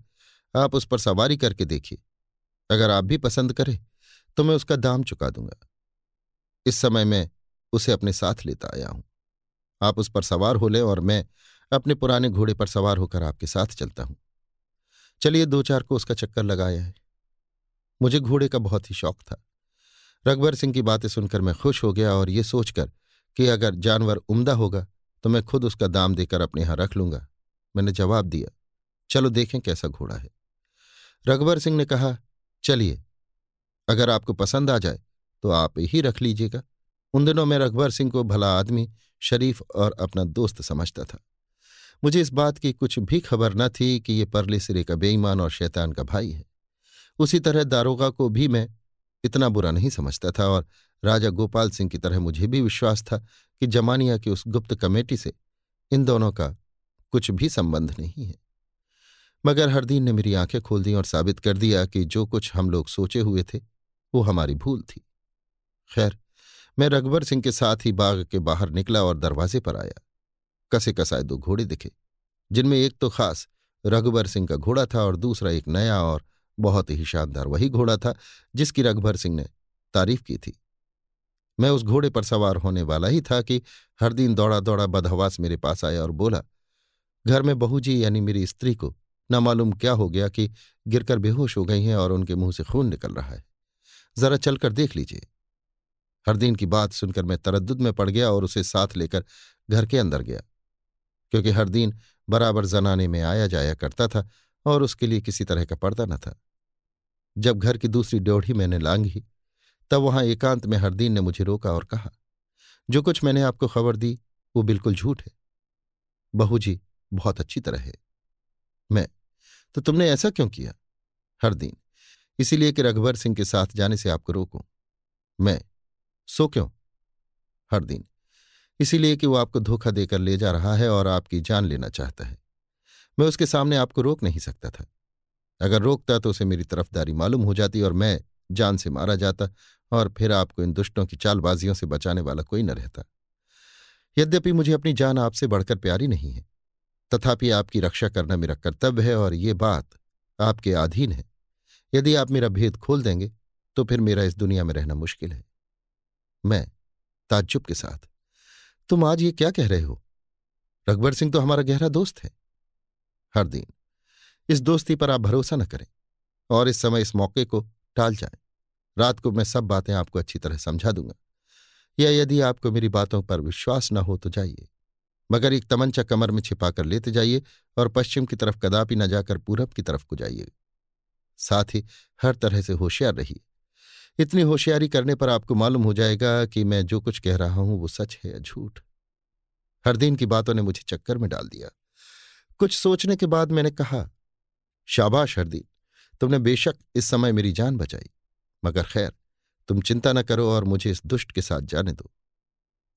S1: आप उस पर सवारी करके देखिए। अगर आप भी पसंद करें तो मैं उसका दाम चुका दूँगा। इस समय मैं उसे अपने साथ लेता आया हूँ। आप उस पर सवार हो लें और मैं अपने पुराने घोड़े पर सवार होकर आपके साथ चलता हूँ। चलिए दो चार को उसका चक्कर लगाया है। मुझे घोड़े का बहुत ही शौक था। रघुवर सिंह की बातें सुनकर मैं खुश हो गया और ये सोचकर कि अगर जानवर उम्दा होगा तो मैं खुद उसका दाम देकर अपने यहाँ रख लूँगा। मैंने जवाब दिया, चलो देखें कैसा घोड़ा है। रघुवर सिंह ने कहा, चलिए, अगर आपको पसंद आ जाए तो आप ही रख लीजिएगा। उन दिनों मैं रघुवर सिंह को भला आदमी, शरीफ और अपना दोस्त समझता था। मुझे इस बात की कुछ भी खबर न थी कि ये परले सिरे का बेईमान और शैतान का भाई है। उसी तरह दारोगा को भी मैं इतना बुरा नहीं समझता था और राजा गोपाल सिंह की तरह मुझे भी विश्वास था कि जमानिया की उस गुप्त कमेटी से इन दोनों का कुछ भी संबंध नहीं है। मगर हरदीन ने मेरी आँखें खोल दी और साबित कर दिया कि जो कुछ हम लोग सोचे हुए थे, वो हमारी भूल थी। खैर, मैं रघुबर सिंह के साथ ही बाग के बाहर निकला और दरवाजे पर आया। कसे कसाए दो घोड़े दिखे, जिनमें एक तो खास रघुबर सिंह का घोड़ा था और दूसरा एक नया और बहुत ही शानदार वही घोड़ा था जिसकी रघुभर सिंह ने तारीफ़ की थी। मैं उस घोड़े पर सवार होने वाला ही था कि हर दिन दौड़ा दौड़ा बदहवास मेरे पास आया और बोला, घर में बहू जी यानी मेरी स्त्री को न मालूम क्या हो गया कि गिरकर बेहोश हो गई हैं और उनके मुँह से खून निकल रहा है। जरा चलकर देख लीजिए। हरदीन की बात सुनकर मैं तरद्दुद में पड़ गया और उसे साथ लेकर घर के अंदर गया, क्योंकि हर दिन बराबर जनाने में आया जाया करता था और उसके लिए किसी तरह का पर्दा न था। जब घर की दूसरी ड्योढ़ी मैंने लांघी, तब वहाँ एकांत में हरदीन ने मुझे रोका और कहा, जो कुछ मैंने आपको खबर दी, वो बिल्कुल झूठ है। बहू जी, बहुत अच्छी तरह है। मैं तो तुमने ऐसा क्यों किया? हरदीन, इसीलिए कि रघुवर सिंह के साथ जाने से आपको रोकूं। मैं, सो क्यों? हरदीन, इसीलिए कि वो आपको धोखा देकर ले जा रहा है और आपकी जान लेना चाहता है। मैं उसके सामने आपको रोक नहीं सकता था। अगर रोकता तो उसे मेरी तरफदारी मालूम हो जाती और मैं जान से मारा जाता और फिर आपको इन दुष्टों की चालबाजियों से बचाने वाला कोई न रहता। यद्यपि मुझे अपनी जान आपसे बढ़कर प्यारी नहीं है, तथापि आपकी रक्षा करना मेरा कर्तव्य है और ये बात आपके अधीन है। यदि आप मेरा भेद खोल देंगे तो फिर मेरा इस दुनिया में रहना मुश्किल है। मैं ताज्जुब के साथ, तुम आज ये क्या कह रहे हो? रघुबर सिंह तो हमारा गहरा दोस्त है। हर दिन इस दोस्ती पर आप भरोसा न करें और इस समय इस मौके को टाल जाएँ। रात को मैं सब बातें आपको अच्छी तरह समझा दूँगा। या यदि आपको मेरी बातों पर विश्वास न हो तो जाइए, मगर एक तमंचा कमर में छिपाकर लेते जाइए और पश्चिम की तरफ़ कदापि न जाकर पूरब की तरफ़ को जाइए। साथ ही हर तरह से होशियार रहिए। इतनी होशियारी करने पर आपको मालूम हो जाएगा कि मैं जो कुछ कह रहा हूँ वो सच है या झूठ। हर दिन की बातों ने मुझे चक्कर में डाल दिया। कुछ सोचने के बाद मैंने कहा शाबाश हरदीन तुमने बेशक इस समय मेरी जान बचाई। मगर खैर, तुम चिंता न करो और मुझे इस दुष्ट के साथ जाने दो।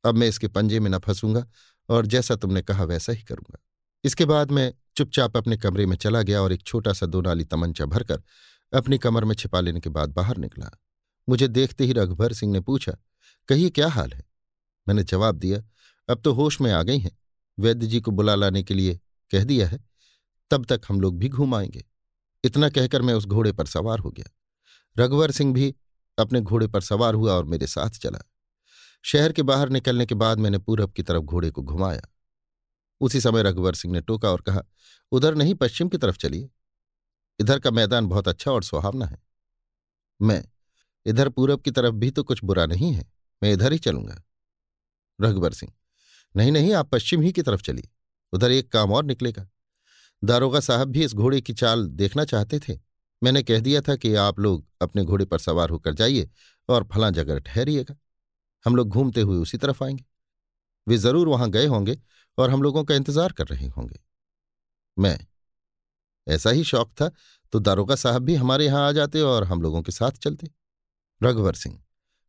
S1: अब मैं इसके पंजे में न फंसूँगा और जैसा तुमने कहा वैसा ही करूँगा। इसके बाद मैं चुपचाप अपने कमरे में चला गया और एक छोटा सा दो नाली तमंचा भरकर अपनी कमर में छिपा लेने के बाद बाहर निकला। मुझे देखते ही रघुभर सिंह ने पूछा, कहिए, क्या हाल है? मैंने जवाब दिया, अब तो होश में आ गई हैं। वैद्य जी को बुला लाने के लिए कह दिया है। तब तक हम लोग भी घूम आएँगे। इतना कहकर मैं उस घोड़े पर सवार हो गया। रघुवर सिंह भी अपने घोड़े पर सवार हुआ और मेरे साथ चला। शहर के बाहर निकलने के बाद मैंने पूरब की तरफ़ घोड़े को घुमाया। उसी समय रघुवर सिंह ने टोका और कहा, उधर नहीं, पश्चिम की तरफ़ चलिए। इधर का मैदान बहुत अच्छा और सुहावना है। मैं, इधर पूरब की तरफ़ भी तो कुछ बुरा नहीं है, मैं इधर ही चलूँगा। रघुबर सिंह, नहीं नहीं, आप पश्चिम ही की तरफ़ चलिए। उधर एक काम और निकलेगा। दारोगा साहब भी इस घोड़े की चाल देखना चाहते थे। मैंने कह दिया था कि आप लोग अपने घोड़े पर सवार होकर जाइए और फलां जगह ठहरिएगा। हम लोग घूमते हुए उसी तरफ़ आएँगे। वे ज़रूर वहाँ गए होंगे और हम लोगों का इंतज़ार कर रहे होंगे। मैं, ऐसा ही शौक था तो दारोगा साहब भी हमारे यहाँ आ जाते और हम लोगों के साथ चलते। रघुवर सिंह,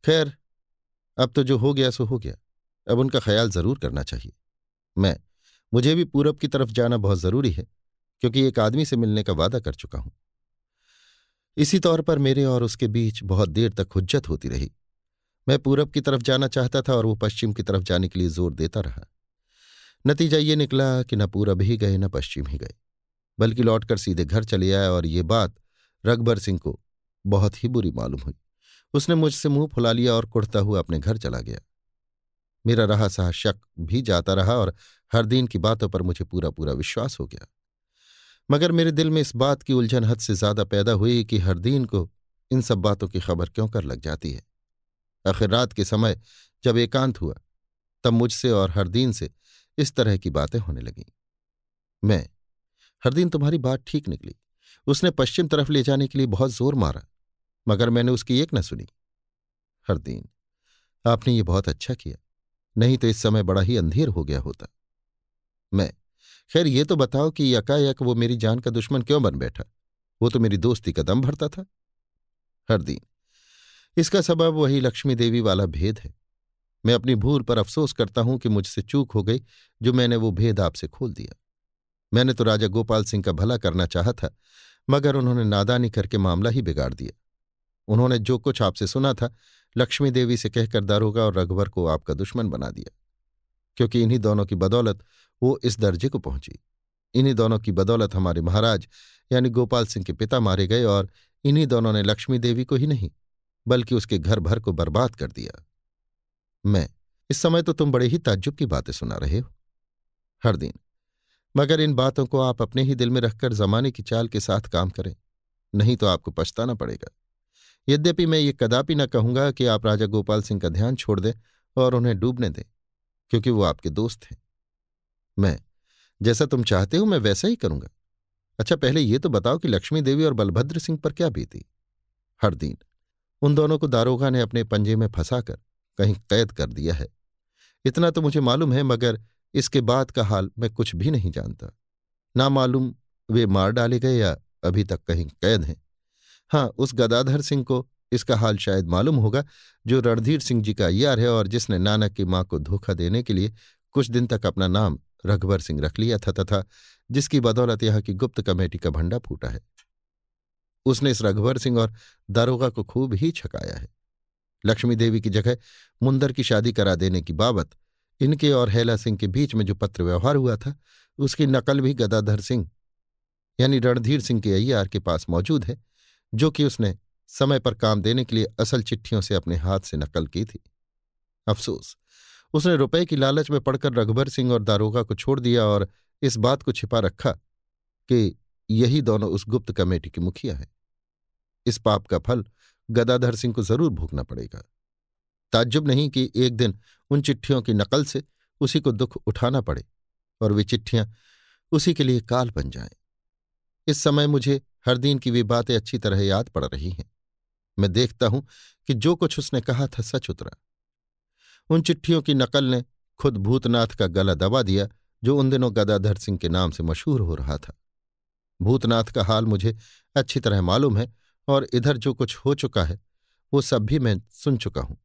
S1: खैर, अब तो जो हो गया सो हो गया। अब उनका ख्याल ज़रूर करना चाहिए। मैं, मुझे भी पूरब की तरफ़ जाना बहुत ज़रूरी है। क्योंकि एक आदमी से मिलने का वादा कर चुका हूँ। इसी तौर पर मेरे और उसके बीच बहुत देर तक हुज्जत होती रही। मैं पूरब की तरफ़ जाना चाहता था और वो पश्चिम की तरफ़ जाने के लिए ज़ोर देता रहा। नतीजा ये निकला कि न पूरब ही गए, न पश्चिम ही गए, बल्कि लौटकर सीधे घर चले आए और ये बात रघबर सिंह को बहुत ही बुरी मालूम हुई। उसने मुझसे मुँह फुला लिया और कुड़ता हुआ अपने घर चला गया। मेरा रहा सहा शक भी जाता रहा और हर दिन की बातों पर मुझे पूरा पूरा विश्वास हो गया। मगर मेरे दिल में इस बात की उलझन हद से ज़्यादा पैदा हुई कि हर दिन को इन सब बातों की खबर क्यों कर लग जाती है? आखिर रात के समय जब एकांत हुआ, तब मुझसे और हर दिन से इस तरह की बातें होने लगीं। मैं, हर दिन तुम्हारी बात ठीक निकली। उसने पश्चिम तरफ़ ले जाने के लिए बहुत ज़ोर मारा, मगर मैंने उसकी एक न सुनी। हर दिन, आपने ये बहुत अच्छा किया, नहीं तो इस समय बड़ा ही अंधेर हो गया होता। मैं खैर, ये तो बताओ कि यकायक वो मेरी जान का दुश्मन क्यों बन बैठा? वो तो मेरी दोस्ती का दम भरता था। हर दिन इसका सबब वही लक्ष्मी देवी वाला भेद है। मैं अपनी भूल पर अफसोस करता हूँ कि मुझसे चूक हो गई, जो मैंने वो भेद आपसे खोल दिया। मैंने तो राजा गोपाल सिंह का भला करना चाहा था, मगर उन्होंने नादानी करके मामला ही बिगाड़ दिया। उन्होंने जो कुछ आपसे सुना था, लक्ष्मी देवी से कहकर दारोगा और रघुवर को आपका दुश्मन बना दिया। क्योंकि इन्हीं दोनों की बदौलत वो इस दर्जे को पहुँची। इन्हीं दोनों की बदौलत हमारे महाराज, यानी गोपाल सिंह के पिता मारे गए और इन्हीं दोनों ने लक्ष्मी देवी को ही नहीं, बल्कि उसके घर भर को बर्बाद कर दिया। मैं, इस समय तो तुम बड़े ही ताज्जुब की बातें सुना रहे हो। हर दिन, मगर इन बातों को आप अपने ही दिल में रखकर जमाने की चाल के साथ काम करें, नहीं तो आपको पछताना पड़ेगा। यद्यपि मैं ये कदापि न कहूँगा कि आप राजा गोपाल सिंह का ध्यान छोड़ दें और उन्हें डूबने दें। क्योंकि वो आपके दोस्त हैं। मैं, जैसा तुम चाहते हो मैं वैसा ही करूँगा। अच्छा पहले ये तो बताओ कि लक्ष्मी देवी और बलभद्र सिंह पर क्या बीती। हर दिन, उन दोनों को दारोगा ने अपने पंजे में फंसाकर कहीं कैद कर दिया है। इतना तो मुझे मालूम है, मगर इसके बाद का हाल मैं कुछ भी नहीं जानता। ना मालूम वे मार डाले गए या अभी तक कहीं कैद हैं। हाँ उस गदाधर सिंह को इसका हाल शायद मालूम होगा, जो रणधीर सिंह जी का अयार है और जिसने नानक की माँ को धोखा देने के लिए कुछ दिन तक अपना नाम रघुवर सिंह रख लिया था तथा जिसकी बदौलत यहाँ की गुप्त कमेटी का भंडा फूटा है। उसने इस रघुवर सिंह और दारोगा को खूब ही छकाया है। लक्ष्मी देवी की जगह मुंदर की शादी करा देने की बाबत इनके और हेला सिंह के बीच में जो पत्र व्यवहार हुआ था, उसकी नकल भी गदाधर सिंह, यानी रणधीर सिंह के अय्यार के पास मौजूद है, जो कि उसने समय पर काम देने के लिए असल चिट्ठियों से अपने हाथ से नकल की थी। अफसोस, उसने रुपए की लालच में पड़कर रघुबर सिंह और दारोगा को छोड़ दिया और इस बात को छिपा रखा कि यही दोनों उस गुप्त कमेटी के मुखिया हैं। इस पाप का फल गदाधर सिंह को ज़रूर भोगना पड़ेगा। ताज्जुब नहीं कि एक दिन उन चिट्ठियों की नकल से उसी को दुख उठाना पड़े और वे चिट्ठियाँ उसी के लिए काल बन जाएँ। इस समय मुझे हर दिन की वे बातें अच्छी तरह याद पड़ रही हैं। मैं देखता हूँ कि जो कुछ उसने कहा था सच उतरा। उन चिट्ठियों की नकल ने खुद भूतनाथ का गला दबा दिया, जो उन दिनों गदाधर सिंह के नाम से मशहूर हो रहा था। भूतनाथ का हाल मुझे अच्छी तरह मालूम है और इधर जो कुछ हो चुका है, वो सब भी मैं सुन चुका हूँ।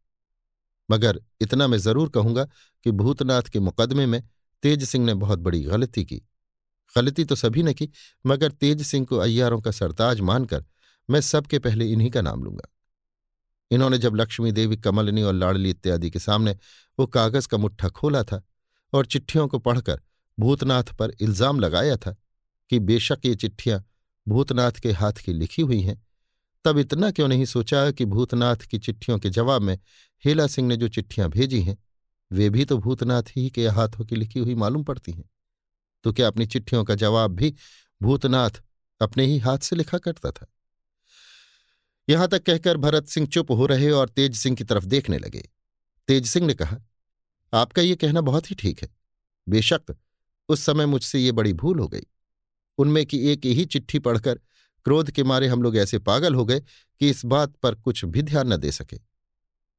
S1: मगर इतना मैं ज़रूर कहूँगा कि भूतनाथ के मुकदमे में तेज सिंह ने बहुत बड़ी गलती की। गलती तो सभी ने की, मगर तेज सिंह को अय्यारों का सरताज मानकर मैं सबके पहले इन्हीं का नाम लूँगा। इन्होंने जब लक्ष्मी देवी, कमलनी और लाड़ली इत्यादि के सामने वो कागज़ का मुट्ठा खोला था और चिट्ठियों को पढ़कर भूतनाथ पर इल्ज़ाम लगाया था कि बेशक ये चिट्ठियाँ भूतनाथ के हाथ की लिखी हुई हैं, तब इतना क्यों नहीं सोचा कि भूतनाथ की चिट्ठियों के जवाब में हेला सिंह ने जो चिट्ठियाँ भेजी हैं, वे भी तो भूतनाथ ही के हाथों की लिखी हुई मालूम पड़ती हैं। तो क्या अपनी चिट्ठियों का जवाब भी भूतनाथ अपने ही हाथ से लिखा करता था? यहाँ तक कहकर भरत सिंह चुप हो रहे और तेज सिंह की तरफ़ देखने लगे। तेज सिंह ने कहा, आपका ये कहना बहुत ही ठीक है। बेशक उस समय मुझसे ये बड़ी भूल हो गई। उनमें की एक ही चिट्ठी पढ़कर क्रोध के मारे हम लोग ऐसे पागल हो गए कि इस बात पर कुछ भी ध्यान न दे सके।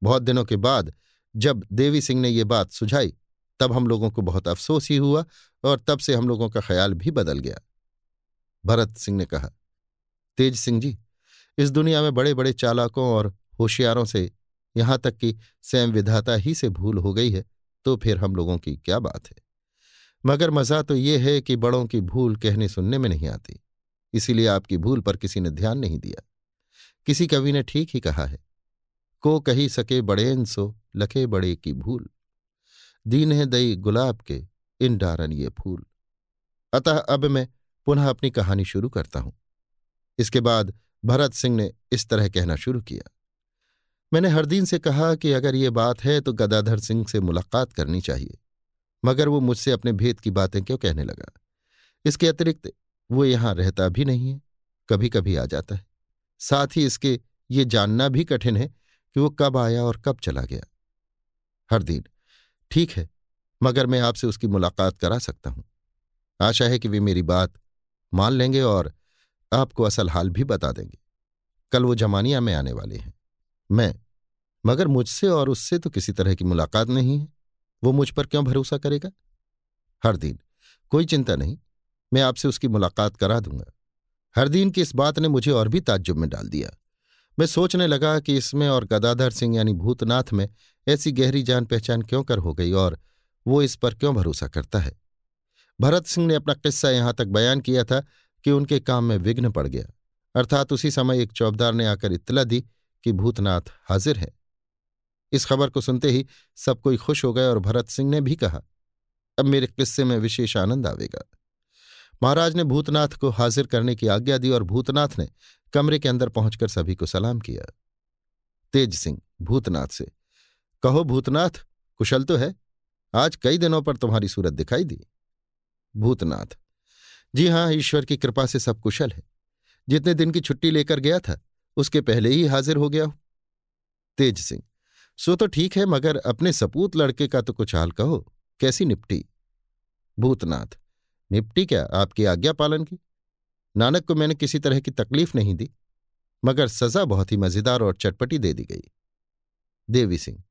S1: बहुत दिनों के बाद जब देवी सिंह ने ये बात सुझाई तब हम लोगों को बहुत अफसोस ही हुआ और तब से हम लोगों का ख्याल भी बदल गया। भरत सिंह ने कहा, तेज सिंह जी, इस दुनिया में बड़े बड़े चालाकों और होशियारों से यहाँ तक कि स्वयं विधाता ही से भूल हो गई है तो फिर हम लोगों की क्या बात है? मगर मज़ा तो ये है कि बड़ों की भूल कहने सुनने में नहीं आती, इसीलिए आपकी भूल पर किसी ने ध्यान नहीं दिया। किसी कवि ने ठीक ही कहा है, को कही सके बड़ेन सो, लखे बड़े की भूल। दीन है दई गुलाब के इन डारन ये फूल। अतः अब मैं पुनः अपनी कहानी शुरू करता हूँ। इसके बाद भरत सिंह ने इस तरह कहना शुरू किया। मैंने हरदीन से कहा कि अगर ये बात है तो गदाधर सिंह से मुलाकात करनी चाहिए। मगर वो मुझसे अपने भेद की बातें क्यों कहने लगा? इसके अतिरिक्त वो यहाँ रहता भी नहीं है कभी कभी आ जाता है। साथ ही इसके ये जानना भी कठिन है कि वो कब आया और कब चला गया। हर दिन ठीक है, मगर मैं आपसे उसकी मुलाकात करा सकता हूँ। आशा है कि वे मेरी बात मान लेंगे और आपको असल हाल भी बता देंगे। कल वो जमानिया में आने वाले हैं। मैं, मगर मुझसे और उससे तो किसी तरह की मुलाकात नहीं है। वो मुझ पर क्यों भरोसा करेगा? हर दिन, कोई चिंता नहीं, मैं आपसे उसकी मुलाकात करा दूँगा। हरदीन की इस बात ने मुझे और भी ताज्जुब में डाल दिया। मैं सोचने लगा कि इसमें और गदाधर सिंह यानी भूतनाथ में ऐसी गहरी जान पहचान क्यों कर हो गई और वो इस पर क्यों भरोसा करता है? भरत सिंह ने अपना किस्सा यहाँ तक बयान किया था कि उनके काम में विघ्न पड़ गया। अर्थात उसी समय एक चौबदार ने आकर इत्तला दी कि भूतनाथ हाजिर है। इस खबर को सुनते ही सब कोई खुश हो गए और भरत सिंह ने भी कहा, अब मेरे किस्से में विशेष आनंद आवेगा। महाराज ने भूतनाथ को हाजिर करने की आज्ञा दी और भूतनाथ ने कमरे के अंदर पहुंचकर सभी को सलाम किया। तेज सिंह, भूतनाथ से, कहो भूतनाथ, कुशल तो है। आज कई दिनों पर तुम्हारी सूरत दिखाई दी। भूतनाथ, जी हाँ, ईश्वर की कृपा से सब कुशल है। जितने दिन की छुट्टी लेकर गया था, उसके पहले ही हाजिर हो गया हूँ। तेज सिंह, सो तो ठीक है, मगर अपने सपूत लड़के का तो कुछ हाल कहो, कैसी निपटी? भूतनाथ निपटी क्या आपकी आज्ञा पालन की? नानक को मैंने किसी तरह की तकलीफ़ नहीं दी, मगर सजा बहुत ही मज़ेदार और चटपटी दे दी गई। देवी सिंह,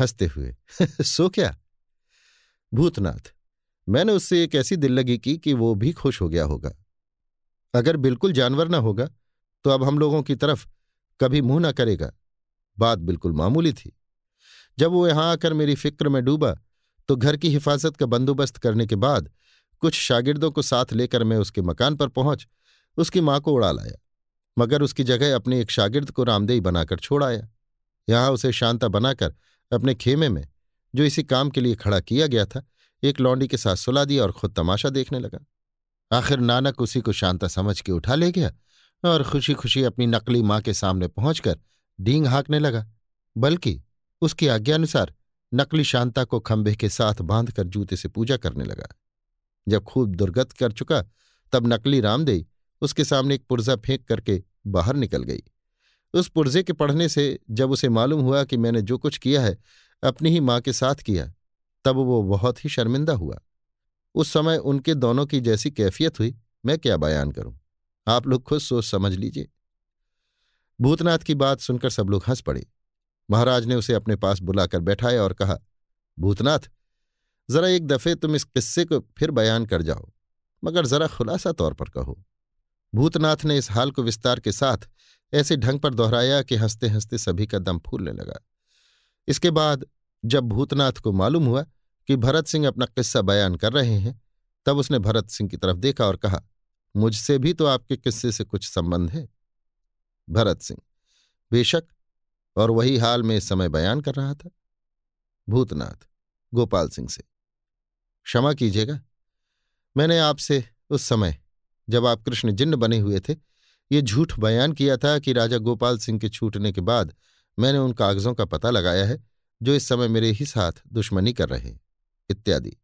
S1: हँसते हुए, सो क्या? भूतनाथ, मैंने उससे एक ऐसी दिल लगी की कि वो भी खुश हो गया होगा। अगर बिल्कुल जानवर ना होगा तो अब हम लोगों की तरफ़ कभी मुँह ना करेगा। बात बिल्कुल मामूली थी। जब वो यहाँ आकर मेरी फ़िक्र में डूबा तो घर की हिफाजत का बंदोबस्त करने के बाद कुछ शागिर्दों को साथ लेकर मैं उसके मकान पर पहुँच उसकी माँ को उड़ा लाया, मगर उसकी जगह अपने एक शागिर्द को रामदेही बनाकर छोड़ आया। यहाँ उसे शांता बनाकर अपने खेमे में, जो इसी काम के लिए खड़ा किया गया था, एक लौंडी के साथ सुला दिया और खुद तमाशा देखने लगा। आखिर नानक उसी को शांता समझ के उठा ले गया और खुशी खुशी अपनी नकली माँ के सामने पहुंचकर डींग हाँकने लगा, बल्कि उसकी आज्ञानुसार नकली शांता को खंभे के साथ बांधकर जूते से पूजा करने लगा। जब खूब दुर्गत कर चुका, तब नकली रामदेई उसके सामने एक पुर्जा फेंक करके बाहर निकल गई। उस पुर्जे के पढ़ने से जब उसे मालूम हुआ कि मैंने जो कुछ किया है, अपनी ही माँ के साथ किया, तब वो बहुत ही शर्मिंदा हुआ। उस समय उनके दोनों की जैसी कैफियत हुई, मैं क्या बयान करूँ? आप लोग खुद सोच समझ लीजिए। भूतनाथ की बात सुनकर सब लोग हंस पड़े। महाराज ने उसे अपने पास बुलाकर बैठाया और कहा, भूतनाथ जरा एक दफे तुम इस किस्से को फिर बयान कर जाओ, मगर जरा खुलासा तौर पर कहो। भूतनाथ ने इस हाल को विस्तार के साथ ऐसे ढंग पर दोहराया कि हँसते हँसते सभी का दम फूलने लगा। इसके बाद जब भूतनाथ को मालूम हुआ कि भरत सिंह अपना किस्सा बयान कर रहे हैं, तब उसने भरत सिंह की तरफ़ देखा और कहा, मुझसे भी तो आपके किस्से से कुछ संबंध है? भरत सिंह, बेशक, और वही हाल में इस समय बयान कर रहा था। भूतनाथ, गोपाल सिंह से क्षमा कीजिएगा। मैंने आपसे उस समय, जब आप कृष्ण जिन्न बने हुए थे, ये झूठ बयान किया था कि राजा गोपाल सिंह के छूटने के बाद मैंने उन कागजों का पता लगाया है, जो इस समय मेरे ही साथ दुश्मनी कर रहे इत्यादि।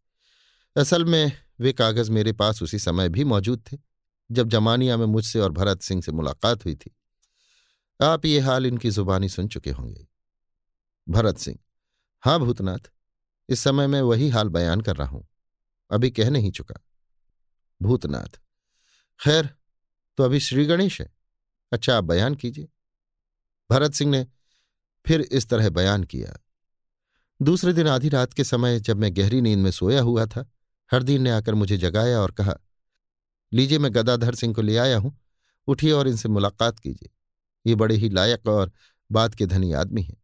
S1: असल में वे कागज़ मेरे पास उसी समय भी मौजूद थे, जब जमानिया में मुझसे और भरत सिंह से मुलाकात हुई थी। आप ये हाल इनकी जुबानी सुन चुके होंगे। भरत सिंह हाँ भूतनाथ इस समय मैं वही हाल बयान कर रहा हूँ। अभी कह नहीं चुका। भूतनाथ, खैर तो अभी श्री गणेश है। अच्छा आप बयान कीजिए। भरत सिंह ने फिर इस तरह बयान किया। दूसरे दिन आधी रात के समय जब मैं गहरी नींद में सोया हुआ था हरदीन ने आकर मुझे जगाया और कहा, लीजिए, मैं गदाधर सिंह को ले आया हूँ। उठिए और इनसे मुलाकात कीजिए। ये बड़े ही लायक और बात के धनी आदमी हैं।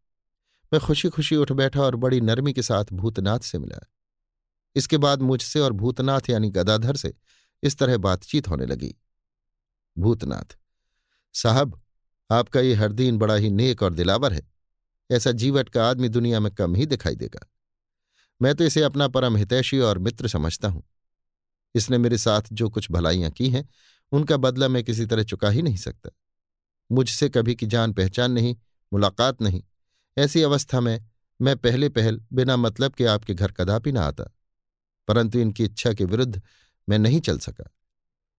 S1: मैं खुशी खुशी उठ बैठा और बड़ी नरमी के साथ भूतनाथ से मिला। इसके बाद मुझसे और भूतनाथ यानी गदाधर से इस तरह बातचीत होने लगी। भूतनाथ, साहब, आपका ये हरदीन बड़ा ही नेक और दिलावर है। ऐसा जीवट का आदमी दुनिया में कम ही दिखाई देगा। मैं तो इसे अपना परम हितैषी और मित्र समझता हूँ। इसने मेरे साथ जो कुछ भलाइयाँ की हैं, उनका बदला मैं किसी तरह चुका ही नहीं सकता। मुझसे कभी की जान पहचान नहीं, मुलाकात नहीं ऐसी अवस्था में मैं पहले पहल बिना मतलब के आपके घर कदापि ना आता। परंतु इनकी इच्छा के विरुद्ध मैं नहीं चल सका।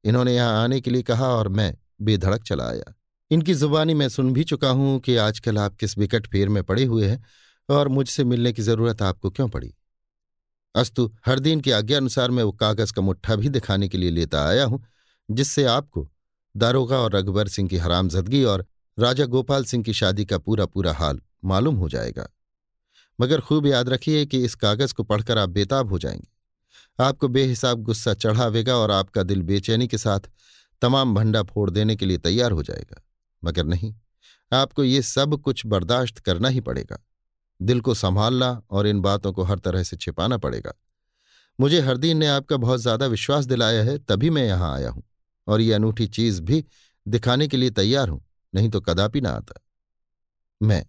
S1: इन्होंने यहाँ आने के लिए कहा और मैं बेधड़क चला आया। इनकी जुबानी मैं सुन भी चुका हूँ कि आजकल आप किस विकट फेर में पड़े हुए हैं और मुझसे मिलने की ज़रूरत आपको क्यों पड़ी? अस्तु, हर दिन की आज्ञा अनुसार मैं वो कागज़ का मुट्ठा भी दिखाने के लिए लेता आया हूँ, जिससे आपको दारोगा और रघुबर सिंह की हरामजदगी और राजा गोपाल सिंह की शादी का पूरा पूरा हाल मालूम हो जाएगा। मगर खूब याद रखिए कि इस कागज़ को पढ़कर आप बेताब हो जाएँगे। आपको बेहिसाब गुस्सा चढ़ावेगा और आपका दिल बेचैनी के साथ तमाम भंडा फोड़ देने के लिए तैयार हो जाएगा। मगर नहीं, आपको ये सब कुछ बर्दाश्त करना ही पड़ेगा। दिल को संभालना और इन बातों को हर तरह से छिपाना पड़ेगा। मुझे हरदीन ने आपका बहुत ज़्यादा विश्वास दिलाया है, तभी मैं यहाँ आया हूँ और ये अनूठी चीज़ भी दिखाने के लिए तैयार हूँ, नहीं तो कदापि ना आता। मैं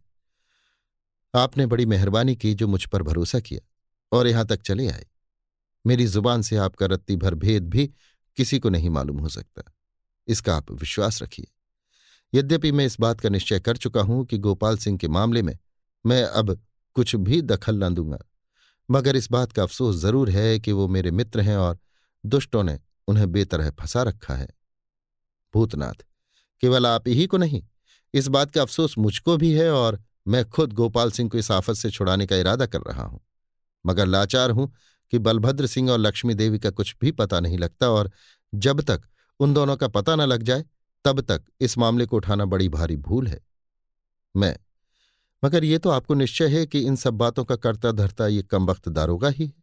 S1: आपने बड़ी मेहरबानी की जो मुझ पर भरोसा किया और यहाँ तक चले आए। मेरी ज़ुबान से आपका रत्ती भर भेद भी किसी को नहीं मालूम हो सकता। इसका आप विश्वास रखिए। यद्यपि मैं इस बात का निश्चय कर चुका हूँ कि गोपाल सिंह के मामले में मैं अब कुछ भी दखल न दूँगा, मगर इस बात का अफसोस ज़रूर है कि वो मेरे मित्र हैं और दुष्टों ने उन्हें बेतरह फंसा रखा है। भूतनाथ, केवल आप ही को नहीं, इस बात का अफसोस मुझको भी है और मैं खुद गोपाल सिंह को इस आफत से छुड़ाने का इरादा कर रहा हूँ। मगर लाचार हूँ कि बलभद्र सिंह और लक्ष्मी देवी का कुछ भी पता नहीं लगता और जब तक उन दोनों का पता न लग जाए, तब तक इस मामले को उठाना बड़ी भारी भूल है। मैं, मगर ये तो आपको निश्चय है कि इन सब बातों का करता धरता ये कम वक्त दारोगा ही है।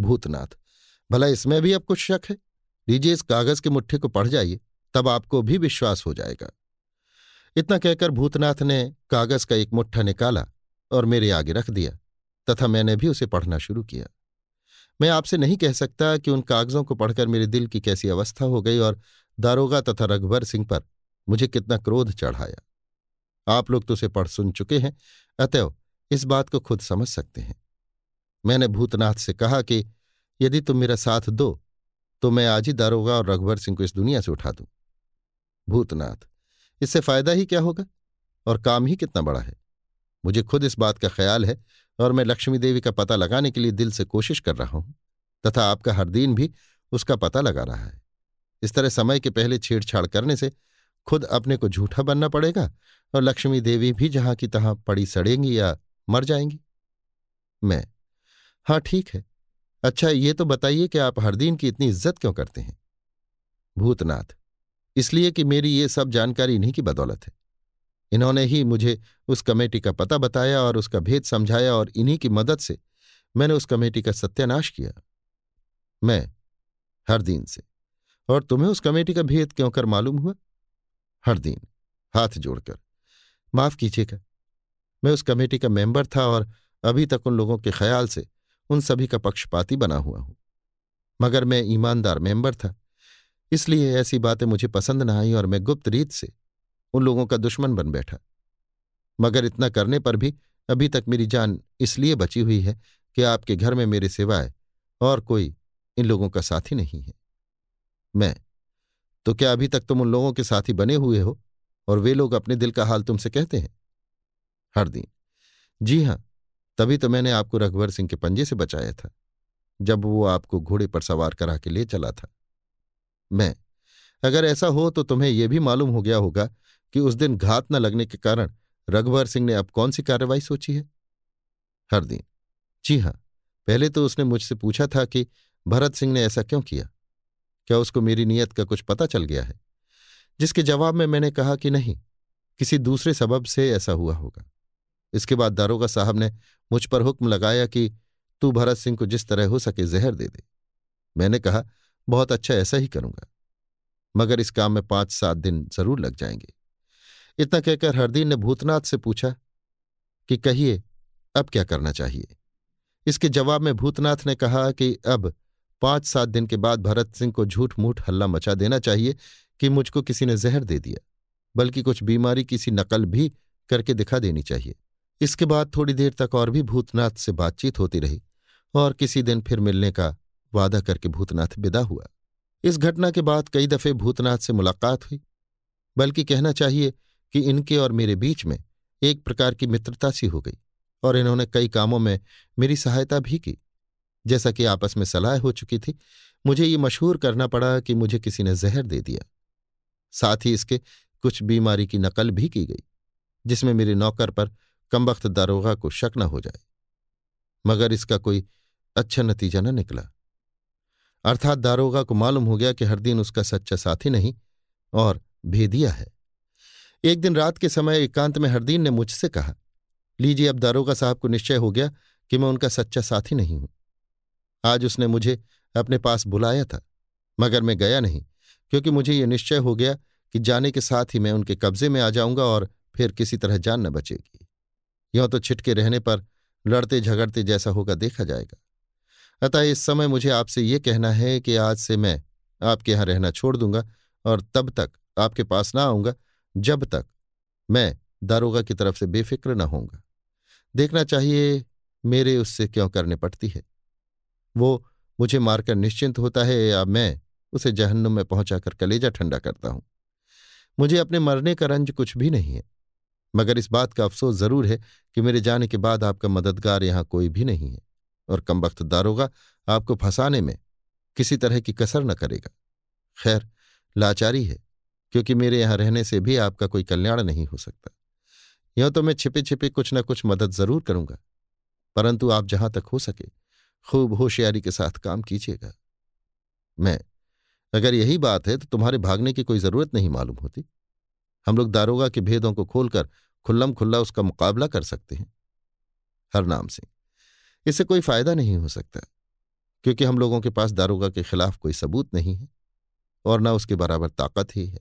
S1: भूतनाथ, भला इसमें भी अब कुछ शक है? लीजिए इस कागज़ के मुट्ठे को पढ़ जाइए, तब आपको भी विश्वास हो जाएगा। इतना कहकर भूतनाथ ने कागज़ का एक मुट्ठा निकाला और मेरे आगे रख दिया, तथा मैंने भी उसे पढ़ना शुरू किया। मैं आपसे नहीं कह सकता कि उन कागजों को पढ़कर मेरे दिल की कैसी अवस्था हो गई और दारोगा तथा रघुवर सिंह पर मुझे कितना क्रोध चढ़ाया। आप लोग तो उसे पढ़ सुन चुके हैं, अतएव इस बात को खुद समझ सकते हैं। मैंने भूतनाथ से कहा कि यदि तुम मेरा साथ दो तो मैं आज ही दारोगा और रघुवर सिंह को इस दुनिया से उठा दूँ। भूतनाथ इससे फ़ायदा ही क्या होगा? और काम ही कितना बड़ा है? मुझे खुद इस बात का ख्याल है और मैं लक्ष्मी देवी का पता लगाने के लिए दिल से कोशिश कर रहा हूँ, तथा आपका हर दिन भी उसका पता लगा रहा है। इस तरह समय के पहले छेड़छाड़ करने से खुद अपने को झूठा बनना पड़ेगा और लक्ष्मी देवी भी जहाँ की तहां पड़ी सड़ेंगी या मर जाएँगी। मैं हाँ ठीक है। अच्छा ये तो बताइए कि आप हरदीन की इतनी इज़्ज़त क्यों करते हैं? भूतनाथ इसलिए कि मेरी ये सब जानकारी इन्हीं की बदौलत है। इन्होंने ही मुझे उस कमेटी का पता बताया और उसका भेद समझाया और इन्हीं की मदद से मैंने उस कमेटी का सत्यानाश किया। मैं हर दिन से। और तुम्हें उस कमेटी का भेद क्यों कर मालूम हुआ? हर दिन हाथ जोड़कर। माफ़ कीजिएगा, मैं उस कमेटी का मेंबर था और अभी तक उन लोगों के ख्याल से उन सभी का पक्षपाती बना हुआ हूँ। मगर मैं ईमानदार मेंबर था। इसलिए ऐसी बातें मुझे पसंद न आई और मैं गुप्त रीत से उन लोगों का दुश्मन बन बैठा। मगर इतना करने पर भी अभी तक मेरी जान इसलिए बची हुई है कि आपके घर में मेरे सिवाय और कोई इन लोगों का साथी नहीं है। मैं तो क्या अभी तक तुम उन लोगों के साथी बने हुए हो और वे लोग अपने दिल का हाल तुमसे कहते हैं? हर दिन जी हाँ, तभी तो मैंने आपको रघुवर सिंह के पंजे से बचाया था, जब वो आपको घोड़े पर सवार करा के ले चला था। मैं। अगर ऐसा हो तो तुम्हें यह भी मालूम हो गया होगा कि उस दिन घात न लगने के कारण रघुवर सिंह ने अब कौन सी कार्रवाई सोची है? हर दिन जी हाँ, पहले तो उसने मुझसे पूछा था कि भरत सिंह ने ऐसा क्यों किया? क्या उसको मेरी नीयत का कुछ पता चल गया है? जिसके जवाब में मैंने कहा कि नहीं, किसी दूसरे सबब से ऐसा हुआ होगा। इसके बाद दारोगा साहब ने मुझ पर हुक्म लगाया कि तू भरत सिंह को जिस तरह हो सके जहर दे दे। मैंने कहा बहुत अच्छा ऐसा ही करूँगा। मगर इस काम में पाँच सात दिन ज़रूर लग जाएँगे। इतना कहकर हरदीन ने भूतनाथ से पूछा कि कहिए, अब क्या करना चाहिए? इसके जवाब में भूतनाथ ने कहा कि अब पाँच सात दिन के बाद भरत सिंह को झूठ मूठ हल्ला मचा देना चाहिए कि मुझको किसी ने जहर दे दिया, बल्कि कुछ बीमारी किसी नकल भी करके दिखा देनी चाहिए। इसके बाद थोड़ी देर तक और भी भूतनाथ से बातचीत होती रही और किसी दिन फिर मिलने का वादा करके भूतनाथ विदा हुआ। इस घटना के बाद कई दफे भूतनाथ से मुलाकात हुई, बल्कि कहना चाहिए कि इनके और मेरे बीच में एक प्रकार की मित्रता सी हो गई और इन्होंने कई कामों में मेरी सहायता भी की। जैसा कि आपस में सलाह हो चुकी थी, मुझे ये मशहूर करना पड़ा कि मुझे किसी ने जहर दे दिया। साथ ही इसके कुछ बीमारी की नकल भी की गई, जिसमें मेरे नौकर पर कमबख्त दारोगा को शक न हो जाए। मगर इसका कोई अच्छा नतीजा न निकला। अर्थात दारोगा को मालूम हो गया कि हर दिन उसका सच्चा साथी नहीं, और भेदिया है। एक दिन रात के समय एकांत में हरदीन ने मुझसे कहा, लीजिए, अब दारोगा साहब को निश्चय हो गया कि मैं उनका सच्चा साथी नहीं हूँ। आज उसने मुझे अपने पास बुलाया था, मगर मैं गया नहीं, क्योंकि मुझे ये निश्चय हो गया कि जाने के साथ ही मैं उनके कब्जे में आ जाऊँगा और फिर किसी तरह जान न बचेगी। यों तो छिटके रहने पर लड़ते झगड़ते जैसा होगा देखा जाएगा। अतः इस समय मुझे आपसे ये कहना है कि आज से मैं आपके यहाँ रहना छोड़ दूँगा और तब तक आपके पास ना आऊँगा, जब तक मैं दारोगा की तरफ़ से बेफिक्र न होऊँगा। देखना चाहिए मेरे उससे क्यों करने पड़ती है। वो मुझे मारकर निश्चिंत होता है, या मैं उसे जहन्नुम में पहुंचाकर कलेजा ठंडा करता हूँ। मुझे अपने मरने का रंज कुछ भी नहीं है, मगर इस बात का अफसोस ज़रूर है कि मेरे जाने के बाद आपका मददगार यहाँ कोई भी नहीं है। और कमबख्त दारोगा आपको फंसाने में किसी तरह की कसर न करेगा। खैर, लाचारी है, क्योंकि मेरे यहाँ रहने से भी आपका कोई कल्याण नहीं हो सकता। यह तो मैं छिपे छिपे कुछ न कुछ मदद ज़रूर करूँगा, परंतु आप जहाँ तक हो सके, खूब होशियारी के साथ काम कीजिएगा। मैं, अगर यही बात है तो तुम्हारे भागने की कोई ज़रूरत नहीं मालूम होती। हम लोग दारोगा के भेदों को खोलकर खुल्लम खुल्ला उसका मुकाबला कर सकते हैं। हरनाम सिंह। इससे कोई फ़ायदा नहीं हो सकता, क्योंकि हम लोगों के पास दारोगा के खिलाफ कोई सबूत नहीं है, और न उसके बराबर ताकत ही है।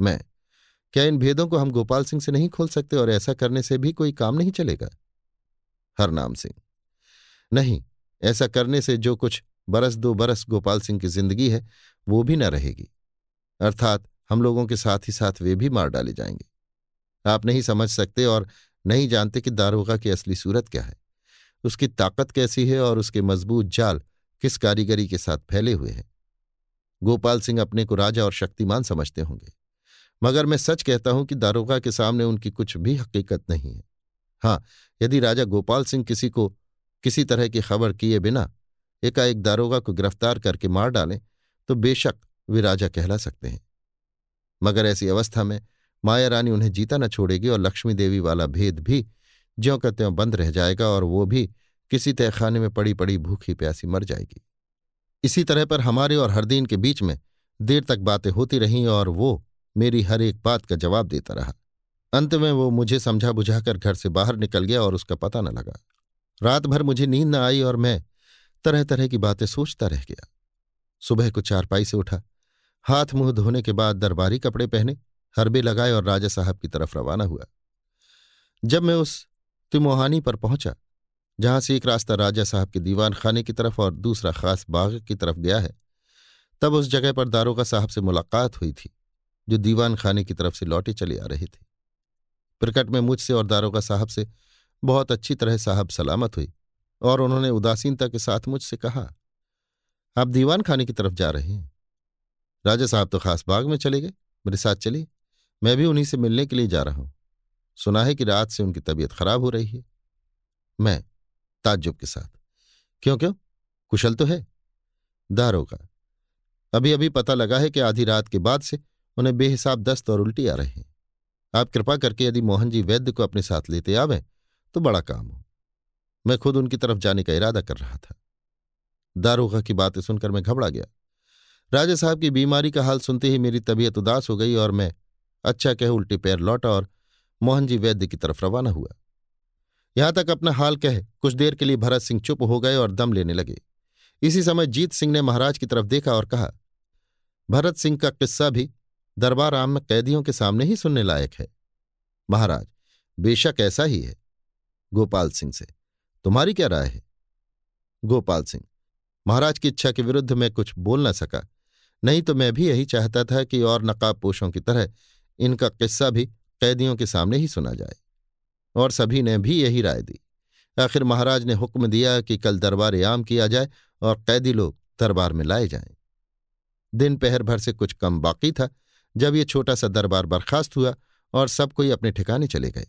S1: मैं, क्या इन भेदों को हम गोपाल सिंह से नहीं खोल सकते और ऐसा करने से भी कोई काम नहीं चलेगा? हरनाम सिंह, नहीं, ऐसा करने से जो कुछ बरस दो बरस गोपाल सिंह की ज़िंदगी है, वो भी न रहेगी। अर्थात हम लोगों के साथ ही साथ वे भी मार डाले जाएँगे। आप नहीं समझ सकते और नहीं जानते कि दारोगा की असली सूरत क्या है। उसकी ताकत कैसी है और उसके मज़बूत जाल किस कारीगरी के साथ फैले हुए हैं? गोपाल सिंह अपने को राजा और शक्तिमान समझते होंगे, मगर मैं सच कहता हूँ कि दारोगा के सामने उनकी कुछ भी हकीकत नहीं है। हाँ यदि राजा गोपाल सिंह किसी को किसी तरह की खबर किए बिना एकाएक दारोगा को गिरफ़्तार करके मार डालें तो बेशक वे राजा कहला सकते हैं। मगर ऐसी अवस्था में माया रानी उन्हें जीता न छोड़ेगी और लक्ष्मी देवी वाला भेद भी ज्यों का त्यों बंद रह जाएगा और वो भी किसी तहखाने में पड़ी पड़ी भूखी प्यासी मर जाएगी। इसी तरह पर हमारे और हरदीन के बीच में देर तक बातें होती रहीं और वो मेरी हर एक बात का जवाब देता रहा। अंत में वो मुझे समझा बुझाकर घर से बाहर निकल गया और उसका पता न लगा। रात भर मुझे नींद न आई और मैं तरह तरह की बातें सोचता रह गया। सुबह को चारपाई से उठा। हाथ मुँह धोने के बाद दरबारी कपड़े पहने, हरबे लगाए और राजा साहब की तरफ़ रवाना हुआ। जब मैं उस तिमोहानी पर पहुँचा, जहाँ से एक रास्ता राजा साहब के दीवान खाने की तरफ़ और दूसरा खास बाग की तरफ़ गया है। तब उस जगह पर दारोगा साहब से मुलाकात हुई थी, जो दीवान खाने की तरफ़ से लौटे चले आ रहे थे। प्रकट में मुझसे और दारोगा साहब से बहुत अच्छी तरह साहब सलामत हुई और उन्होंने उदासीनता के साथ मुझसे कहा, आप दीवान खाने की तरफ़ जा रहे हैं। राजा साहब तो खास बाग में चले गए, मेरे साथ चलिए, मैं भी उन्हीं से मिलने के लिए जा रहा हूँ। सुना है कि रात से उनकी तबीयत खराब हो रही है। मैं, ताज्जुब के साथ। क्यों क्यों? कुशल तो है। दारोगा। अभी अभी पता लगा है कि आधी रात के बाद से उन्हें बेहिसाब दस्त और उल्टी आ रहे हैं। आप कृपा करके यदि मोहन जी वैद्य को अपने साथ लेते आवें तो बड़ा काम हो। मैं खुद उनकी तरफ़ जाने का इरादा कर रहा था। दारोगा की बातें सुनकर मैं घबरा गया। राजा साहब की बीमारी का हाल सुनते ही मेरी तबीयत उदास हो गई और मैं अच्छा कह, उल्टे पैर लौटा और मोहन जी वैद्य की तरफ़ रवाना हुआ। यहाँ तक अपना हाल कह, कुछ देर के लिए भरत सिंह चुप हो गए और दम लेने लगे। इसी समय जीत सिंह ने महाराज की तरफ़ देखा और कहा, भरत सिंह का किस्सा भी दरबार आम में कैदियों के सामने ही सुनने लायक है। महाराज, बेशक ऐसा ही है। गोपाल सिंह से, तुम्हारी क्या राय है? गोपाल सिंह, महाराज की इच्छा के विरुद्ध मैं कुछ बोल न सका। नहीं तो मैं भी यही चाहता था कि और नकाब पोषों की तरह इनका किस्सा भी कैदियों के सामने ही सुना जाए। और सभी ने भी यही राय दी। आखिर महाराज ने हुक्म दिया कि कल दरबार आम किया जाए और कैदी लोग दरबार में लाए जाएँ। दिन पहर भर से कुछ कम बाकी था, जब ये छोटा सा दरबार बर्खास्त हुआ और सब कोई अपने ठिकाने चले गए।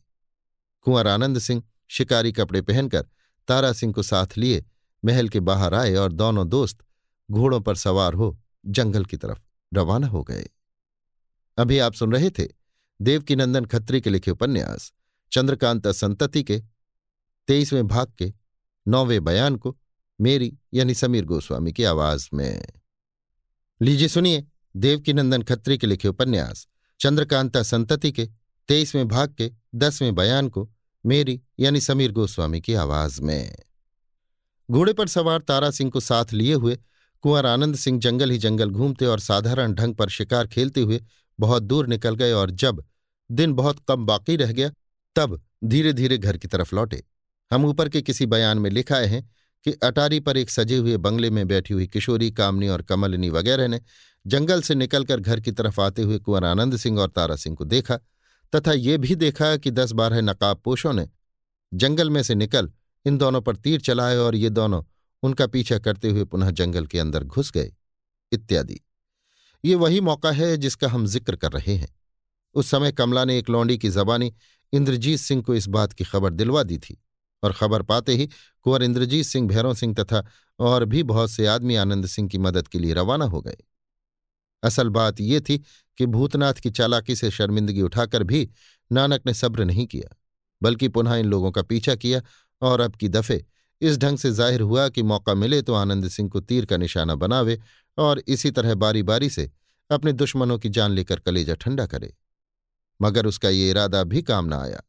S1: कुंवर आनंद सिंह शिकारी कपड़े पहनकर तारा सिंह को साथ लिए, महल के बाहर आए और दोनों दोस्त घोड़ों पर सवार हो जंगल की तरफ़ रवाना हो गए। अभी आप सुन रहे थे देवकीनंदन खत्री के लिखे उपन्यास, चंद्रकांता संतति के, तेईसवें भाग के, नौवें बयान को, मेरी यानी समीर गोस्वामी की आवाज़ में। लीजिए सुनिए देवकीनंदन खत्री के लिखे उपन्यास, चंद्रकांता संतति के, तेईसवें भाग के, दसवें बयान को, मेरी यानी समीर गोस्वामी की आवाज़ में। घोड़े पर सवार तारा सिंह को साथ लिए हुए, कुंवर आनंद सिंह जंगल ही जंगल घूमते और साधारण ढंग पर शिकार खेलते हुए बहुत दूर निकल गए और जब दिन बहुत कम बाकी रह गया। तब धीरे धीरे घर की तरफ़ लौटे। हम ऊपर के किसी बयान में लिखाए हैं कि अटारी पर एक सजे हुए बंगले में बैठी हुई किशोरी, कामनी और कमलनी वगैरह ने जंगल से निकलकर घर की तरफ़ आते हुए कुंवर आनंद सिंह और तारा सिंह को देखा तथा ये भी देखा कि दस बारह नकाब पोषों ने जंगल में से निकल इन दोनों पर तीर चलाए और ये दोनों उनका पीछा करते हुए पुनः जंगल के अंदर घुस गए। इत्यादि। ये वही मौका है जिसका हम ज़िक्र कर रहे हैं। उस समय कमला ने एक लौंडी की जबानी इंद्रजीत सिंह को इस बात की खबर दिलवा दी थी और खबर पाते ही कुंवर इंद्रजीत सिंह भैरों सिंह तथा और भी बहुत से आदमी आनंद सिंह की मदद के लिए रवाना हो गए। असल बात ये थी कि भूतनाथ की चालाकी से शर्मिंदगी उठाकर भी नानक ने सब्र नहीं किया, बल्कि पुनः इन लोगों का पीछा किया और अब की दफे इस ढंग से ज़ाहिर हुआ कि मौका मिले तो आनंद सिंह को तीर का निशाना बनावे और इसी तरह बारी बारी से अपने दुश्मनों की जान लेकर कलेजा ठंडा करे। मगर उसका ये इरादा भी काम न आया।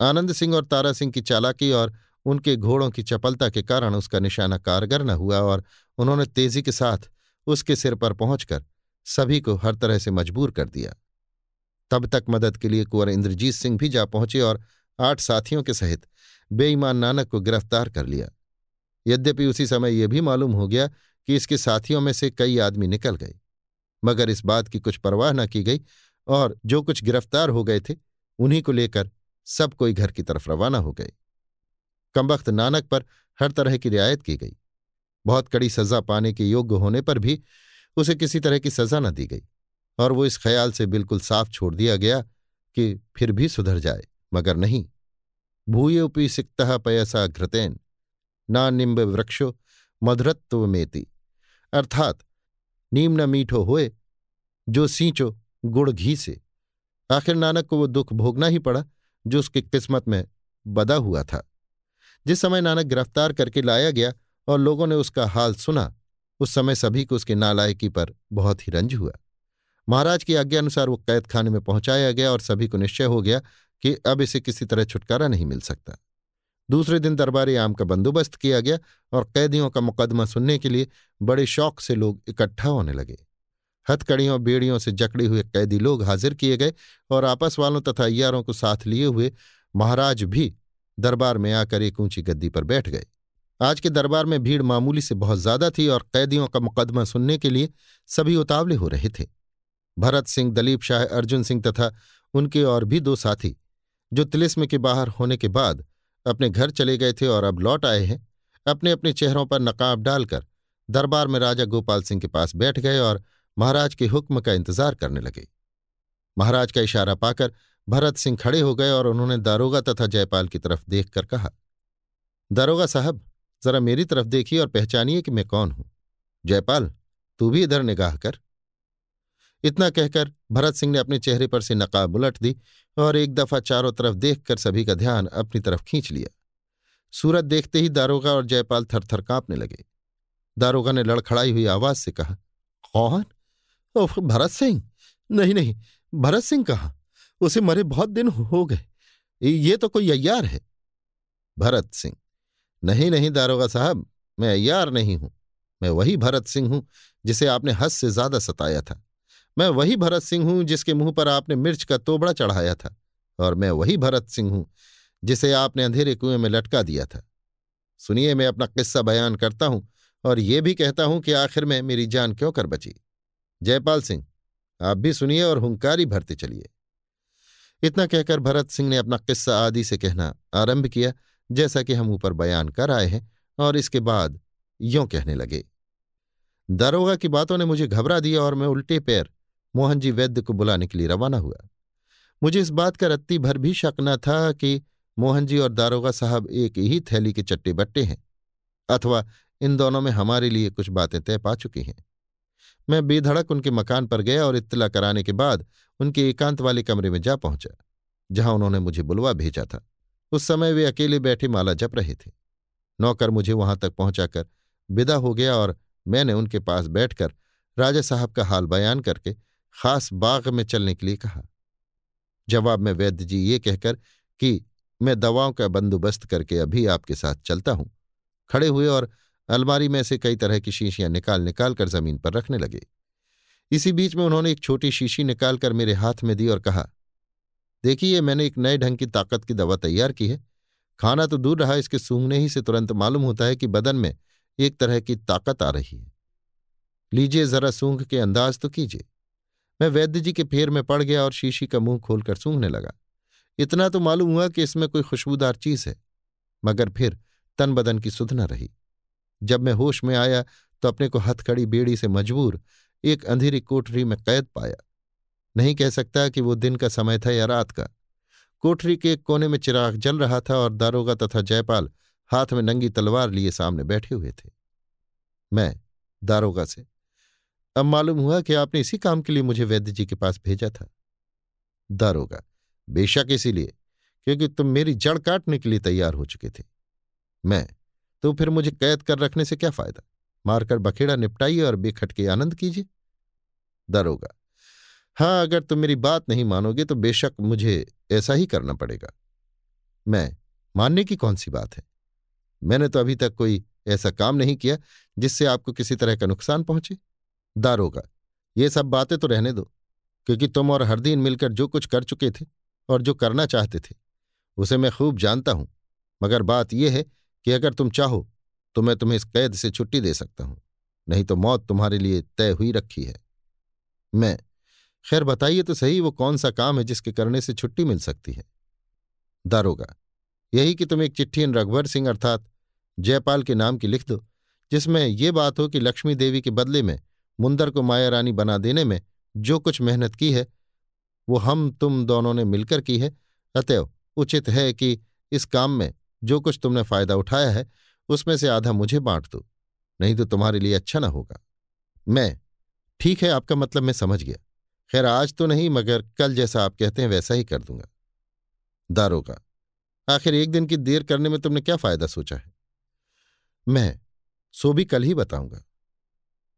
S1: आनंद सिंह और तारा सिंह की चालाकी और उनके घोड़ों की चपलता के कारण उसका निशाना कारगर न हुआ और उन्होंने तेज़ी के साथ उसके सिर पर पहुंचकर सभी को हर तरह से मजबूर कर दिया। तब तक मदद के लिए कुंवर इंद्रजीत सिंह भी जा पहुँचे और आठ साथियों के सहित बेईमान नानक को गिरफ़्तार कर लिया। यद्यपि उसी समय यह भी मालूम हो गया कि इसके साथियों में से कई आदमी निकल गए, मगर इस बात की कुछ परवाह न की गई और जो कुछ गिरफ़्तार हो गए थे, उन्हीं को लेकर सब कोई घर की तरफ़ रवाना हो गए। कमबख्त नानक पर हर तरह की रियायत की गई। बहुत कड़ी सजा पाने के योग्य होने पर भी उसे किसी तरह की सजा न दी गई और वो इस ख्याल से बिल्कुल साफ़ छोड़ दिया गया कि फिर भी सुधर जाए, मगर नहीं। भूयोपी सिक्त पयसा घृतेन, ना निम्ब वृक्षो मधुरत्व मेति। अर्थात नीम न मीठो होए, जो सींचो गुड़ घी से। आखिर नानक को वो दुख भोगना ही पड़ा, जो उसकी किस्मत में बदा हुआ था। जिस समय नानक गिरफ़्तार करके लाया गया और लोगों ने उसका हाल सुना, उस समय सभी को उसकी नालायकी पर बहुत ही रंज हुआ। महाराज की आज्ञा अनुसार वो कैद खाने में पहुँचाया गया और सभी को निश्चय हो गया कि अब इसे किसी तरह छुटकारा नहीं मिल सकता। दूसरे दिन दरबारी आम का बंदोबस्त किया गया और कैदियों का मुकदमा सुनने के लिए बड़े शौक से लोग इकट्ठा होने लगे। हथकड़ियों, बेड़ियों से जकड़े हुए कैदी लोग हाजिर किए गए और आपस वालों तथा अय्यारों को साथ लिए हुए महाराज भी दरबार में आकर एक ऊँची गद्दी पर बैठ गए। आज के दरबार में भीड़ मामूली से बहुत ज़्यादा थी और कैदियों का मुकदमा सुनने के लिए सभी उतावले हो रहे थे। भरत सिंह, दलीप शाह, अर्जुन सिंह तथा उनके और भी दो साथी, जो तिलिस्म के बाहर होने के बाद अपने घर चले गए थे और अब लौट आए हैं अपने अपने चेहरों पर नकाब डालकर दरबार में राजा गोपाल सिंह के पास बैठ गए और महाराज के हुक्म का इंतज़ार करने लगे। महाराज का इशारा पाकर भरत सिंह खड़े हो गए और उन्होंने दारोगा तथा जयपाल की तरफ़ देखकर कहा, दारोगा साहब, जरा मेरी तरफ़ देखिए और पहचानिए कि मैं कौन हूँ। जयपाल, तू भी इधर निगाह कर। इतना कहकर भरत सिंह ने अपने चेहरे पर से नकाब उलट दी और एक दफ़ा चारों तरफ़ देखकर सभी का ध्यान अपनी तरफ़ खींच लिया। सूरत देखते ही दारोगा और जयपाल थरथर कांपने लगे। दारोगा ने लड़खड़ाई हुई आवाज़ से कहा, कौन? ओह, भरत सिंह। नहीं नहीं, भरत सिंह कहा? उसे मरे बहुत दिन हो गए। ये तो कोई अय्यार है। भरत सिंह। नहीं नहीं, दारोगा साहब, मैं अय्यार नहीं हूँ। मैं वही भरत सिंह हूँ, जिसे आपने हद से ज़्यादा सताया था। मैं वही भरत सिंह हूँ, जिसके मुँह पर आपने मिर्च का तोबड़ा चढ़ाया था। और मैं वही भरत सिंह हूँ, जिसे आपने अंधेरे कुएँ में लटका दिया था। सुनिए, मैं अपना किस्सा बयान करता हूँ, और ये भी कहता हूँ कि आखिर में मेरी जान क्यों कर बची? जयपाल सिंह, आप भी सुनिए और हुंकारी भरते चलिए। इतना कहकर भरत सिंह ने अपना किस्सा आदि से कहना आरंभ किया, जैसा कि हम ऊपर बयान कर आए हैं, और इसके बाद यों कहने लगे, दारोगा की बातों ने मुझे घबरा दिया और मैं उल्टे पैर मोहन जी वैद्य को बुलाने के लिए रवाना हुआ। मुझे इस बात का रत्ती भर भी शक न था कि मोहन जी और दारोगा साहब एक ही थैली के चट्टे बट्टे हैं, अथवा इन दोनों में हमारे लिए कुछ बातें तय पा चुकी हैं। मैं बेधड़क उनके मकान पर गया और इत्तला कराने के बाद उनके एकांत वाले कमरे में जा पहुँचा, जहाँ उन्होंने मुझे बुलवा भेजा था। उस समय वे अकेले बैठे माला जप रहे थे। नौकर मुझे वहाँ तक पहुंचाकर विदा हो गया और मैंने उनके पास बैठकर राजा साहब का हाल बयान करके खास बाग में चलने के लिए कहा। जवाब में वैद्य जी ये कहकर कि मैं दवाओं का बंदोबस्त करके अभी आपके साथ चलता हूँ। खड़े हुए और अलमारी में से कई तरह की शीशियाँ निकाल निकाल कर ज़मीन पर रखने लगे। इसी बीच में उन्होंने एक छोटी शीशी निकालकर मेरे हाथ में दी और कहा, देखिए, मैंने एक नए ढंग की ताकत की दवा तैयार की है। खाना तो दूर रहा, इसके सूंघने ही से तुरंत मालूम होता है कि बदन में एक तरह की ताकत आ रही है। लीजिए, जरा सूंघ के अंदाज तो कीजिए। मैं वैद्य जी के फेर में पड़ गया और शीशी का मुँह खोलकर सूंघने लगा। इतना तो मालूम हुआ कि इसमें कोई खुशबूदार चीज़ है, मगर फिर तन बदन की सुध न रही। जब मैं होश में आया तो अपने को हथकड़ी बेड़ी से मजबूर एक अंधेरी कोठरी में कैद पाया। नहीं कह सकता कि वो दिन का समय था या रात का। कोठरी के एक कोने में चिराग जल रहा था और दारोगा तथा जयपाल हाथ में नंगी तलवार लिए सामने बैठे हुए थे। मैं, दारोगा से, अब मालूम हुआ कि आपने इसी काम के लिए मुझे वैद्य जी के पास भेजा था। दारोगा, बेशक इसीलिए, क्योंकि तुम मेरी जड़ काटने के लिए तैयार हो चुके थे। मैं तो फिर मुझे कैद कर रखने से क्या फ़ायदा? मारकर बखेड़ा निपटाइए और बेखटके आनंद कीजिए। दारोगा हाँ अगर तुम मेरी बात नहीं मानोगे तो बेशक मुझे ऐसा ही करना पड़ेगा। मैं, मानने की कौन सी बात है? मैंने तो अभी तक कोई ऐसा काम नहीं किया जिससे आपको किसी तरह का नुकसान पहुँचे। दारोगा ये सब बातें तो रहने दो, क्योंकि तुम और हरदीन मिलकर जो कुछ कर चुके थे और जो करना चाहते थे, उसे मैं खूब जानता हूँ। मगर बात यह है कि अगर तुम चाहो तो मैं तुम्हें इस कैद से छुट्टी दे सकता हूँ, नहीं तो मौत तुम्हारे लिए तय हुई रखी है। मैं, खैर बताइए तो सही वो कौन सा काम है जिसके करने से छुट्टी मिल सकती है? दारोगा, यही कि तुम एक चिट्ठी इन रघुवर सिंह अर्थात जयपाल के नाम की लिख दो, जिसमें ये बात हो कि लक्ष्मी देवी के बदले में मुंदर को माया रानी बना देने में जो कुछ मेहनत की है, वो हम तुम दोनों ने मिलकर की है। अतएव उचित है कि इस काम में जो कुछ तुमने फ़ायदा उठाया है, उसमें से आधा मुझे बांट दो, नहीं तो तुम्हारे लिए अच्छा ना होगा। मैं, ठीक है, आपका मतलब मैं समझ गया। खैर, आज तो नहीं, मगर कल जैसा आप कहते हैं, वैसा ही कर दूँगा। दारोगा, आखिर एक दिन की देर करने में तुमने क्या फ़ायदा सोचा है? मैं, सो भी कल ही बताऊँगा।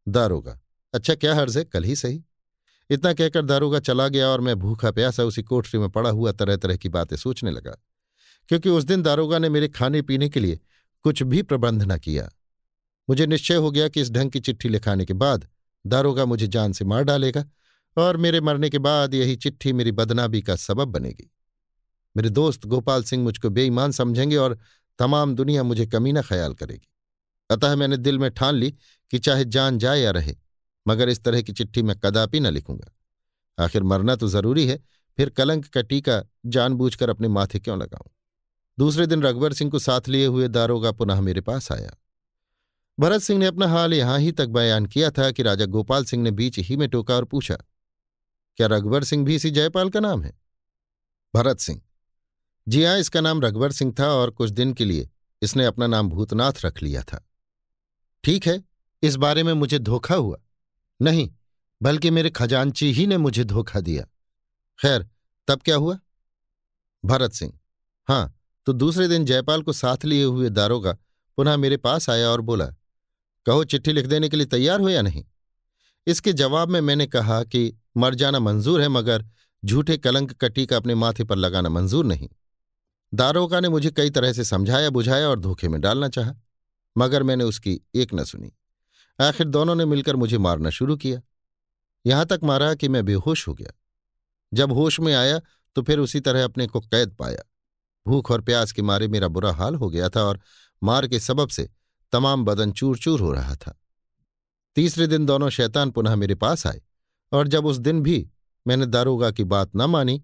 S1: दारोगा अच्छा क्या हर्ज है, कल ही सही? इतना कहकर दारोगा चला गया और मैं भूखा प्यासा उसी कोठरी में पड़ा हुआ तरह तरह की बातें सोचने लगा। क्योंकि उस दिन दारोगा ने मेरे खाने पीने के लिए कुछ भी प्रबंध न किया। मुझे निश्चय हो गया कि इस ढंग की चिट्ठी लिखाने के बाद दारोगा मुझे जान से मार डालेगा और मेरे मरने के बाद यही चिट्ठी मेरी बदनाबी का सबब बनेगी। मेरे दोस्त गोपाल सिंह मुझको बेईमान समझेंगे और तमाम दुनिया मुझे कमीना ख्याल करेगी। अतः मैंने दिल में ठान ली कि चाहे जान जाए या रहे, मगर इस तरह की चिट्ठी मैं कदापि न लिखूँगा। आखिर मरना तो ज़रूरी है, फिर कलंक का टीका जानबूझकर अपने माथे क्यों लगाऊँ? दूसरे दिन रघुवर सिंह को साथ लिए हुए दारोगा पुनः मेरे पास आया। भरत सिंह ने अपना हाल यहाँ ही तक बयान किया था कि राजा गोपाल सिंह ने बीच ही में टोका और पूछा, क्या रघुवर सिंह भी इसी जयपाल का नाम है? भरत सिंह, जी हाँ इसका नाम रघुवर सिंह था और कुछ दिन के लिए इसने अपना नाम भूतनाथ रख लिया था। ठीक है, इस बारे में मुझे धोखा हुआ। नहीं, बल्कि मेरे खजांची ही ने मुझे धोखा दिया। खैर, तब क्या हुआ? भरत सिंह हाँ तो दूसरे दिन जयपाल को साथ लिए हुए दारोगा पुनः मेरे पास आया और बोला, कहो, चिट्ठी लिख देने के लिए तैयार हो या नहीं? इसके जवाब में मैंने कहा कि, मर जाना मंजूर है, मगर झूठे कलंक का टीका अपने माथे पर लगाना मंजूर नहीं। दारोगा ने मुझे कई तरह से समझाया, बुझाया और धोखे में डालना चाहा, मगर मैंने उसकी एक न सुनी। आखिर दोनों ने मिलकर मुझे मारना शुरू किया। यहाँ तक मारा कि मैं बेहोश हो गया। जब होश में आया तो फिर उसी तरह अपने को कैद पाया। भूख और प्यास के मारे मेरा बुरा हाल हो गया था और मार के सबब से तमाम बदन चूर चूर हो रहा था। तीसरे दिन दोनों शैतान पुनः मेरे पास आए और जब उस दिन भी मैंने दारोगा की बात न मानी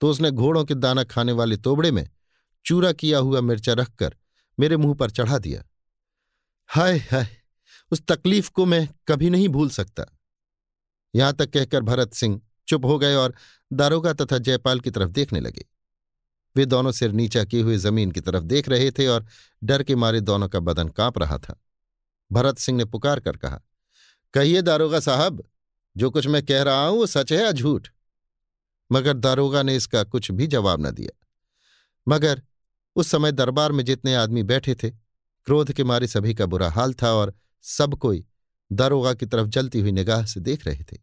S1: तो उसने घोड़ों के दाना खाने वाले तोबड़े में चूरा किया हुआ मिर्चा रखकर मेरे मुँह पर चढ़ा दिया। हाय हाय, उस तकलीफ़ को मैं कभी नहीं भूल सकता। यहाँ तक कहकर भरत सिंह चुप हो गए और दारोगा तथा जयपाल की तरफ़ देखने लगे। वे दोनों सिर नीचा किए हुए ज़मीन की तरफ़ देख रहे थे और डर के मारे दोनों का बदन काँप रहा था। भरत सिंह ने पुकार कर कहा, कहिए दारोगा साहब, जो कुछ मैं कह रहा हूँ वो सच है या झूठ? मगर दारोगा ने इसका कुछ भी जवाब न दिया। मगर उस समय दरबार में जितने आदमी बैठे थे, क्रोध के मारे सभी का बुरा हाल था और सब कोई दारोगा की तरफ़ जलती हुई निगाह से देख रहे थे।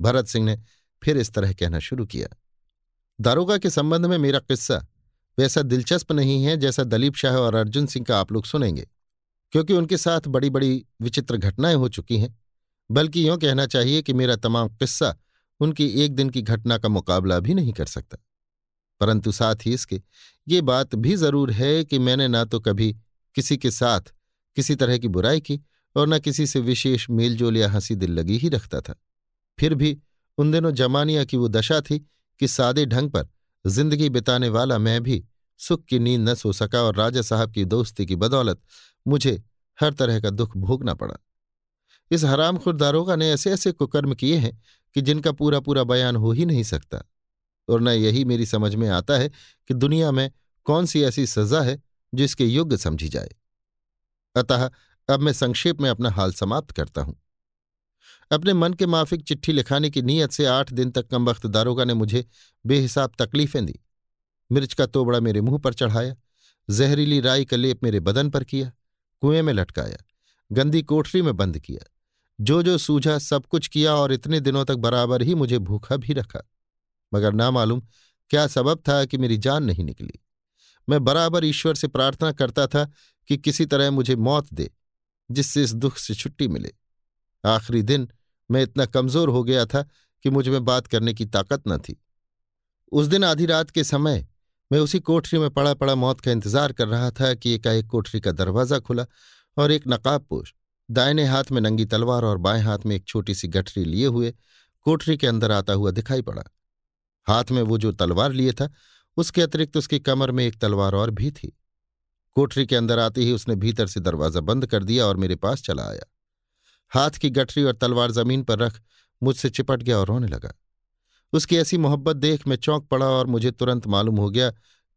S1: भरत सिंह ने फिर इस तरह कहना शुरू किया। दारोगा के संबंध में मेरा किस्सा वैसा दिलचस्प नहीं है जैसा दलीप शाह और अर्जुन सिंह का आप लोग सुनेंगे, क्योंकि उनके साथ बड़ी बड़ी विचित्र घटनाएँ हो चुकी हैं। बल्कि यूँ कहना चाहिए कि मेरा तमाम किस्सा उनकी एक दिन की घटना का मुकाबला भी नहीं कर सकता। परंतु साथ ही इसके, ये बात भी ज़रूर है कि मैंने ना तो कभी किसी के साथ किसी तरह की बुराई की और न किसी से विशेष मेलजोल या हँसी दिल लगी ही रखता था। फिर भी उन दिनों जमानिया की वो दशा थी कि सादे ढंग पर ज़िंदगी बिताने वाला मैं भी सुख की नींद न सो सका और राजा साहब की दोस्ती की बदौलत मुझे हर तरह का दुख भोगना पड़ा। इस हराम खुरदारोगा ने ऐसे ऐसे कुकर्म किए हैं कि जिनका पूरा पूरा बयान हो ही नहीं सकता। और न यही मेरी समझ में आता है कि दुनिया में कौन सी ऐसी सजा है जो इसके योग्य समझी जाए। अतः अब मैं संक्षेप में अपना हाल समाप्त करता हूँ। अपने मन के माफिक चिट्ठी लिखाने की नीयत से आठ दिन तक कम वक्त दारोगा ने मुझे बेहिसाब तकलीफें दी। मिर्च का तोबड़ा मेरे मुँह पर चढ़ाया, जहरीली राई का लेप मेरे बदन पर किया, कुएँ में लटकाया, गंदी कोठरी में बंद किया जो जो सूझा सब कुछ किया और इतने दिनों तक बराबर ही मुझे भूखा भी रखा। मगर ना मालूम क्या सबब था कि मेरी जान नहीं निकली। मैं बराबर ईश्वर से प्रार्थना करता था कि किसी तरह मुझे मौत दे, जिससे इस दुख से छुट्टी मिले। आखिरी दिन मैं इतना कमज़ोर हो गया था कि मुझमें बात करने की ताकत न थी। उस दिन आधी रात के समय मैं उसी कोठरी में पड़ा पड़ा मौत का इंतज़ार कर रहा था कि एकाएक कोठरी का दरवाज़ा खुला और एक नकाबपोश दाहिने हाथ में नंगी तलवार और बाएँ हाथ में एक छोटी सी गठरी लिए हुए कोठरी के अंदर आता हुआ दिखाई पड़ा। हाथ में वो जो तलवार लिए था, उसके अतिरिक्त उसकी कमर में एक तलवार और भी थी। कोठरी के अंदर आते ही उसने भीतर से दरवाज़ा बंद कर दिया और मेरे पास चला आया। हाथ की गठरी और तलवार ज़मीन पर रख मुझसे चिपट गया और रोने लगा। उसकी ऐसी मोहब्बत देख मैं चौंक पड़ा और मुझे तुरंत मालूम हो गया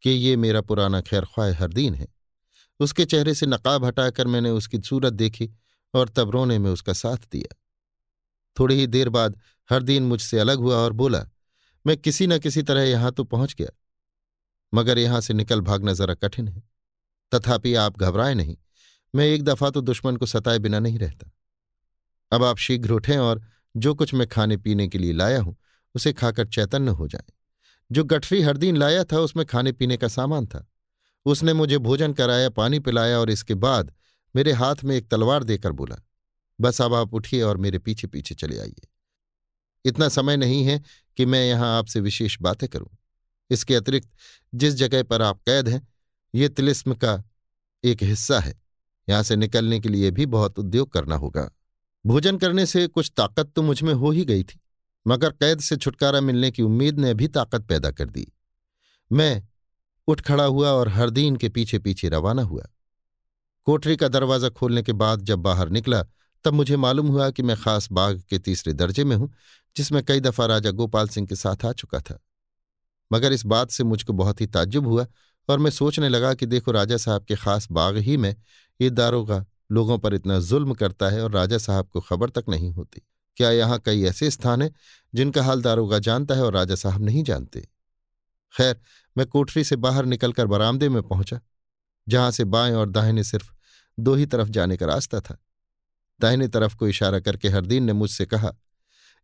S1: कि ये मेरा पुराना खैर ख्वाह हरदीन है। उसके चेहरे से नकाब हटाकर मैंने उसकी सूरत देखी और तब रोने में उसका साथ दिया। थोड़ी ही देर बाद हरदीन मुझसे अलग हुआ और बोला, मैं किसी न किसी तरह यहाँ तो पहुँच गया, मगर यहाँ से निकल भागना जरा कठिन है। तथापि आप घबराए नहीं, मैं एक दफ़ा तो दुश्मन को सताए बिना नहीं रहता। अब आप शीघ्र उठें और जो कुछ मैं खाने पीने के लिए लाया हूँ, उसे खाकर चैतन्य हो जाए। जो गठरी हर दिन लाया था, उसमें खाने पीने का सामान था। उसने मुझे भोजन कराया, पानी पिलाया और इसके बाद मेरे हाथ में एक तलवार देकर बोला, बस अब आप उठिए और मेरे पीछे पीछे चले आइए। इतना समय नहीं है कि मैं यहाँ आपसे विशेष बातें करूँ। इसके अतिरिक्त, जिस जगह पर आप कैद हैं, ये तिलिस्म का एक हिस्सा है। यहाँ से निकलने के लिए भी बहुत उद्योग करना होगा। भोजन करने से कुछ ताकत तो मुझमें हो ही गई थी, मगर कैद से छुटकारा मिलने की उम्मीद ने भी ताकत पैदा कर दी। मैं उठ खड़ा हुआ और हरदीन के पीछे पीछे रवाना हुआ। कोठरी का दरवाज़ा खोलने के बाद जब बाहर निकला, तब मुझे मालूम हुआ कि मैं खास बाग के तीसरे दर्जे में हूँ, जिसमें कई दफ़ा राजा गोपाल सिंह के साथ आ चुका था। मगर इस बात से मुझको बहुत ही ताज्जुब हुआ और मैं सोचने लगा कि देखो राजा साहब के खास बाग ही में ये दारोगा लोगों पर इतना जुल्म करता है और राजा साहब को खबर तक नहीं होती। क्या यहाँ कई ऐसे स्थान हैं जिनका हाल दारोगा जानता है और राजा साहब नहीं जानते? खैर, मैं कोठरी से बाहर निकलकर बरामदे में पहुँचा, जहाँ से बाएँ और दाहिने सिर्फ़ दो ही तरफ़ जाने का रास्ता था। दाहिने तरफ़ को इशारा करके हरदीन ने मुझसे कहा,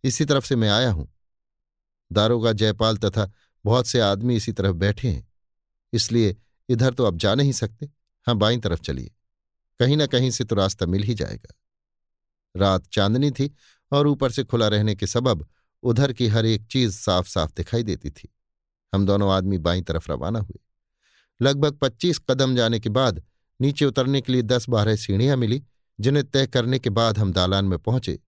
S1: इसी तरफ़ से मैं आया हूँ। दारोगा जयपाल तथा बहुत से आदमी इसी तरफ़ बैठे हैं, इसलिए इधर तो आप जा नहीं सकते। हाँ बाई तरफ़ चलिए। कहीं ना कहीं से तो रास्ता मिल ही जाएगा। रात चांदनी थी और ऊपर से खुला रहने के सबब उधर की हर एक चीज़ साफ़ साफ़ दिखाई देती थी। हम दोनों आदमी बाई तरफ़ रवाना हुए। लगभग पच्चीस कदम जाने के बाद नीचे उतरने के लिए दस बारह सीढ़ियाँ मिली, जिन्हें तय करने के बाद हम दालान में पहुँचे,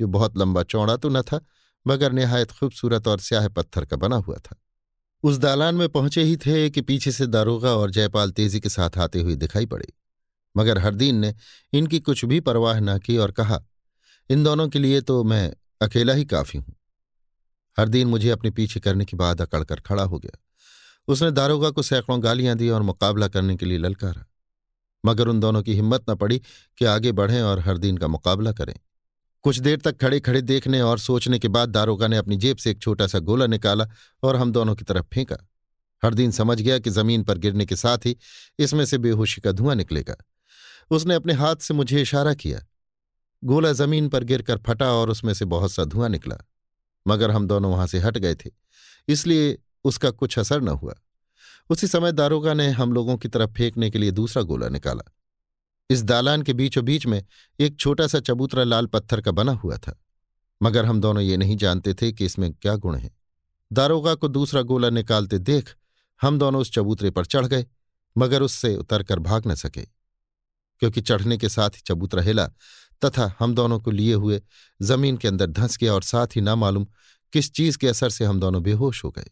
S1: जो बहुत लंबा चौड़ा तो न था, मगर निहायत खूबसूरत और स्याह पत्थर का बना हुआ था। उस दालान में पहुँचे ही थे कि पीछे से दारोगा और जयपाल तेज़ी के साथ आते हुए दिखाई पड़े। मगर हरदीन ने इनकी कुछ भी परवाह न की और कहा, इन दोनों के लिए तो मैं अकेला ही काफ़ी हूँ। हरदीन मुझे अपने पीछे करने की बाद अकड़कर खड़ा हो गया। उसने दारोगा को सैकड़ों गालियाँ दी और मुकाबला करने के लिए ललकारा। मगर उन दोनों की हिम्मत न पड़ी कि आगे बढ़ें और हरदीन का मुकाबला करें। कुछ देर तक खड़े खड़े देखने और सोचने के बाद दारोगा ने अपनी जेब से एक छोटा सा गोला निकाला और हम दोनों की तरफ़ फेंका। हरदीन समझ गया कि ज़मीन पर गिरने के साथ ही इसमें से बेहोशी का धुआँ निकलेगा। उसने अपने हाथ से मुझे इशारा किया। गोला ज़मीन पर गिरकर फटा और उसमें से बहुत सा धुआँ निकला, मगर हम दोनों वहाँ से हट गए थे, इसलिए उसका कुछ असर न हुआ। उसी समय दारोगा ने हम लोगों की तरफ़ फेंकने के लिए दूसरा गोला निकाला। इस दालान के बीचों बीच में एक छोटा सा चबूतरा लाल पत्थर का बना हुआ था, मगर हम दोनों ये नहीं जानते थे कि इसमें क्या गुण है। दारोगा को दूसरा गोला निकालते देख हम दोनों उस चबूतरे पर चढ़ गए, मगर उससे उतरकर भाग न सके। क्योंकि चढ़ने के साथ ही चबूतरा हिला तथा हम दोनों को लिए हुए ज़मीन के अंदर धंस गया और साथ ही ना मालूम किस चीज़ के असर से हम दोनों बेहोश हो गए।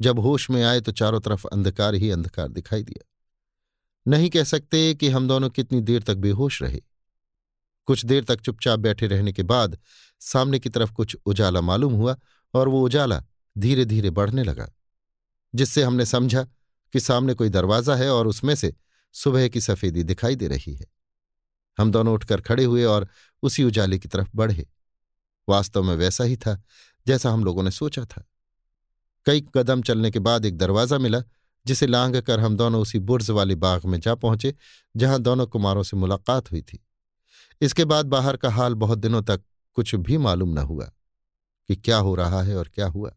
S1: जब होश में आए तो चारों तरफ़ अंधकार ही अंधकार दिखाई दिया। नहीं कह सकते कि हम दोनों कितनी देर तक बेहोश रहे। कुछ देर तक चुपचाप बैठे रहने के बाद सामने की तरफ़ कुछ उजाला मालूम हुआ और वो उजाला धीरे धीरे बढ़ने लगा, जिससे हमने समझा कि सामने कोई दरवाज़ा है और उसमें से सुबह की सफेदी दिखाई दे रही है। हम दोनों उठकर खड़े हुए और उसी उजाले की तरफ़ बढ़े। वास्तव में वैसा ही था, जैसा हम लोगों ने सोचा था। कई कदम चलने के बाद एक दरवाज़ा मिला, जिसे लांग कर हम दोनों उसी बुर्ज वाले बाग में जा पहुँचे, जहाँ दोनों कुमारों से मुलाकात हुई थी। इसके बाद बाहर का हाल बहुत दिनों तक कुछ भी मालूम न हुआ, कि क्या हो रहा है और क्या हुआ।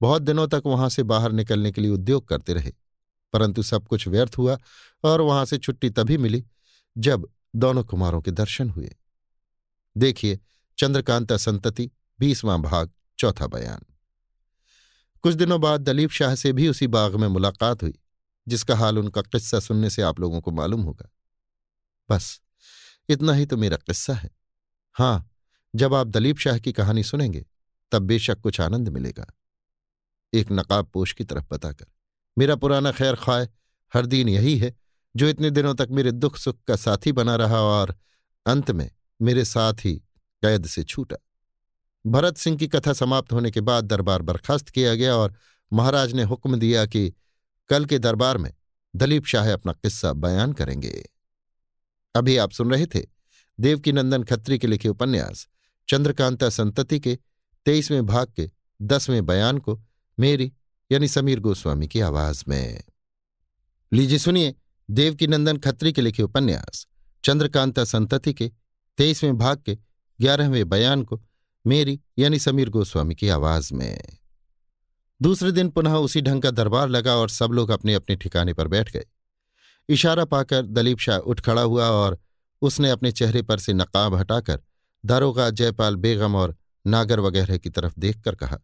S1: बहुत दिनों तक वहाँ से बाहर निकलने के लिए उद्योग करते रहे। परंतु सब कुछ व्यर्थ हुआ और वहाँ से छुट्टी तभी मिली जब दोनों कुमारों के दर्शन हुए। देखिए, चंद्रकांता संतति, बीसवां भाग, चौथा बयान। कुछ दिनों बाद दलीप शाह से भी उसी बाग में मुलाकात हुई, जिसका हाल उनका किस्सा सुनने से आप लोगों को मालूम होगा। बस, इतना ही तो मेरा किस्सा है। हाँ, जब आप दलीप शाह की कहानी सुनेंगे, तब बेशक कुछ आनंद मिलेगा। एक नकाब पोश की तरफ़ बताकर। मेरा पुराना खैर ख्वाह हर दिन यही है, जो इतने दिनों तक मेरे दुख सुख का साथी बना रहा और अंत में मेरे साथ ही कैद से छूटा। भरत सिंह की कथा समाप्त होने के बाद दरबार बर्खास्त किया गया और महाराज ने हुक्म दिया कि कल के दरबार में दलीप शाह अपना किस्सा बयान करेंगे। अभी आप सुन रहे थे देवकी नंदन खत्री के लिखे उपन्यास, चंद्रकांता संतति के तेईसवें भाग के दसवें बयान को। मेरी यानी समीर गोस्वामी की आवाज़ में। लीजिए सुनिए देवकी नंदन खत्री के लिखे उपन्यास, चंद्रकांता संतति के, तेईसवें भाग के, ग्यारहवें बयान को, मेरी यानी समीर गोस्वामी की आवाज़ में। दूसरे दिन पुनः उसी ढंग का दरबार लगा और सब लोग अपने अपने ठिकाने पर बैठ गए। इशारा पाकर दलीप शाह उठ खड़ा हुआ और उसने अपने चेहरे पर से नकाब हटाकर दारोगा जयपाल बेगम और नागर वगैरह की तरफ़ देखकर कहा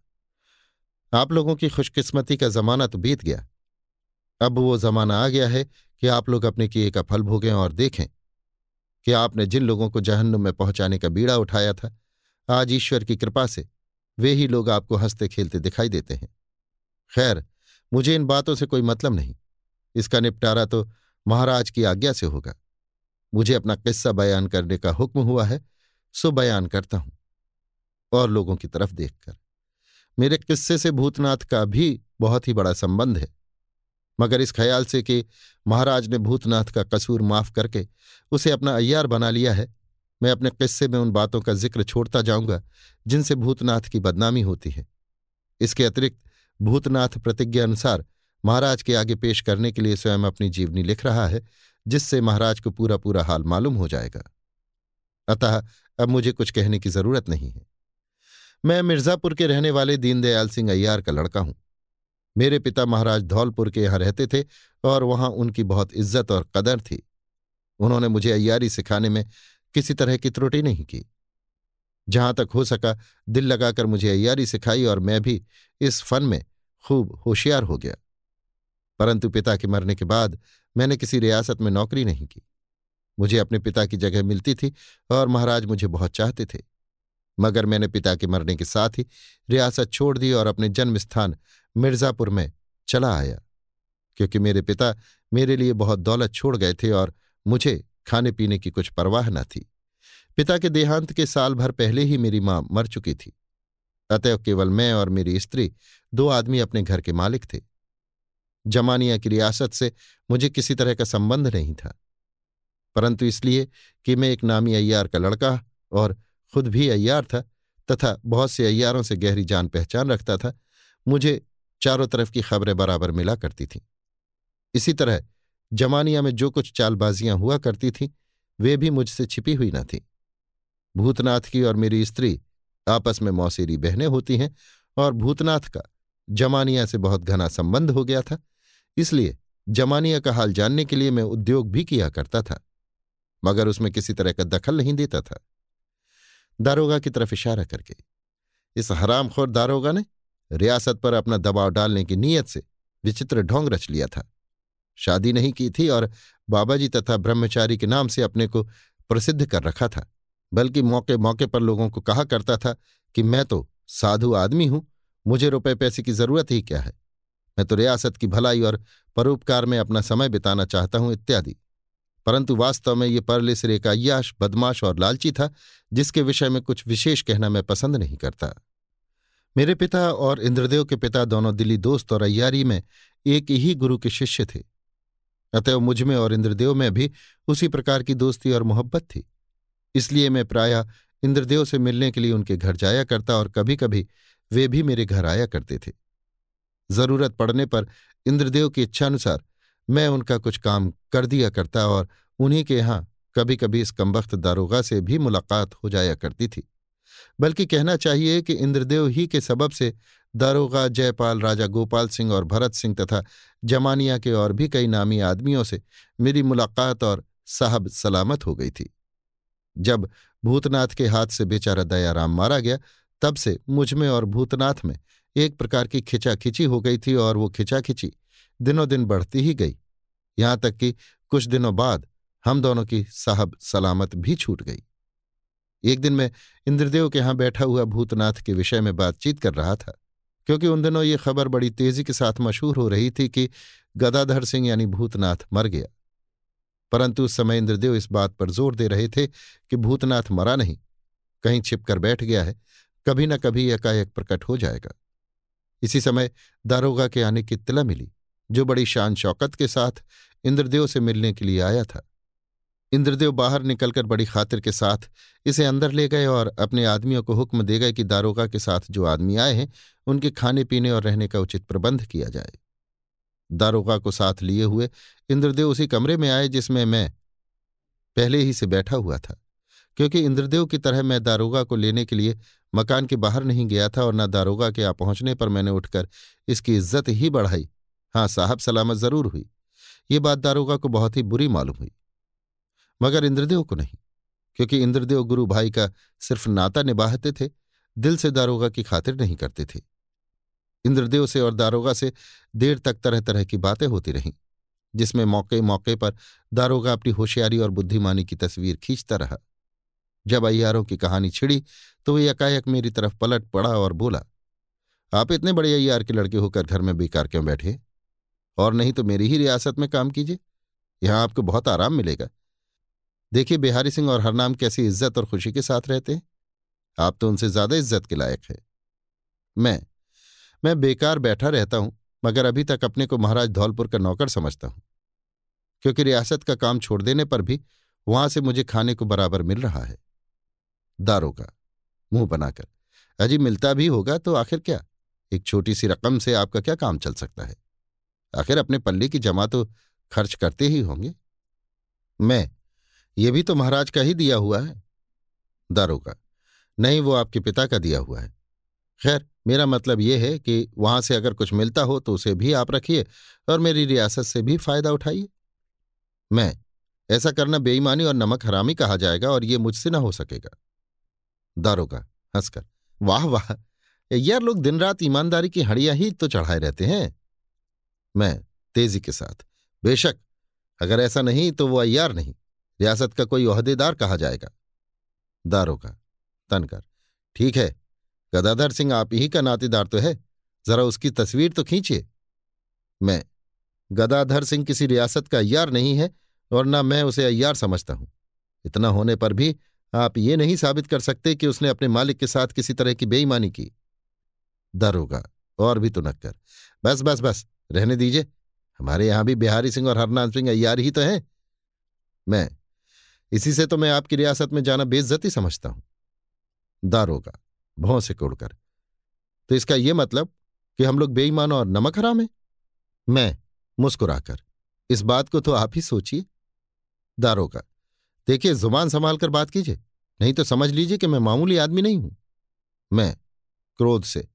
S1: आप लोगों की खुशकिस्मती का जमाना तो बीत गया। अब वो जमाना आ गया है कि आप लोग अपने किए का फल भोगें और देखें कि आपने जिन लोगों को जहन्नुम में पहुँचाने का बीड़ा उठाया था, आज ईश्वर की कृपा से वे ही लोग आपको हँसते खेलते दिखाई देते हैं। खैर, मुझे इन बातों से कोई मतलब नहीं। इसका निपटारा तो महाराज की आज्ञा से होगा। मुझे अपना किस्सा बयान करने का हुक्म हुआ है, सो बयान करता हूँ और लोगों की तरफ़ देखकर। मेरे किस्से से भूतनाथ का भी बहुत ही बड़ा संबंध है। मगर इस ख्याल से कि महाराज ने भूतनाथ का कसूर माफ़ करके उसे अपना अय्यार बना लिया है, मैं अपने किस्से में उन बातों का ज़िक्र छोड़ता जाऊँगा, जिनसे भूतनाथ की बदनामी होती है। इसके अतिरिक्त भूतनाथ प्रतिज्ञा अनुसार महाराज के आगे पेश करने के लिए स्वयं अपनी जीवनी लिख रहा है, जिससे महाराज को पूरा पूरा हाल मालूम हो जाएगा। अतः अब मुझे कुछ कहने की ज़रूरत नहीं है। मैं मिर्जापुर के रहने वाले दीनदयाल सिंह अय्यार का लड़का हूँ। मेरे पिता महाराज धौलपुर के यहाँ रहते थे और वहाँ उनकी बहुत इज़्ज़त और कदर थी। उन्होंने मुझे अय्यारी सिखाने में किसी तरह की त्रुटि नहीं की। जहाँ तक हो सका दिल लगाकर मुझे अय्यारी सिखाई और मैं भी इस फन में खूब होशियार हो गया। परंतु पिता के मरने के बाद मैंने किसी रियासत में नौकरी नहीं की। मुझे अपने पिता की जगह मिलती थी और महाराज मुझे बहुत चाहते थे। मगर मैंने पिता के मरने के साथ ही रियासत छोड़ दी और अपने जन्म स्थान मिर्जापुर में चला आया, क्योंकि मेरे पिता मेरे लिए बहुत दौलत छोड़ गए थे और मुझे खाने पीने की कुछ परवाह न थी। पिता के देहांत के साल भर पहले ही मेरी माँ मर चुकी थी। अतएव केवल मैं और मेरी स्त्री दो आदमी अपने घर के मालिक थे। जमानिया की रियासत से मुझे किसी तरह का संबंध नहीं था, परंतु इसलिए कि मैं एक नामी अय्यार का लड़का और खुद भी अय्यार था तथा बहुत से अय्यारों से गहरी जान पहचान रखता था। मुझे चारों तरफ़ की खबरें बराबर मिला करती थीं। इसी तरह जमानिया में जो कुछ चालबाजियाँ हुआ करती थीं, वे भी मुझसे छिपी हुई न थीं। भूतनाथ की और मेरी स्त्री आपस में मौसेरी बहनें होती हैं और भूतनाथ का जमानिया से बहुत घना संबंध हो गया था, इसलिए जमानिया का हाल जानने के लिए मैं उद्योग भी किया करता था, मगर उसमें किसी तरह का दखल नहीं देता था। दारोगा की तरफ़ इशारा करके। इस हरामखोर दारोगा ने रियासत पर अपना दबाव डालने की नीयत से विचित्र ढोंग रच लिया था। शादी नहीं की थी और बाबाजी तथा ब्रह्मचारी के नाम से अपने को प्रसिद्ध कर रखा था, बल्कि मौके मौके पर लोगों को कहा करता था कि मैं तो साधु आदमी हूँ, मुझे रुपए पैसे की ज़रूरत ही क्या है? मैं तो रियासत की भलाई और परोपकार में अपना समय बिताना चाहता हूँ इत्यादि। परंतु वास्तव में ये परले सिरे का याश, बदमाश और लालची था, जिसके विषय में कुछ विशेष कहना मैं पसंद नहीं करता। मेरे पिता और इंद्रदेव के पिता दोनों दिल्ली दोस्त और अय्यारी में एक ही गुरु के शिष्य थे। अतएव मुझमें और इंद्रदेव में भी उसी प्रकार की दोस्ती और मोहब्बत थी। इसलिए मैं प्रायः इंद्रदेव से मिलने के लिए उनके घर जाया करता और कभी कभी वे भी मेरे घर आया करते थे। ज़रूरत पड़ने पर इंद्रदेव की इच्छानुसार मैं उनका कुछ काम कर दिया करता और उन्हीं के यहाँ कभी कभी इस कमबख्त दारोगा से भी मुलाकात हो जाया करती थी। बल्कि कहना चाहिए कि इंद्रदेव ही के सबब से दारोगा जयपाल, राजा गोपाल सिंह और भरत सिंह तथा जमानिया के और भी कई नामी आदमियों से मेरी मुलाकात और साहब सलामत हो गई थी। जब भूतनाथ के हाथ से बेचारा दयाराम मारा गया, तब से मुझमें और भूतनाथ में एक प्रकार की खिंचाखिंची हो गई थी और वो खिंचाखिंची दिनों दिन बढ़ती ही गई। यहाँ तक कि कुछ दिनों बाद हम दोनों की साहब सलामत भी छूट गई। एक दिन मैं इंद्रदेव के यहाँ बैठा हुआ भूतनाथ के विषय में बातचीत कर रहा था, क्योंकि उन दिनों ये खबर बड़ी तेज़ी के साथ मशहूर हो रही थी कि गदाधर सिंह यानी भूतनाथ मर गया। परंतु उस समय इंद्रदेव इस बात पर ज़ोर दे रहे थे कि भूतनाथ मरा नहीं, कहीं छिपकर बैठ गया है, कभी न कभी एकाएक प्रकट हो जाएगा। इसी समय दारोगा के आने की इत्तला मिली। जो बड़ी शान शौकत के साथ इंद्रदेव से मिलने के लिए आया था। इंद्रदेव बाहर निकलकर बड़ी खातिर के साथ इसे अंदर ले गए और अपने आदमियों को हुक्म दे गए कि दारोगा के साथ जो आदमी आए हैं, उनके खाने पीने और रहने का उचित प्रबंध किया जाए। दारोगा को साथ लिए हुए इंद्रदेव उसी कमरे में आए जिसमें मैं पहले ही से बैठा हुआ था, क्योंकि इंद्रदेव की तरह मैं दारोगा को लेने के लिए मकान के बाहर नहीं गया था और न दारोगा के आ पहुँचने पर मैंने उठकर इसकी इज़्ज़त ही बढ़ाई। हाँ साहब सलामत ज़रूर हुई। ये बात दारोगा को बहुत ही बुरी मालूम हुई। मगर इंद्रदेव को नहीं, क्योंकि इंद्रदेव गुरु भाई का सिर्फ़ नाता निभाते थे, दिल से दारोगा की खातिर नहीं करते थे। इंद्रदेव से और दारोगा से देर तक तरह तरह की बातें होती रहीं, जिसमें मौके मौके पर दारोगा अपनी होशियारी और बुद्धिमानी की तस्वीर खींचता रहा। जब अय्यारों की कहानी छिड़ी तो वे एकाएक मेरी तरफ़ पलट पड़ा और बोला, आप इतने बड़े अय्यार के लड़के होकर घर में बेकार क्यों बैठे? और नहीं तो मेरी ही रियासत में काम कीजिए। यहाँ आपको बहुत आराम मिलेगा। देखिए, बिहारी सिंह और हरनाम कैसी इज़्ज़त और खुशी के साथ रहते हैं। आप तो उनसे ज़्यादा इज़्ज़त के लायक है। मैं मैं बेकार बैठा रहता हूँ, मगर अभी तक अपने को महाराज धौलपुर का नौकर समझता हूँ। क्योंकि रियासत का काम छोड़ देने पर भी वहाँ से मुझे खाने को बराबर मिल रहा है। दारों का मुँह बनाकर, अजी मिलता भी होगा तो आखिर क्या? एक छोटी सी रकम से आपका क्या काम चल सकता है? आखिर अपने पल्ले की जमा तो खर्च करते ही होंगे। मैं, ये भी तो महाराज का ही दिया हुआ है। दारोगा, नहीं, वो आपके पिता का दिया हुआ है। खैर, मेरा मतलब ये है कि वहाँ से अगर कुछ मिलता हो तो उसे भी आप रखिए और मेरी रियासत से भी फ़ायदा उठाइए। मैं, ऐसा करना बेईमानी और नमक हरामी कहा जाएगा और ये मुझसे ना हो सकेगा। दारोगा, हंसकर, वाह वाह, यार लोग दिन रात ईमानदारी की हड़ियाँ ही तो चढ़ाए रहते हैं। मैं, तेज़ी के साथ। बेशक, अगर ऐसा नहीं तो वो अय्यार नहीं। रियासत का कोई अहदेदार कहा जाएगा? दारोगा, तनकर। ठीक है, गदाधर सिंह आप ही का नातेदार तो है। जरा उसकी तस्वीर तो खींचिए। मैं, गदाधर सिंह किसी रियासत का अय्यार नहीं है, और न मैं उसे अय्यार समझता हूँ। इतना होने पर भी आप ये नहीं साबित कर सकते कि उसने अपने मालिक के साथ किसी तरह की बेईमानी की। दारोगा, और भी तो नक्कर। बस बस बस, रहने दीजिए। हमारे यहाँ भी बिहारी सिंह और हरनाम सिंह अय्यार ही तो हैं। मैं, इसी से तो मैं आपकी रियासत में जाना बेइज्जती समझता हूँ। दारोगा, भौं से कुड़कर। तो इसका यह मतलब कि हम लोग बेईमान और नमक हराम हैं? मैं, मुस्कुराकर, इस बात को तो आप ही सोचिए। दारोगा, देखिए, ज़ुबान संभाल कर बात कीजिए, नहीं तो समझ लीजिए कि मैं मामूली आदमी नहीं हूँ। मैं, क्रोध से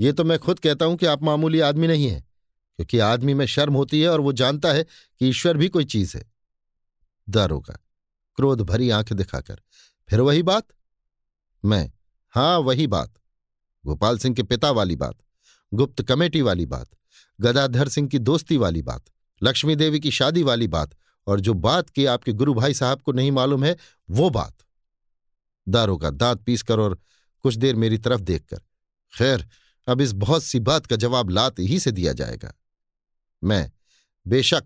S1: ये तो मैं खुद कहता हूँ कि आप मामूली आदमी नहीं हैं, क्योंकि आदमी में शर्म होती है और वो जानता है कि ईश्वर भी कोई चीज़ है। दारोगा क्रोध भरी आँख दिखाकर। फिर वही बात? मैं, हाँ, वही बात। गोपाल सिंह के पिता वाली बात, गुप्त कमेटी वाली बात, गदाधर सिंह की दोस्ती वाली बात, लक्ष्मी देवी की शादी वाली बात और जो बात की आपके गुरु भाई साहब को नहीं मालूम है, वो बात। दारोगा दांत पीसकर और कुछ देर मेरी तरफ़ देखकर। खैर अब इस बहुत सी बात का जवाब लात ही से दिया जाएगा। मैं बेशक,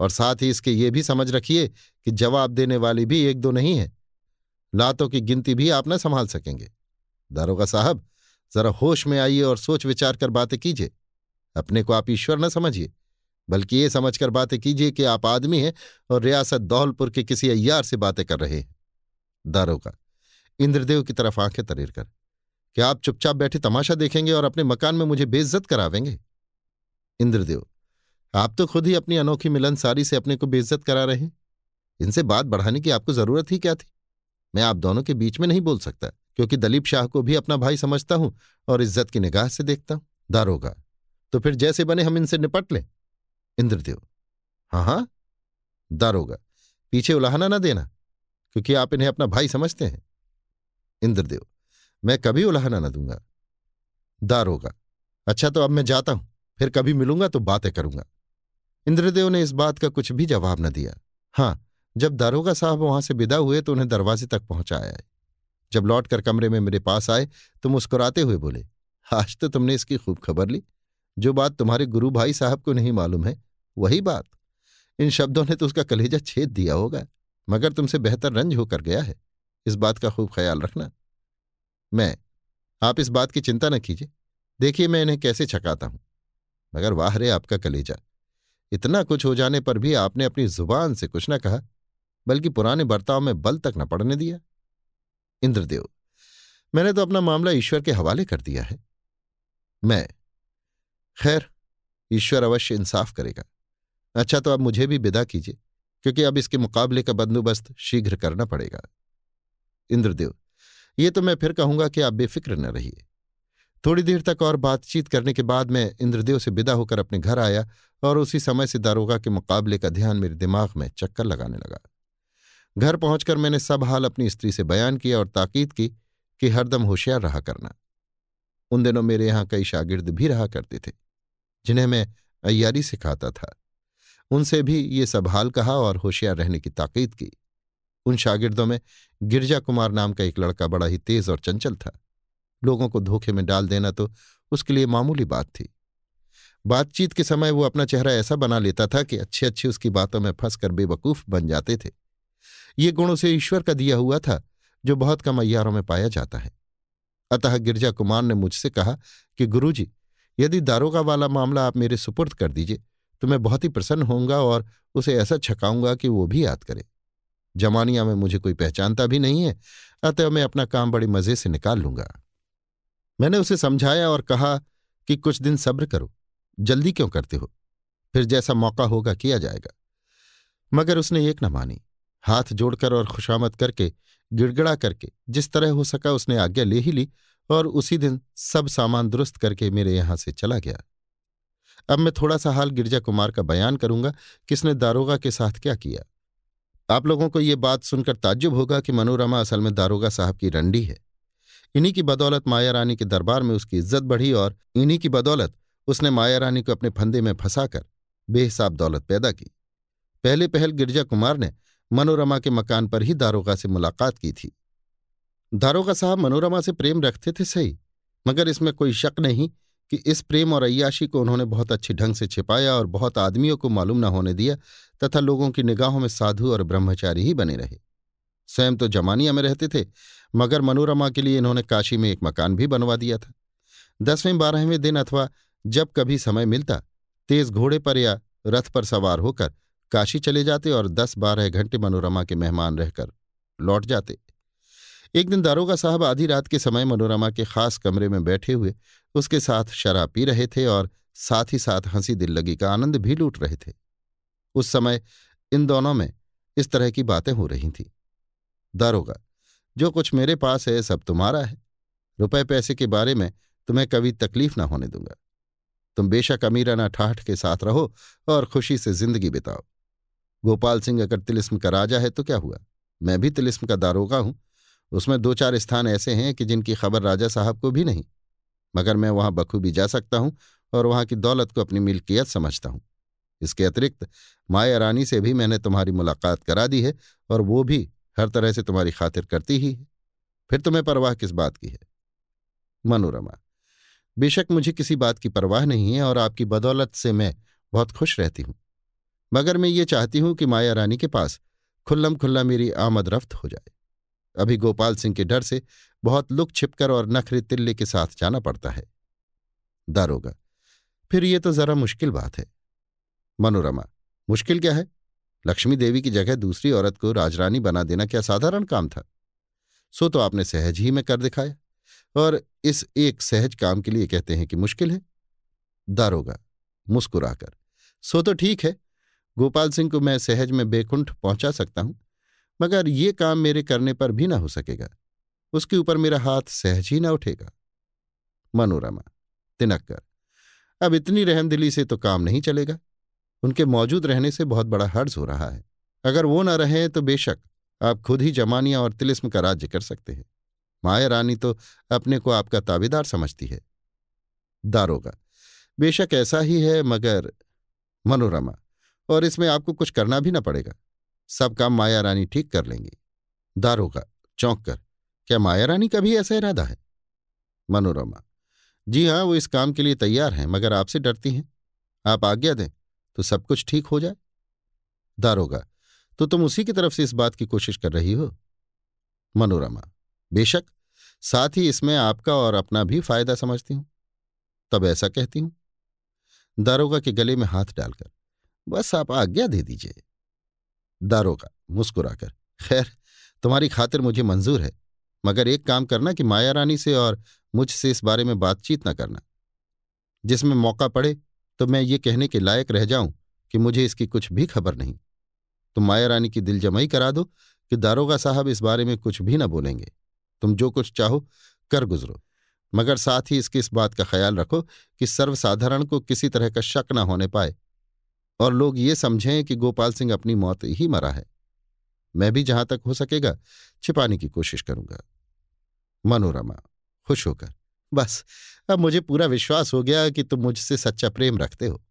S1: और साथ ही इसके ये भी समझ रखिए कि जवाब देने वाली भी एक दो नहीं है। लातों की गिनती भी आप न संभाल सकेंगे। दारोगा साहब, जरा होश में आइए और सोच विचार कर बातें कीजिए। अपने को आप ईश्वर न समझिए, बल्कि ये समझकर बातें कीजिए कि आप आदमी हैं और रियासत दौलपुर के किसी अय्यार से बातें कर रहे हैं। दारोगा, इंद्रदेव की तरफ़ आँखें तरेर कर। क्या आप चुपचाप बैठे तमाशा देखेंगे और अपने मकान में मुझे बेइज्जत करावेंगे? इंद्रदेव, आप तो खुद ही अपनी अनोखी मिलनसारी से अपने को बेइज्जत करा रहे हैं। इनसे बात बढ़ाने की आपको ज़रूरत ही क्या थी? मैं आप दोनों के बीच में नहीं बोल सकता, क्योंकि दलीप शाह को भी अपना भाई समझता हूँ और इज़्ज़त की निगाह से देखता हूँ। दारोगा तो फिर जैसे बने हम इनसे निपट लें। इंद्रदेव हाँ हाँ। दारोगा, पीछे उलाहना ना देना, क्योंकि आप इन्हें अपना भाई समझते हैं। इंद्रदेव मैं कभी उलाहना न दूँगा। दारोगा अच्छा तो अब मैं जाता हूँ। फिर कभी मिलूँगा तो बातें करूँगा। इंद्रदेव ने इस बात का कुछ भी जवाब न दिया। हाँ, जब दारोगा साहब वहाँ से विदा हुए तो उन्हें दरवाजे तक पहुँचाया जब लौटकर कमरे में मेरे पास आए तो मुस्कुराते हुए बोले, आज तो तुमने इसकी खूब खबर ली। जो बात तुम्हारे गुरु भाई साहब को नहीं मालूम है, वही बात। इन शब्दों ने तो उसका कलेजा छेद दिया होगा, मगर तुमसे बेहतर रंज होकर गया है। इस बात का खूब ख्याल रखना। मैं, आप इस बात की चिंता न कीजिए। देखिए मैं इन्हें कैसे छकाता हूँ। मगर वाह रे आपका कलेजा। इतना कुछ हो जाने पर भी आपने अपनी ज़ुबान से कुछ न कहा, बल्कि पुराने बर्ताव में बल तक न पड़ने दिया। इंद्रदेव, मैंने तो अपना मामला ईश्वर के हवाले कर दिया है। मैं, खैर, ईश्वर अवश्य इंसाफ करेगा। अच्छा तो आप मुझे भी विदा कीजिए, क्योंकि अब इसके मुकाबले का बंदोबस्त शीघ्र करना पड़ेगा। इंद्रदेव ये तो मैं फिर कहूँगा कि आप बेफिक्र न रहिए। थोड़ी देर तक और बातचीत करने के बाद मैं इंद्रदेव से विदा होकर अपने घर आया और उसी समय से दारोगा के मुकाबले का ध्यान मेरे दिमाग में चक्कर लगाने लगा। घर पहुंचकर मैंने सब हाल अपनी स्त्री से बयान किया और ताकीद की कि हरदम होशियार रहा करना। उन दिनों मेरे यहाँ कई शागिर्द भी रहा करते थे, जिन्हें मैं अयारी सिखाता था। उनसे भी ये सब हाल कहा और होशियार रहने की ताकीद की। उन शागिर्दों में गिरजा कुमार नाम का एक लड़का बड़ा ही तेज और चंचल था। लोगों को धोखे में डाल देना तो उसके लिए मामूली बात थी। बातचीत के समय वो अपना चेहरा ऐसा बना लेता था कि अच्छे अच्छे उसकी बातों में फंसकर बेवकूफ़ बन जाते थे। ये गुण उसे ईश्वर का दिया हुआ था, जो बहुत कम अयारों में पाया जाता है। अतः गिरजा कुमार ने मुझसे कहा कि, गुरुजी, यदि दारोगा वाला मामला आप मेरे सुपुर्द कर दीजिए तो मैं बहुत ही प्रसन्न होऊँगा और उसे ऐसा छकाऊँगा कि वो भी याद करे। जमानिया में मुझे कोई पहचानता भी नहीं है, अतः मैं अपना काम बड़े मज़े से निकाल लूँगा। मैंने उसे समझाया और कहा कि कुछ दिन सब्र करो, जल्दी क्यों करते हो? फिर जैसा मौका होगा किया जाएगा। मगर उसने एक न मानी, हाथ जोड़कर और खुशामद करके, गिड़गड़ा करके, जिस तरह हो सका उसने आज्ञा ले ही ली और उसी दिन सब सामान दुरुस्त करके मेरे यहाँ से चला गया। अब मैं थोड़ा सा हाल गिरजा कुमार का बयान करूँगा, किसने दारोगा के साथ क्या किया? आप लोगों को ये बात सुनकर ताज्जुब होगा कि मनोरमा असल में दारोगा साहब की रंडी है। इन्हीं की बदौलत माया रानी के दरबार में उसकी इज़्ज़त बढ़ी और इन्हीं की बदौलत उसने माया रानी को अपने फंदे में फंसाकर बेहिसाब दौलत पैदा की। पहले पहल गिरजा कुमार ने मनोरमा के मकान पर ही दारोगा से मुलाकात की थी। दारोगा साहब मनोरमा से प्रेम रखते थे सही, मगर इसमें कोई शक नहीं कि इस प्रेम और अयाशी को उन्होंने बहुत अच्छे ढंग से छिपाया और बहुत आदमियों को मालूम न होने दिया तथा लोगों की निगाहों में साधु और ब्रह्मचारी ही बने रहे। स्वयं तो जमानिया में रहते थे, मगर मनोरमा के लिए इन्होंने काशी में एक मकान भी बनवा दिया था। दसवें, बारहवें दिन अथवा जब कभी समय मिलता, तेज घोड़े पर या रथ पर सवार होकर काशी चले जाते और दस बारह घंटे मनोरमा के मेहमान रहकर लौट जाते। एक दिन दारोगा साहब आधी रात के समय मनोरमा के खास कमरे में बैठे हुए उसके साथ शराब पी रहे थे और साथ ही साथ हँसी दिल लगी का आनंद भी लूट रहे थे। उस समय इन दोनों में इस तरह की बातें हो रही थीं। दारोगा जो कुछ मेरे पास है, सब तुम्हारा है। रुपए पैसे के बारे में तुम्हें कभी तकलीफ़ ना होने दूँगा। तुम बेशक अमीराना ठाठ के साथ रहो और खुशी से ज़िंदगी बिताओ। गोपाल सिंह अगर तिलिस्म का राजा है तो क्या हुआ? मैं भी तिलिस्म का दारोगा हूँ। उसमें दो चार स्थान ऐसे हैं कि जिनकी खबर राजा साहब को भी नहीं। मगर मैं वहाँ बखूबी जा सकता हूँ और वहाँ की दौलत को अपनी मिल्कियत समझता हूँ। इसके अतिरिक्त, माया रानी से भी मैंने तुम्हारी मुलाकात करा दी है और वो भी हर तरह से तुम्हारी खातिर करती ही है। फिर तुम्हें परवाह किस बात की है? मनोरमा, बेशक मुझे किसी बात की परवाह नहीं है और आपकी बदौलत से मैं बहुत खुश रहती हूँ। मगर मैं ये चाहती हूँ कि माया रानी के पास खुल्लम खुल्ला मेरी आमद रफ्त हो जाए। अभी गोपाल सिंह के डर से बहुत लुक छिपकर और नखरे तिल्ले के साथ जाना पड़ता है। दारोगा, फिर ये तो जरा मुश्किल बात है। मनोरमा, मुश्किल क्या है? लक्ष्मी देवी की जगह दूसरी औरत को राजरानी बना देना क्या साधारण काम था? सो तो आपने सहज ही में कर दिखाया। और इस एक सहज काम के लिए कहते हैं कि मुश्किल है। दारोगा, मुस्कुराकर, सो तो ठीक है। गोपाल सिंह को मैं सहज में बेकुंठ पहुँचा सकता हूँ। मगर ये काम मेरे करने पर भी ना हो सकेगा। उसके ऊपर मेरा हाथ सहज ही ना उठेगा। मनोरमा तिनक्कर अब इतनी रहमदिली से तो काम नहीं चलेगा। उनके मौजूद रहने से बहुत बड़ा हर्ज हो रहा है। अगर वो न रहे तो बेशक आप खुद ही जमानिया और तिलिस्म का राज्य कर सकते हैं। माया रानी तो अपने को आपका ताबेदार समझती है। दारोगा, बेशक ऐसा ही है मगर, मनोरमा, और इसमें आपको कुछ करना भी ना पड़ेगा। सब काम माया रानी ठीक कर लेंगी। दारोगा चौंक कर। क्या माया रानी का भी ऐसा इरादा है? मनोरमा, जी हाँ वो इस काम के लिए तैयार हैं, मगर आपसे डरती हैं। आप आज्ञा दें तो सब कुछ ठीक हो जाए। दारोगा तो तुम उसी की तरफ़ से इस बात की कोशिश कर रही हो? मनोरमा, बेशक, साथ ही इसमें आपका और अपना भी फ़ायदा समझती हूँ। तब ऐसा कहती हूँ। दारोगा के गले में हाथ डालकर, बस आप आज्ञा दे दीजिए। दारोगा, मुस्कुराकर, खैर, तुम्हारी खातिर मुझे मंजूर है, मगर एक काम करना कि माया रानी से और मुझसे इस बारे में बातचीत न करना। जिसमें मौका पड़े तो मैं ये कहने के लायक रह जाऊँ कि मुझे इसकी कुछ भी खबर नहीं। तुम माया रानी की दिल जमाई करा दो कि दारोगा साहब इस बारे में कुछ भी न बोलेंगे। तुम जो कुछ चाहो, कर गुजरो, मगर साथ ही इसकी इस बात का ख्याल रखो कि सर्वसाधारण को किसी तरह का शक न होने पाए। और लोग ये समझें कि गोपाल सिंह अपनी मौत ही मरा है। मैं भी जहाँ तक हो सकेगा, छिपाने की कोशिश करूँगा। मनोरमा, खुश होकर, बस, अब मुझे पूरा विश्वास हो गया कि तुम मुझसे सच्चा प्रेम रखते हो।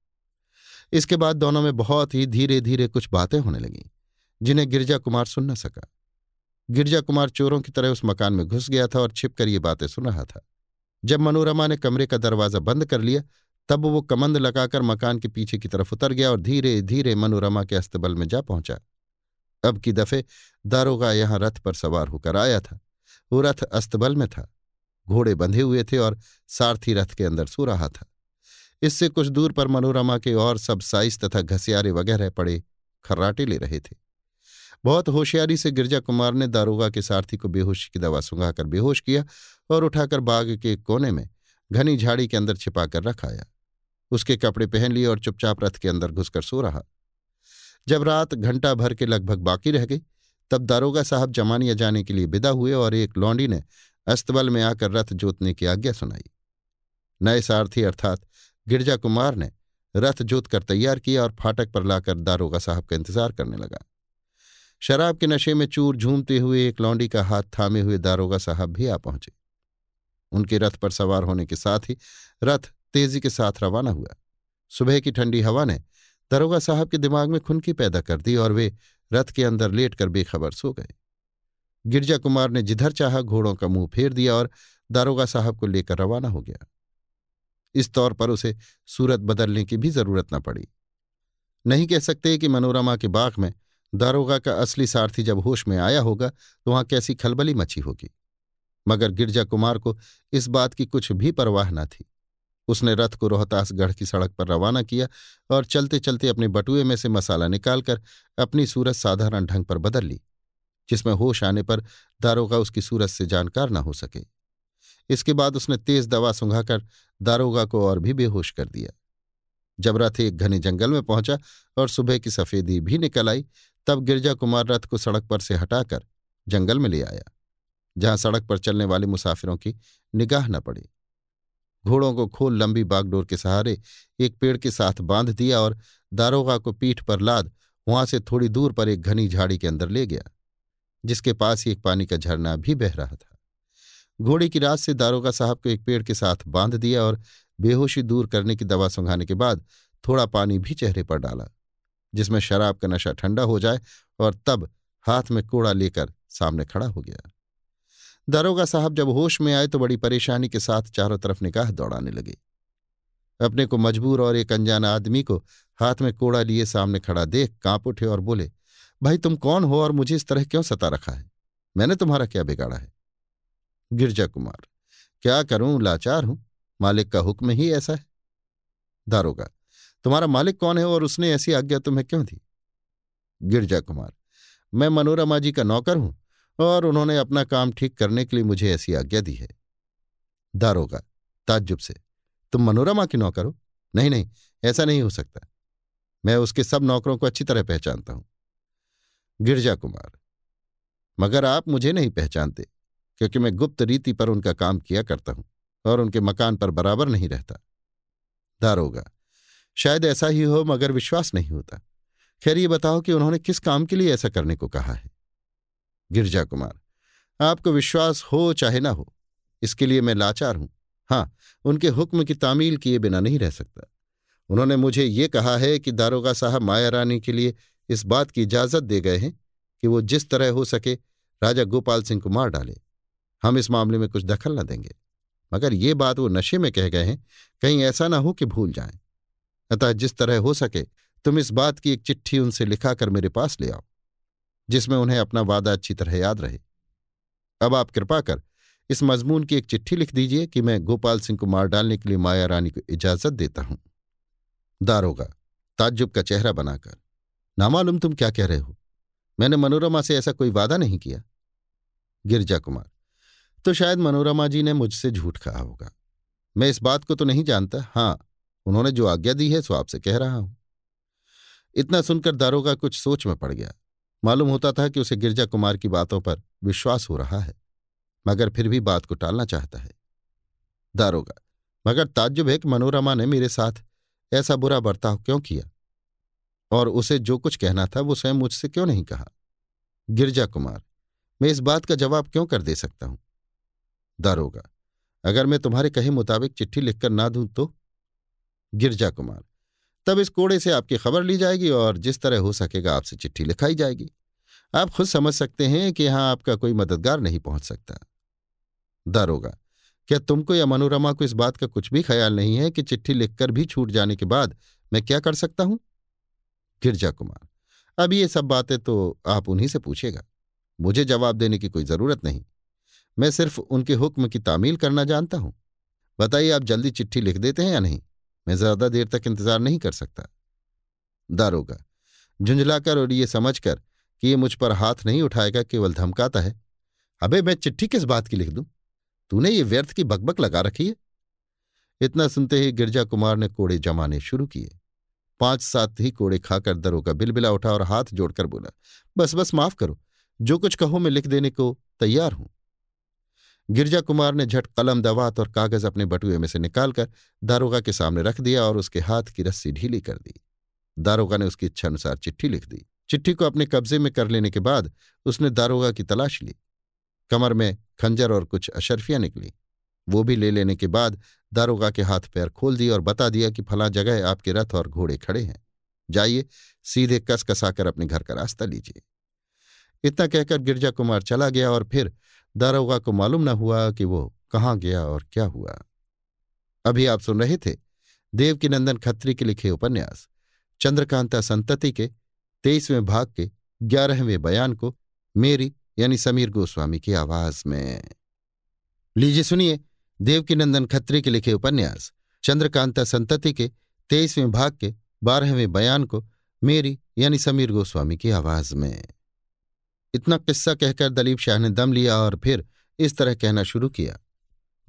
S1: इसके बाद दोनों में बहुत ही धीरे धीरे कुछ बातें होने लगीं, जिन्हें गिरजा कुमार सुन न सका। गिरजा कुमार चोरों की तरह उस मकान में घुस गया था और छिपकर ये बातें सुन रहा था। जब मनोरमा ने कमरे का दरवाज़ा बंद कर लिया तब वो कमंद लगाकर मकान के पीछे की तरफ़ उतर गया और धीरे धीरे मनोरमा के अस्तबल में जा पहुँचा। अब की दफे दारोगा यहाँ रथ पर सवार होकर आया था। वो रथ अस्तबल में था। घोड़े बंधे हुए थे और सारथी रथ के अंदर सो रहा था। इससे कुछ दूर पर मनोरमा के और सब साइज़ तथा घसियारे वगैरह पड़े खर्राटे ले रहे थे। बहुत होशियारी से गिरजा कुमार ने दारोगा के सारथी को बेहोशी की दवा सुंघाकर बेहोश किया और उठाकर बाग के कोने में घनी झाड़ी के अंदर छिपाकर रखाया उसके कपड़े पहन लिए और चुपचाप रथ के अंदर घुसकर सो रहा। जब रात घंटा भर के लगभग बाकी रह गई, तब दारोगा साहब जमानिया जाने के लिए विदा हुए और एक लौंडी ने अस्तबल में आकर रथ जोतने की आज्ञा सुनाई। नए सारथी अर्थात गिरजा कुमार ने रथ जोत कर तैयार किया और फाटक पर लाकर दारोगा साहब का इंतज़ार करने लगा। शराब के नशे में चूर झूमते हुए एक लौंडी का हाथ थामे हुए दारोगा साहब भी आ पहुँचे। उनके रथ पर सवार होने के साथ ही रथ तेज़ी के साथ रवाना हुआ। सुबह की ठंडी हवा ने दारोगा साहब के दिमाग में खुनकी पैदा कर दी और वे रथ के अंदर लेटकर बेखबर सो गए। गिरजा कुमार ने जिधर चाहा घोड़ों का मुँह फेर दिया और दारोगा साहब को लेकर रवाना हो गया। इस तौर पर उसे सूरत बदलने की भी ज़रूरत न पड़ी। नहीं कह सकते कि मनोरमा के बाग में दारोगा का असली सारथी जब होश में आया होगा तो वहाँ कैसी खलबली मची होगी। मगर गिरजा कुमार को इस बात की कुछ भी परवाह न थी। उसने रथ को रोहतासगढ़ की सड़क पर रवाना किया और चलते चलते अपने बटुए में से मसाला निकालकर अपनी सूरत साधारण ढंग पर बदल ली, जिसमें होश आने पर दारोगा उसकी सूरत से जानकार न हो सके। इसके बाद उसने तेज दवा सुंघाकर दारोगा को और भी बेहोश कर दिया। जब रथ एक घने जंगल में पहुँचा और सुबह की सफेदी भी निकल आई, तब गिरजा कुमार रथ को सड़क पर से हटाकर जंगल में ले आया, जहाँ सड़क पर चलने वाले मुसाफिरों की निगाह न पड़ी। घोड़ों को खोल लंबी बागडोर के सहारे एक पेड़ के साथ बाँध दिया और दारोगा को पीठ पर लाद, वहाँ से थोड़ी दूर पर एक घनी झाड़ी के अंदर ले गया, जिसके पास ही एक पानी का झरना भी बह रहा था। घोड़े की रात से दारोगा साहब को एक पेड़ के साथ बाँध दिया और बेहोशी दूर करने की दवा सुंघाने के बाद थोड़ा पानी भी चेहरे पर डाला, जिसमें शराब का नशा ठंडा हो जाए और तब हाथ में कोड़ा लेकर सामने खड़ा हो गया। दारोगा साहब जब होश में आए तो बड़ी परेशानी के साथ चारों तरफ़ निकाह दौड़ाने लगे। अपने को मजबूर और एक अनजान आदमी को हाथ में कोड़ा लिए सामने खड़ा देख काँप उठे और बोले, भाई तुम कौन हो और मुझे इस तरह क्यों सता रखा है? मैंने तुम्हारा क्या बिगाड़ा है? गिरजा कुमार, क्या करूँ? लाचार हूँ। मालिक का हुक्म ही ऐसा है। दारोगा, तुम्हारा मालिक कौन है और उसने ऐसी आज्ञा तुम्हें क्यों दी? गिरजा कुमार, मैं मनोरमा जी का नौकर हूँ। और उन्होंने अपना काम ठीक करने के लिए मुझे ऐसी आज्ञा दी है। दारोगा, ताज्जुब से, तुम मनोरमा की नौकर हो? नहीं नहीं, ऐसा नहीं हो सकता। मैं उसके सब नौकरों को अच्छी तरह पहचानता हूँ। गिरजा कुमार, मगर आप मुझे नहीं पहचानते, क्योंकि मैं गुप्त रीति पर उनका काम किया करता हूँ और उनके मकान पर बराबर नहीं रहता। दारोगा, शायद ऐसा ही हो, मगर विश्वास नहीं होता। खैर, ये बताओ कि उन्होंने किस काम के लिए ऐसा करने को कहा है? गिरजा कुमार आपको विश्वास हो चाहे ना हो, इसके लिए मैं लाचार हूँ। हाँ उनके हुक्म की तामील किए बिना नहीं रह सकता। उन्होंने मुझे ये कहा है कि दारोगा साहब माया रानी के लिए इस बात की इजाज़त दे गए हैं कि वो जिस तरह हो सके राजा गोपाल सिंह को मार डाले। हम इस मामले में कुछ दखल न देंगे। मगर ये बात वो नशे में कह गए हैं, कहीं ऐसा ना हो कि भूल जाएँ। अतः जिस तरह हो सके, तुम इस बात की एक चिट्ठी उनसे लिखाकर मेरे पास ले आओ। जिसमें उन्हें अपना वादा अच्छी तरह याद रहे। अब आप कृपा कर इस मजमून की एक चिट्ठी लिख दीजिए कि मैं गोपाल सिंह को मार डालने के लिए माया रानी को इजाज़त देता हूँ। दारोगा, ताज्जुब का चेहरा बनाकर, नामालूम तुम क्या कह रहे हो? मैंने मनोरमा से ऐसा कोई वादा नहीं किया। गिरजा कुमार तो शायद मनोरमा जी ने मुझसे झूठ कहा होगा। मैं इस बात को तो नहीं जानता। हाँ उन्होंने जो आज्ञा दी है, सो आपसे कह रहा हूँ। इतना सुनकर दारोगा कुछ सोच में पड़ गया। मालूम होता था कि उसे गिरजा कुमार की बातों पर विश्वास हो रहा है, मगर फिर भी बात को टालना चाहता है। दारोगा, मगर ताज्जुब है कि मनोरमा ने मेरे साथ ऐसा बुरा बर्ताव क्यों किया? और उसे जो कुछ कहना था वो स्वयं मुझसे क्यों नहीं कहा? गिरजा कुमार, मैं इस बात का जवाब क्यों कर दे सकता हूँ? दारोगा, अगर मैं तुम्हारे कहे मुताबिक चिट्ठी लिखकर ना दूँ तो? गिरजा कुमार तब इस कोड़े से आपकी खबर ली जाएगी और जिस तरह हो सकेगा आपसे चिट्ठी लिखाई जाएगी। आप खुद समझ सकते हैं कि यहाँ आपका कोई मददगार नहीं पहुँच सकता। दारोगा क्या तुमको या मनोरमा को इस बात का कुछ भी ख्याल नहीं है कि चिट्ठी लिखकर भी छूट जाने के बाद मैं क्या कर सकता हूँ? गिरजा कुमार, अब ये सब बातें तो आप उन्हीं से पूछेगा मुझे जवाब देने की कोई ज़रूरत नहीं। मैं सिर्फ़ उनके हुक्म की तामील करना जानता हूँ। बताइए आप जल्दी चिट्ठी लिख देते हैं या नहीं? मैं ज़्यादा देर तक इंतज़ार नहीं कर सकता। दारोगा, झुंझलाकर और ये समझकर कि ये मुझ पर हाथ नहीं उठाएगा, केवल धमकाता है। अबे, मैं चिट्ठी किस बात की लिख दूँ? तूने ये व्यर्थ की बकबक लगा रखी है। इतना सुनते ही गिरजा कुमार ने कोड़े जमाने शुरू किए। पाँच सात ही कोड़े खाकर दरोगा बिलबिला उठा और हाथ जोड़कर बोला, बस बस, माफ़ करो। जो कुछ कहो मैं लिख देने को तैयार हूँ। गिरजा कुमार ने झट कलम, दवात और कागज़ अपने बटुए में से निकालकर दारोगा के सामने रख दिया और उसके हाथ की रस्सी ढीली कर दी। दारोगा ने उसकी इच्छा अनुसार चिट्ठी लिख दी। चिट्ठी को अपने कब्जे में कर लेने के बाद उसने दारोगा की तलाश ली। कमर में खंजर और कुछ अशरफियाँ निकली। वो भी ले लेने के बाद दारोगा के हाथ पैर खोल दिए और बता दिया कि फला जगह आपके रथ और घोड़े खड़े हैं। जाइए, सीधे कस कसाकर अपने घर का रास्ता लीजिए। इतना कहकर गिरजा कुमार चला गया और फिर दारोगा को मालूम न हुआ कि वो कहाँ गया और क्या हुआ। अभी आप सुन रहे थे देवकीनंदन खत्री के लिखे उपन्यास, चंद्रकांता संतति के तेईसवें भाग के ग्यारहवें बयान को मेरी यानी समीर गोस्वामी की आवाज़ में। लीजिए सुनिए देवकीनंदन खत्री के लिखे उपन्यास, चंद्रकांता संतति के तेईसवें भाग के बारहवें बयान को मेरी यानी समीर गोस्वामी की आवाज़ में। इतना किस्सा कहकर दलीप शाह ने दम लिया और फिर इस तरह कहना शुरू किया।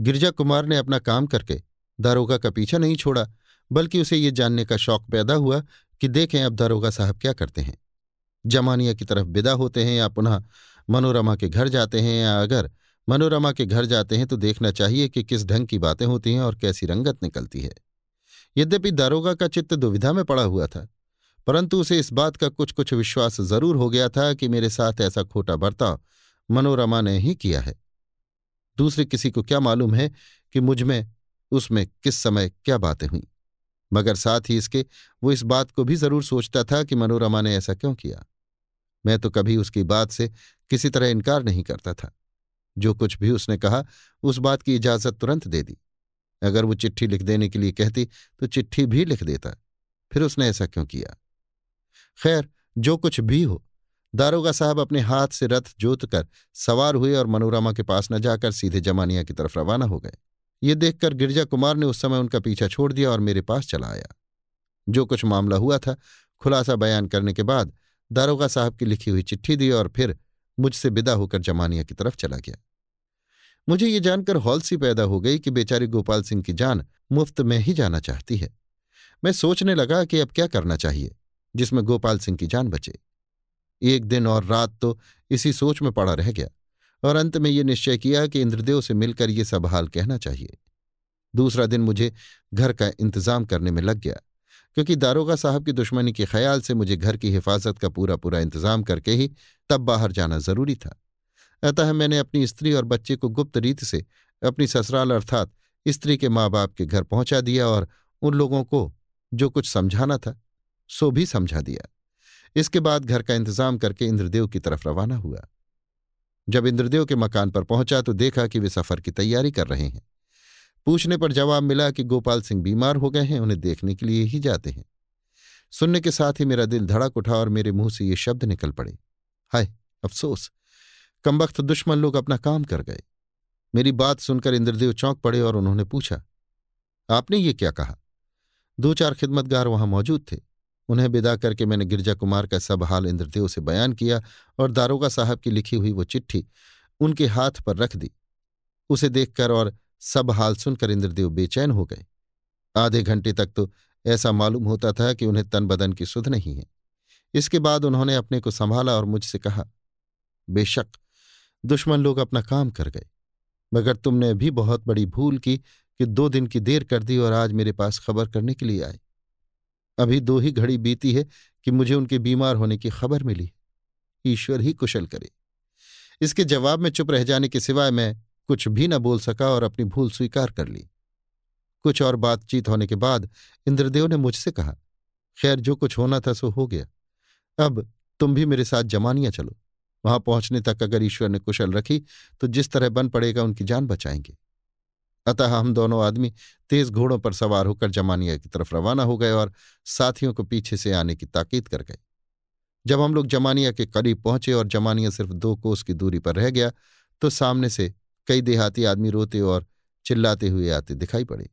S1: गिरजा कुमार ने अपना काम करके दारोगा का पीछा नहीं छोड़ा, बल्कि उसे ये जानने का शौक पैदा हुआ कि देखें अब दारोगा साहब क्या करते हैं। जमानिया की तरफ़ विदा होते हैं या पुनः मनोरमा के घर जाते हैं या अगर मनोरमा के घर जाते हैं तो देखना चाहिए कि किस ढंग की बातें होती हैं और कैसी रंगत निकलती है। यद्यपि दारोगा का चित्त दुविधा में पड़ा हुआ था परंतु उसे इस बात का कुछ कुछ विश्वास ज़रूर हो गया था कि मेरे साथ ऐसा खोटा बर्ताव मनोरमा ने ही किया है। दूसरे किसी को क्या मालूम है कि मुझमें, उसमें किस समय क्या बातें हुई? मगर साथ ही इसके, वो इस बात को भी ज़रूर सोचता था कि मनोरमा ने ऐसा क्यों किया? मैं तो कभी उसकी बात से किसी तरह इनकार नहीं करता था। जो कुछ भी उसने कहा, उस बात की इजाज़त तुरंत दे दी। अगर वो चिट्ठी लिख देने के लिए कहती तो चिट्ठी भी लिख देता। फिर उसने ऐसा क्यों किया? खैर, जो कुछ भी हो, दारोगा साहब अपने हाथ से रथ जोत कर सवार हुए और मनोरमा के पास न जाकर सीधे जमानिया की तरफ़ रवाना हो गए। ये देखकर गिरजा कुमार ने उस समय उनका पीछा छोड़ दिया और मेरे पास चला आया। जो कुछ मामला हुआ था, खुलासा बयान करने के बाद दारोगा साहब की लिखी हुई चिट्ठी दी और फिर मुझसे विदा होकर जमानिया की तरफ़ चला गया। मुझे ये जानकर हौलसी पैदा हो गई कि बेचारी गोपाल सिंह की जान मुफ़्त में ही जाना चाहती है। मैं सोचने लगा कि अब क्या करना चाहिए। जिसमें गोपाल सिंह की जान बचे। एक दिन और रात तो इसी सोच में पड़ा रह गया और अंत में ये निश्चय किया कि इंद्रदेव से मिलकर ये सब हाल कहना चाहिए। दूसरा दिन मुझे घर का इंतज़ाम करने में लग गया, क्योंकि दारोगा साहब की दुश्मनी के ख्याल से मुझे घर की हिफाजत का पूरा पूरा इंतज़ाम करके ही तब बाहर जाना ज़रूरी था। अतः मैंने अपनी स्त्री और बच्चे को गुप्त रीत से अपनी ससुराल अर्थात स्त्री के माँ बाप के घर पहुँचा दिया और उन लोगों को जो कुछ समझाना था सो भी समझा दिया। इसके बाद घर का इंतज़ाम करके इंद्रदेव की तरफ़ रवाना हुआ। जब इंद्रदेव के मकान पर पहुँचा तो देखा कि वे सफ़र की तैयारी कर रहे हैं। पूछने पर जवाब मिला कि गोपाल सिंह बीमार हो गए हैं, उन्हें देखने के लिए ही जाते हैं। सुनने के साथ ही मेरा दिल धड़क उठा और मेरे मुँह से ये शब्द निकल पड़े। हाय, अफसोस, कमबख्त दुश्मन लोग अपना काम कर गए। मेरी बात सुनकर इंद्रदेव चौंक पड़े और उन्होंने पूछा, आपने ये क्या कहा? दो चार खिदमतगार वहाँ मौजूद थे। उन्हें विदा करके मैंने गिरजा कुमार का सब हाल इंद्रदेव से बयान किया और दारोगा साहब की लिखी हुई वो चिट्ठी उनके हाथ पर रख दी। उसे देखकर और सब हाल सुनकर इंद्रदेव बेचैन हो गए। आधे घंटे तक तो ऐसा मालूम होता था कि उन्हें तन बदन की सुध नहीं है। इसके बाद उन्होंने अपने को संभाला और मुझसे कहा, बेशक, दुश्मन लोग अपना काम कर गए, मगर तुमने भी बहुत बड़ी भूल की कि दो दिन की देर कर दी और आज मेरे पास खबर करने के लिए आए। अभी दो ही घड़ी बीती है कि मुझे उनके बीमार होने की खबर मिली। ईश्वर ही कुशल करे। इसके जवाब में चुप रह जाने के सिवाय मैं कुछ भी न बोल सका और अपनी भूल स्वीकार कर ली। कुछ और बातचीत होने के बाद इंद्रदेव ने मुझसे कहा, खैर, जो कुछ होना था सो हो गया। अब तुम भी मेरे साथ जमानिया चलो। वहाँ पहुँचने तक अगर ईश्वर ने कुशल रखी तो जिस तरह बन पड़ेगा उनकी जान बचाएँगे। अतः हम दोनों आदमी तेज घोड़ों पर सवार होकर जमानिया की तरफ़ रवाना हो गए और साथियों को पीछे से आने की ताकीद कर गए। जब हम लोग जमानिया के करीब पहुँचे और जमानिया सिर्फ़ दो कोस की दूरी पर रह गया तो सामने से कई देहाती आदमी रोते और चिल्लाते हुए आते दिखाई पड़े।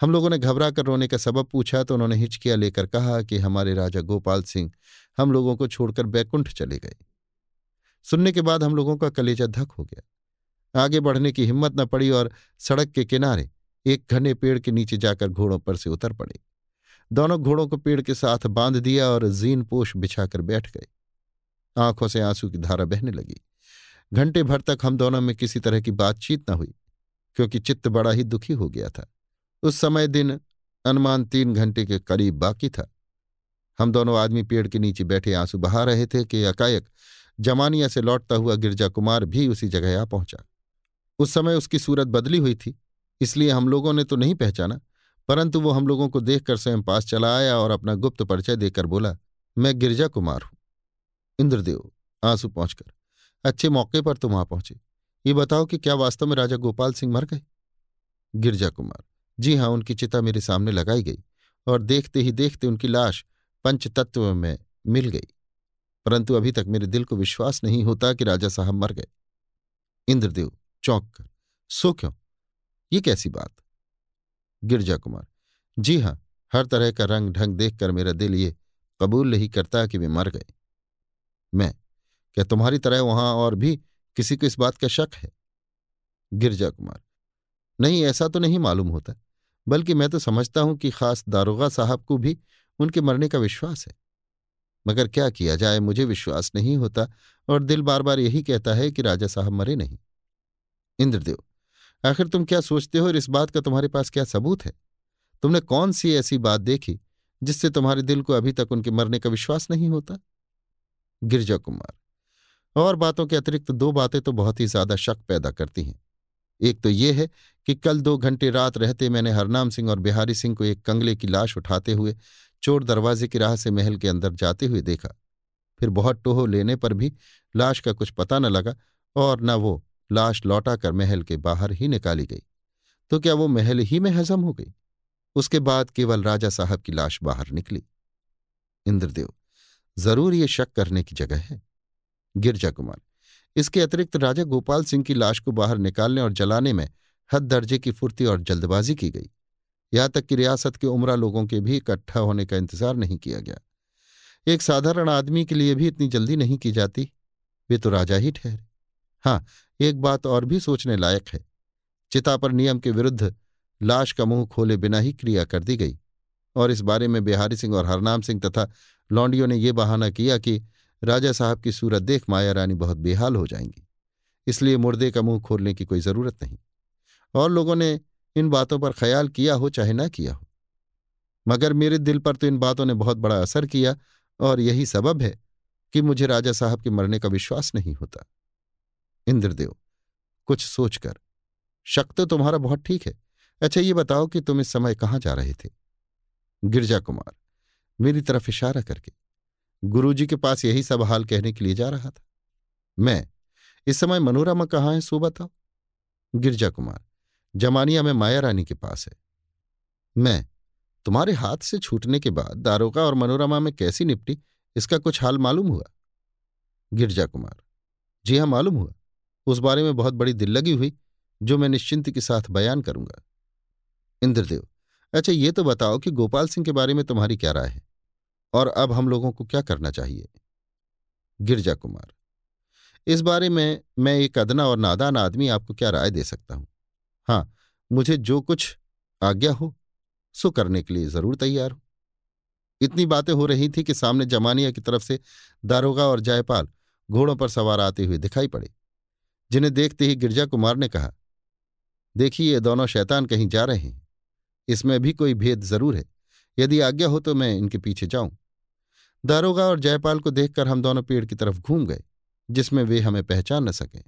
S1: हम लोगों ने घबरा कर रोने का सबब पूछा तो उन्होंने हिचकिया लेकर कहा कि हमारे राजा गोपाल सिंह हम लोगों को छोड़कर बैकुंठ चले गए। सुनने के बाद हम लोगों का कलेजा धक हो गया। आगे बढ़ने की हिम्मत न पड़ी और सड़क के किनारे एक घने पेड़ के नीचे जाकर घोड़ों पर से उतर पड़े। दोनों घोड़ों को पेड़ के साथ बाँध दिया और जीन पोष बिछाकर बैठ गए। आँखों से आँसू की धारा बहने लगी। घंटे भर तक हम दोनों में किसी तरह की बातचीत न हुई, क्योंकि चित्त बड़ा ही दुखी हो गया था। उस समय दिन अनुमान तीन घंटे के करीब बाकी था। हम दोनों आदमी पेड़ के नीचे बैठे आँसू बहा रहे थे कि अकायक जमानिया से लौटता हुआ गिरजा कुमार भी उसी जगह आ पहुँचा। उस समय उसकी सूरत बदली हुई थी, इसलिए हम लोगों ने तो नहीं पहचाना, परंतु वो हम लोगों को देखकर स्वयं पास चला आया और अपना गुप्त परिचय देकर बोला, मैं गिरजा कुमार हूँ। इंद्रदेव, आँसू पहुंचकर। अच्छे मौके पर तुम वहाँ पहुँचे। ये बताओ कि क्या वास्तव में राजा गोपाल सिंह मर गए? गिरजा कुमार, जी हाँ, उनकी चिता मेरे सामने लगाई गई और देखते ही देखते उनकी लाश पंचतत्व में मिल गई। परंतु अभी तक मेरे दिल को विश्वास नहीं होता कि राजा साहब मर गए। इंद्रदेव चौंक कर, सो क्यों? ये कैसी बात? गिरजा कुमार, जी हाँ, हर तरह का रंग ढंग देखकर मेरा दिल ये कबूल नहीं करता कि वे मर गए। मैं, क्या तुम्हारी तरह वहाँ और भी किसी को इस बात का शक है? गिरजा कुमार, नहीं, ऐसा तो नहीं मालूम होता, बल्कि मैं तो समझता हूँ कि खास दारोगा साहब को भी उनके मरने का विश्वास है। मगर क्या किया जाए, मुझे विश्वास नहीं होता और दिल बार बार यही कहता है कि राजा साहब मरे नहीं। इंद्रदेव आखिर तुम क्या सोचते हो और इस बात का तुम्हारे पास क्या सबूत है? तुमने कौन सी ऐसी बात देखी जिससे तुम्हारे दिल को अभी तक उनके मरने का विश्वास नहीं होता? गिरजा कुमार, और बातों के अतिरिक्त दो बातें तो बहुत ही ज़्यादा शक पैदा करती हैं। एक तो ये है कि कल दो घंटे रात रहते मैंने हरनाम सिंह और बिहारी सिंह को एक कंगले की लाश उठाते हुए चोर दरवाजे की राह से महल के अंदर जाते हुए देखा। फिर बहुत टोहो लेने पर भी लाश का कुछ पता न लगा और न वो लाश लौटाकर महल के बाहर ही निकाली गई। तो क्या वो महल ही में हजम हो गई? उसके बाद केवल राजा साहब की लाश बाहर निकली। इंद्रदेव, ज़रूर ये शक करने की जगह है। गिरजा कुमार, इसके अतिरिक्त राजा गोपाल सिंह की लाश को बाहर निकालने और जलाने में हद दर्जे की फुर्ती और जल्दबाजी की गई। यहाँ तक कि रियासत के उमरा लोगों के भी इकट्ठा होने का इंतज़ार नहीं किया गया। एक साधारण आदमी के लिए भी इतनी जल्दी नहीं की जाती। वे तो राजा ही ठहरे। हाँ एक बात और भी सोचने लायक है। चिता पर नियम के विरुद्ध लाश का मुँह खोले बिना ही क्रिया कर दी गई। और इस बारे में बिहारी सिंह और हरनाम सिंह तथा लौंडियों ने यह बहाना किया कि राजा साहब की सूरत देख माया रानी बहुत बेहाल हो जाएँगी। इसलिए मुर्दे का मुँह खोलने की कोई ज़रूरत नहीं। और लोगों ने इन बातों पर ख्याल किया हो चाहे ना किया हो। मगर मेरे दिल पर तो इन बातों ने बहुत बड़ा असर किया और यही सबब है कि मुझे राजा साहब के मरने का विश्वास नहीं होता। इंद्रदेव कुछ सोचकर, शक तो तुम्हारा बहुत ठीक है। अच्छा ये बताओ कि तुम इस समय कहाँ जा रहे थे? गिरजा कुमार, मेरी तरफ़ इशारा करके, गुरुजी के पास यही सब हाल कहने के लिए जा रहा था। मैं, इस समय मनोरमा कहाँ है, सो बताओ? गिरजा कुमार, जमानिया में माया रानी के पास है। मैं, तुम्हारे हाथ से छूटने के बाद दारोगा और मनोरमा में कैसी निपटी, इसका कुछ हाल मालूम हुआ? गिरजा कुमार, जी हाँ मालूम हुआ। उस बारे में बहुत बड़ी दिल लगी हुई, जो मैं निश्चिंत के साथ बयान करूँगा। इंद्रदेव अच्छा ये तो बताओ कि गोपाल सिंह के बारे में तुम्हारी क्या राय है? और अब हम लोगों को क्या करना चाहिए? गिरजा कुमार, इस बारे में मैं एक अदना और नादान आदमी आपको क्या राय दे सकता हूँ? हाँ मुझे जो कुछ आज्ञा हो, सो करने के लिए ज़रूर तैयार हूँ। इतनी बातें हो रही थी कि सामने जमानिया की तरफ़ से दारोगा और जयपाल घोड़ों पर सवार आते हुए दिखाई पड़े। जिन्हें देखते ही गिरजा कुमार ने कहा, देखिए, ये दोनों शैतान कहीं जा रहे हैं। इसमें भी कोई भेद ज़रूर है। यदि आज्ञा हो तो मैं इनके पीछे जाऊँ। दारोगा और जयपाल को देखकर हम दोनों पेड़ की तरफ़ घूम गए, जिसमें वे हमें पहचान न सके।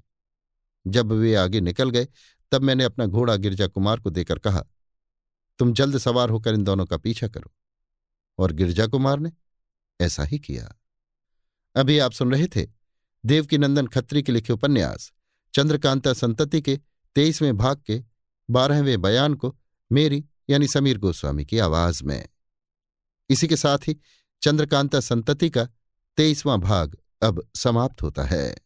S1: जब वे आगे निकल गए, तब मैंने अपना घोड़ा गिरजा कुमार को देकर कहा, तुम जल्द सवार होकर इन दोनों का पीछा करो। और गिरजा कुमार ने, ऐसा ही किया। अभी आप सुन रहे थे देवकीनंदन खत्री के लिखे उपन्यास चंद्रकांता संतति के तेईसवें भाग के बारहवें बयान को मेरी यानी समीर गोस्वामी की आवाज़ में। इसी के साथ ही चंद्रकांता संतति का तेईसवां भाग अब समाप्त होता है।